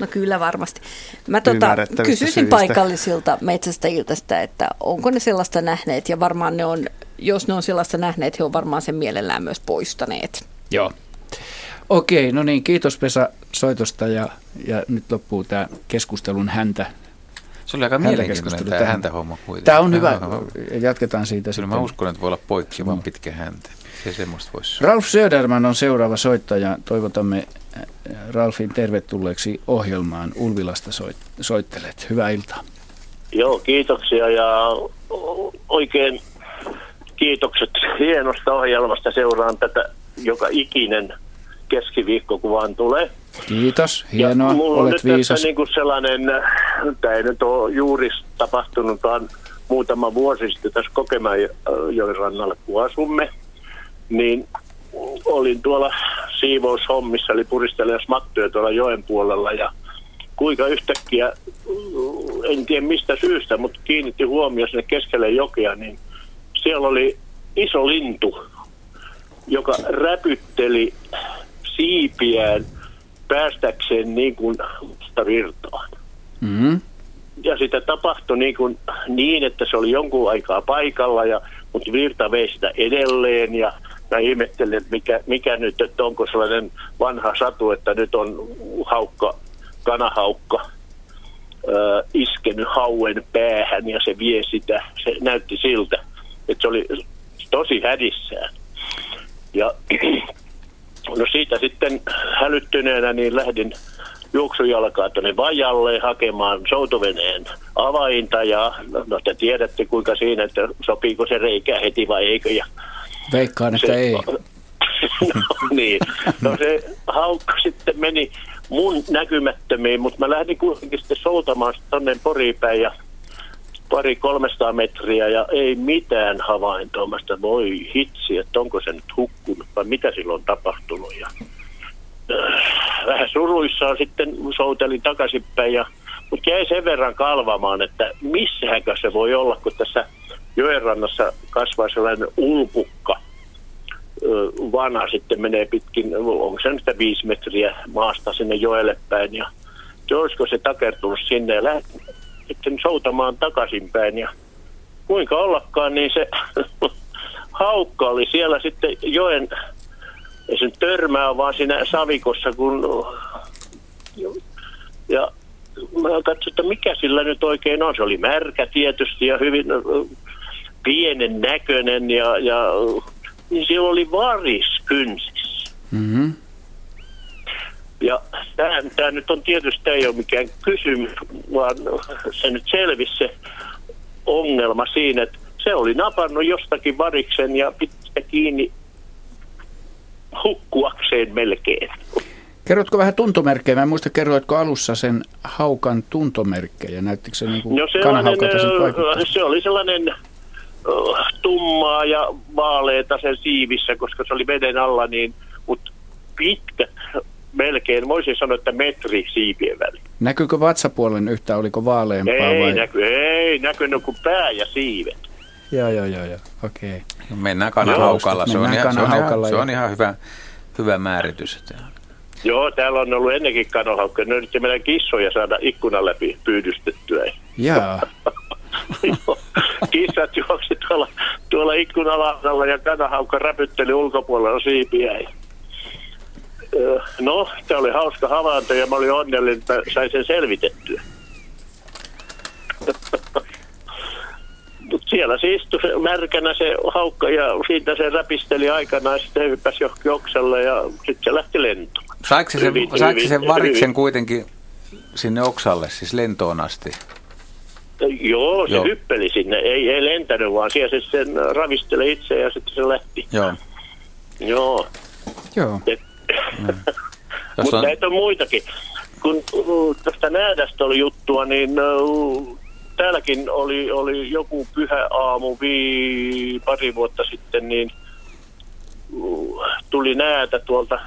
No kyllä varmasti. Mä tota, kysyisin syistä. paikallisilta metsästäjiltä sitä, että onko ne sellaista nähneet ja varmaan ne on, jos ne on sellaista nähneet, he on varmaan sen mielellään myös poistaneet. Joo. Okei, no niin, kiitos Pesa soitosta ja, ja nyt loppuu tämä keskustelun häntä. Se oli aika mielenkiintoinen tämä häntä homma kuitenkin. Tämä on hyvä, jatketaan siitä Kyllä sitten. mä uskon, että voi olla poikki vaan pitkä häntä. Se semmoista voisi Ralf Söderman on seuraava soittaja. Toivotamme äh, Ralfin tervetulleeksi ohjelmaan. Ulvilasta soit, soittelet. Hyvää iltaa. Joo, kiitoksia ja oikein kiitokset hienosta ohjelmasta. Seuraan tätä joka ikinen keskiviikko, kun vaan tulee. Kiitos, hienoa, ja mulla olet on nyt Tässä niin kuin sellainen, tämä ei nyt ole juuri tapahtunutkaan muutama vuosi sitten tässä Kokemäenjoen rannalla, kun asumme, niin olin tuolla siivoushommissa, eli puristelemassa mattoja tuolla joen puolella ja kuinka yhtäkkiä, en tiedä mistä syystä, mutta kiinnitti huomioon sinne keskelle jokea, niin siellä oli iso lintu, joka räpytteli siipiään päästäkseen niin kuin virtaan. Mm-hmm. Ja sitä tapahtui niin, kuin, niin, että se oli jonkun aikaa paikalla, ja, mutta virta vei sitä edelleen. Ja mä ihmettelin, että mikä, mikä nyt, että onko sellainen vanha satu, että nyt on haukka, kanahaukka äh, iskenyt hauen päähän ja se vie sitä. Se näytti siltä, että se oli tosi hädissään. Ja no siitä sitten hälyttyneenä niin lähdin juoksujalkaa tuonne Vajalle hakemaan soutuveneen avainta ja no, no te tiedätte kuinka siinä, että sopiiko se reikä heti vai eikö. Ja Veikkaan, että se, ei. no niin, no se haukka sitten meni mun näkymättömiin, mutta mä lähdin kuitenkin sitten soutamaan tuonne Poriin päin ja pari 300 metriä ja ei mitään havaintoa. Mä sitä voi hitsi, että onko se nyt hukkunut vai mitä silloin on tapahtunut. Ja, äh, vähän suruissaan sitten soutelin takaisinpäin, ja, mutta jäi sen verran kalvamaan, että missähänkö se voi olla, kun tässä joenrannassa kasvaa sellainen ulpukka, vanha sitten menee pitkin, onko se nyt viisi metriä maasta sinne joelle päin. Ja olisiko se takertunut sinne ja sitten soutamaan takaisinpäin. Ja kuinka ollakaan, niin se haukka oli siellä sitten joen, ei se törmää, vaan siinä savikossa, kun ja mä katsoin, että mikä sillä nyt oikein on. Se oli märkä tietysti ja hyvin pienen näköinen ja, ja niin siellä oli varis kynsissä. Mm-hmm. Ja tämä, tämä nyt on tietysti, tämä ei ole mikään kysymys, vaan se nyt selvisi se ongelma siinä, että se oli napannut jostakin variksen ja pitää kiinni hukkuakseen melkein. Kerrotko vähän tuntomerkkejä? Mä en muista, kerroitko alussa sen haukan tuntomerkkejä? Näyttikö se niin kuin no se oli sellainen tummaa ja vaaleeta sen siivissä, koska se oli veden alla, niin, mutta pitkä melkein, voisin sanoa, että metri siipien väli. Näkyykö vatsapuolen yhtä, oliko vaaleampaa ei, vai? Näky, ei näkynyt kuin pää ja siivet. Joo, joo, joo, joo. okei. Okay. Mennään kanahaukalla, se, on ihan, se, on ihan, se on ihan hyvä, hyvä määritys. Joo, täällä on ollut ennenkin kanohaukka. Ne yritti meidän kissoja saada ikkunan läpi pyydystettyä. Jaa. Kissat juoksi tuolla, tuolla ikkunalaudalla ja kanahaukka räpytteli ulkopuolella siipiä. No, tämä oli hauska havainto ja mä olin onnellinen, että sain sen selvitettyä. Mutta siellä se istui se märkänä se haukka ja siitä se räpisteli aikanaan ja sitten hyppäsi johonkin oksalle ja sitten se lähti lentoon. Saiko se, hyvin, saiko hyvin, sen variksen hyvin. kuitenkin sinne oksalle, siis lentoon asti? Joo, se Joo. hyppeli sinne. Ei, ei lentänyt, vaan siellä se sen ravisteli itse ja sitten se lähti. Joo. Joo. Joo. Et Mm. Mutta on... näitä on muitakin. Kun uh, tästä näädästä oli juttua, niin uh, täälläkin oli, oli joku pyhä aamu vii, pari vuotta sitten, niin uh, tuli näätä tuolta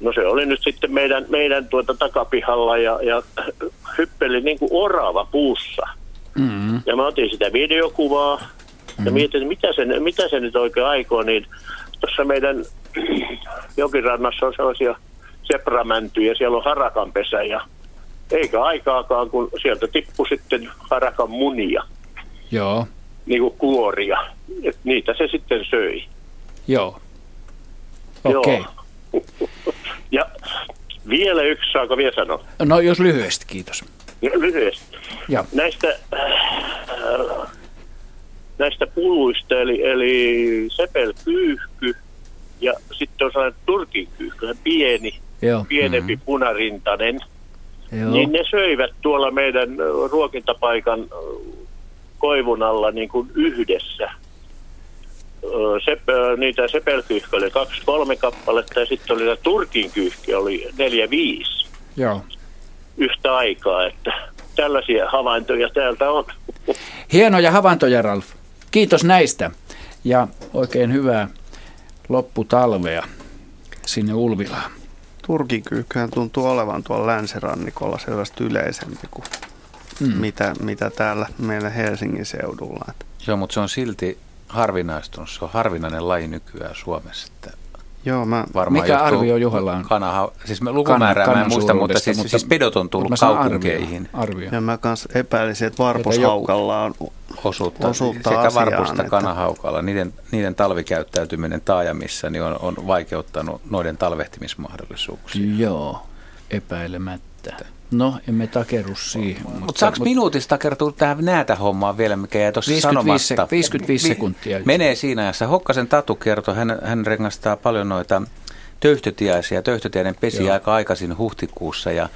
No se oli nyt sitten meidän, meidän tuota takapihalla ja, ja hyppeli niin kuin orava puussa. Mm-hmm. Ja mä otin sitä videokuvaa Ja mietin, mitä se, mitä se nyt oikein aikoo, niin tuossa meidän jokirannassa on sellaisia sepramäntyjä, siellä on harakanpesä ja eikä aikaakaan, kun sieltä tippui sitten harakan munia, Joo, niin kuin kuoria. Et niitä se sitten söi. joo. Okei. Joo. Vielä yksi, saako vielä sanoa? No jos lyhyesti, kiitos. Lyhyesti. Ja. Näistä, äh, näistä puluista, eli, eli sepelkyyhky ja sitten on sellainen turkinkyyhky, pieni, Joo. pienempi punarintainen. Joo. Niin ne söivät tuolla meidän ruokintapaikan ö, koivun alla niin kuin yhdessä. Ö, Sep, ö, niitä sepelkyyhkyjä oli kaksi, kolme kappaletta ja sitten oli turkinkyyhkyjä oli neljä, viisi Joo. yhtä aikaa. Että tällaisia havaintoja täältä on. Hienoja havaintoja, Ralf. Kiitos näistä ja oikein hyvää lopputalvea sinne Ulvilaan. Turkikyyhkyhän tuntuu olevan tuolla länsirannikolla selvästi yleisempi kuin Mm. mitä, mitä täällä meillä Helsingin seudulla. Joo, mutta se on silti harvinaistunut. Se on harvinainen laji nykyään Suomessa. Että Joo, mä, varmaan Mikä arvio Juhalla on? Kanaha, siis mä lukumäärää mä en muista, mutta siis, mutta- siis pedot on tullut kaupunkeihin. arvio, arvio. Ja mä kans epäilisin, että Että varpushaukalla on osuutta, osuutta sekä asiaan, varpusta että- kanahaukalla. Niiden, niiden talvikäyttäytyminen taajamissa niin on, on vaikeuttanut noiden talvehtimismahdollisuuksia. Joo, epäilemättä. No, emme takeru siihen. Mutta, Mutta saako minuutista kertoa tähän näätä hommaan vielä, mikä jäi tuossa 55 sanomatta? sek- 55 Vi- sekuntia. Menee siinä ajassa. Hokkasen Tatu kertoi, hän, hän rengastaa paljon noita töyhtötiaisia. Töyhtötiainen pesi Joo. aika aikaisin huhtikuussa ja,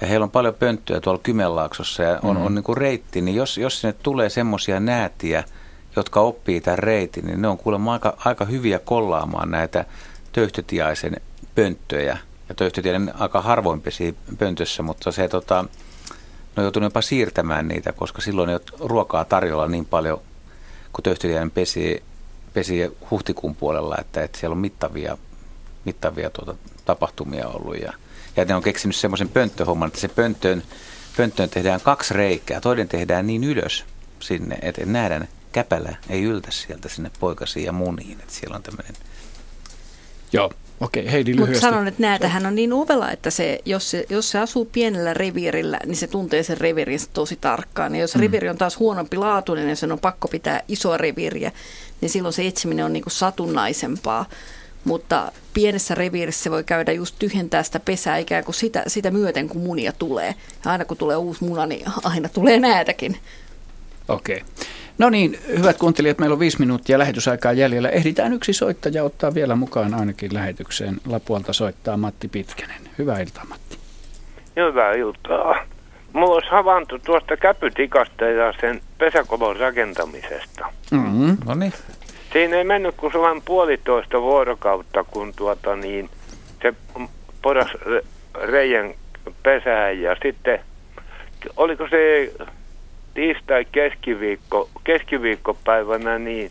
ja heillä on paljon pönttöjä tuolla Kymenlaaksossa ja on, Mhm. on niin kuin reitti, niin jos, jos sinne tulee semmoisia näätiä, jotka oppii tämän reitin, niin ne on kuulemma aika, aika hyviä kollaamaan näitä töyhtötiaisen pönttöjä. Ja töyhtötiainen aika harvoin pesi pöntössä, mutta se tota, ne on joutunut jopa siirtämään niitä, koska silloin ei ole ruokaa tarjolla niin paljon, kun töyhtötiainen pesi, pesi huhtikuun puolella, että, että siellä on mittavia, mittavia tuota, tapahtumia ollut. Ja, ja ne on keksinyt semmoisen pönttöhomman, että se pönttöön, pönttöön tehdään kaksi reikää, toinen tehdään niin ylös sinne, että nähdään käpälä ei yltä sieltä sinne poikasiin ja muniin, että siellä on tämmöinen Joo, okei, Heidi Mutta lyhyesti. sanon, että näätähän on niin ovela, että se, jos, se, jos se asuu pienellä reviirillä, niin se tuntee sen reviirin tosi tarkkaan. Ja jos Mm. reviiri on taas huonompi laatuinen ja sen on pakko pitää isoa reviiriä, niin silloin se etsiminen on niin kuin satunnaisempaa. Mutta pienessä reviirissä se voi käydä just tyhjentää sitä pesää ikään kuin sitä, sitä myöten, kun munia tulee. Ja aina kun tulee uusi muna, niin aina tulee näätäkin. Okei. No niin, hyvät kuuntelijat, meillä on viisi minuuttia lähetysaikaa jäljellä. Ehditään yksi soittaja ottaa vielä mukaan ainakin lähetykseen. Lapualta soittaa Matti Pitkänen. Hyvää iltaa, Matti. Hyvää iltaa. Mulla olisi havainto tuosta käpytikasta ja sen pesäkolon rakentamisesta. Mm-hmm. No niin. Siinä ei mennyt kuin sellainen puolitoista vuorokautta, kun tuota niin, se poras re- reijän pesään ja sitten, oliko se tiistai keskiviikko, keskiviikkopäivänä, niin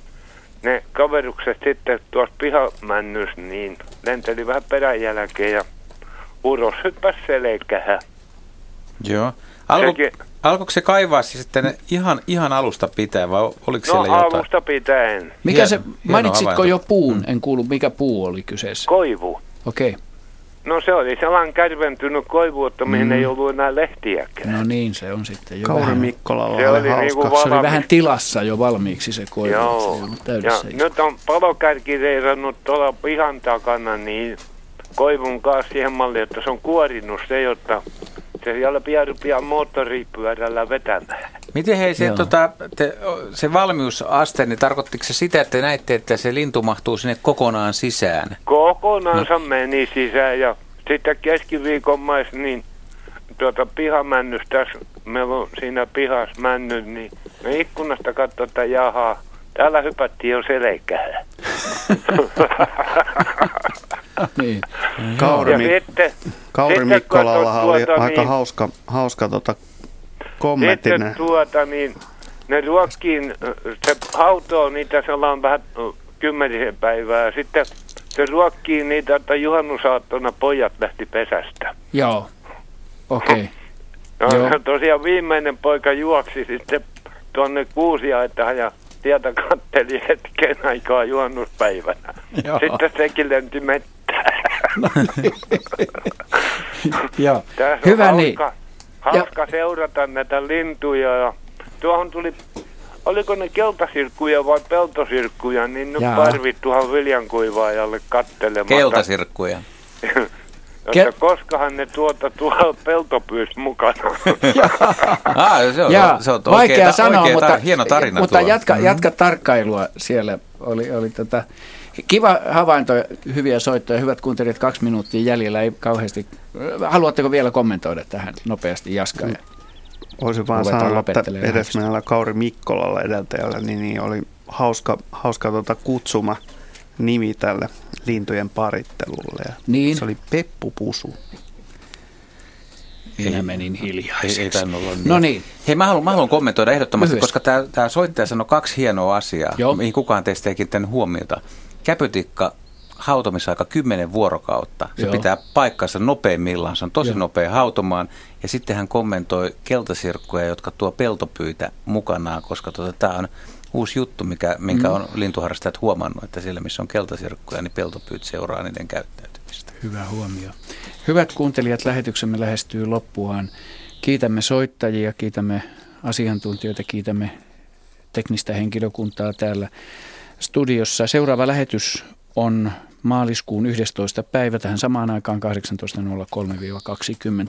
ne kaverukset sitten tuossa pihamännys, niin lenteli vähän peränjälkeen ja uros hyppäsi selkään. Joo. Alko, Sekin- alkoiko se kaivaa siis sitten ihan, ihan alusta pitää vai oliko No siellä jotain? alusta pitäen. Mikä Hieno- se, mainitsitko jo puun? En kuulu, mikä puu oli kyseessä. Koivu. Okei, No se oli sellainen kärventynyt koivu, että mihin Mm. ei ollut enää lehtiäkään. no niin se on sitten jo Kauri vähän. Mikkolalla Se oli, hauska. niinku Se oli vähän tilassa jo valmiiksi se koivu. Se Joo. ollut Ja nyt on palokärki reisannut tuolla pihan takana niin koivun kanssa siihen malliin, että se on kuorinut se, jotta se siellä pian rupeaa moottoripyörällä vetämään. Miten hei se, Joo. tota, te, se valmiusaste, niin tarkoittiko se sitä, että te näitte, että se lintu mahtuu sinne kokonaan sisään? Kokonaansa no. meni sisään ja sitten keskiviikon mais, niin tuota pihamännys tässä, meillä on siinä pihassa männyt, niin me ikkunasta katsotaan, että jaha, täällä hypättiin jo selkään. niin. Kauri, Ja Mi- sitten- Kauri sitten Mikkolallahan oli tuota aika niin- hauska, hauska tota kommenttinen. Sitten tuota niin, ne ruokkiin, se hautoo niitä sellainen vähän kymmenisen päivää. Sitten se ruokkii niitä, että juhannusaattona pojat lähti pesästä. Joo, okei. No, Joo. tosiaan viimeinen poika juoksi sitten tuonne kuusiaitaan ja lattiata katteli hetken aikaa juhannuspäivänä. Joo. Sitten sekin lenti mettään. Joo. Tässä on Hyvä hauska, niin. hauska seurata näitä lintuja. Ja tuohon tuli, oliko ne keltasirkkuja vai peltosirkkuja, niin nyt Jaa. parvit tuohon viljankuivaajalle kattelemaan. Keltasirkkuja. Että koskahan ne tuota tuolla peltopyys mukana. Ah, se on, Jaa, se on vaikea oikea, sanoa, oikea, mutta, hieno tarina mutta tuo. jatka, jatka tarkkailua siellä. Oli, oli tota, kiva havainto, hyviä soittoja, hyvät kuuntelijat, kaksi minuuttia jäljellä, ei kauheasti. Haluatteko vielä kommentoida tähän nopeasti, Jaska? Ja Voisin vaan sanoa, että edes meillä Kauri Mikkolalla edeltäjällä niin, niin oli hauska, hauska tota kutsuma nimi tälle lintujen parittelulle. Ja Niin. Se oli Peppu Pusu. Minä menin hiljaiseksi. Ei, ei olla No niin. Hei, mä haluan, mä haluan kommentoida ehdottomasti, Lyhyesti. koska tämä, tämä soittaja sanoi kaksi hienoa asiaa, Joo. mihin kukaan teistä ei kiinnittänyt huomiota. Käpytikka hautomisaika 10 vuorokautta. Se Joo. pitää paikkansa nopeimmillaan, se on tosi Joo. nopea hautomaan. Ja sitten hän kommentoi keltasirkkuja, jotka tuo peltopyitä mukanaan, koska tota, tämä on uusi juttu, mikä, minkä Mm. on lintuharrastajat huomannut, että siellä missä on keltasirkkuja, niin peltopyyt seuraa niiden käyttäytymistä. Hyvä huomio. Hyvät kuuntelijat, lähetyksemme lähestyy loppuaan. Kiitämme soittajia, kiitämme asiantuntijoita, kiitämme teknistä henkilökuntaa täällä studiossa. Seuraava lähetys on maaliskuun 11. päivä tähän samaan aikaan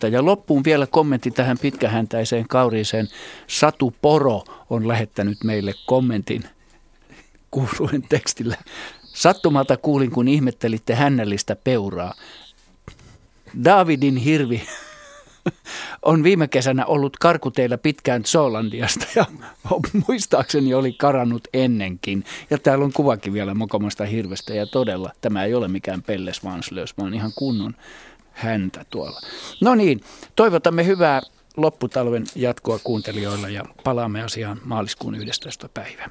18.03-20. Ja loppuun vielä kommentti tähän pitkähäntäiseen kauriiseen. Satu Poro on lähettänyt meille kommentin kuuluen tekstillä. Sattumalta kuulin, kun ihmettelitte hännällistä peuraa. Davidin hirvi on viime kesänä ollut karkuteilla pitkään Zoolandiasta ja muistaakseni oli karannut ennenkin. Ja täällä on kuvakin vielä mokomasta hirvestä ja todella tämä ei ole mikään pelles vanslös, vaan ihan kunnon häntä tuolla. No niin, toivotamme hyvää lopputalven jatkoa kuuntelijoilla ja palaamme asiaan maaliskuun 11. päivä.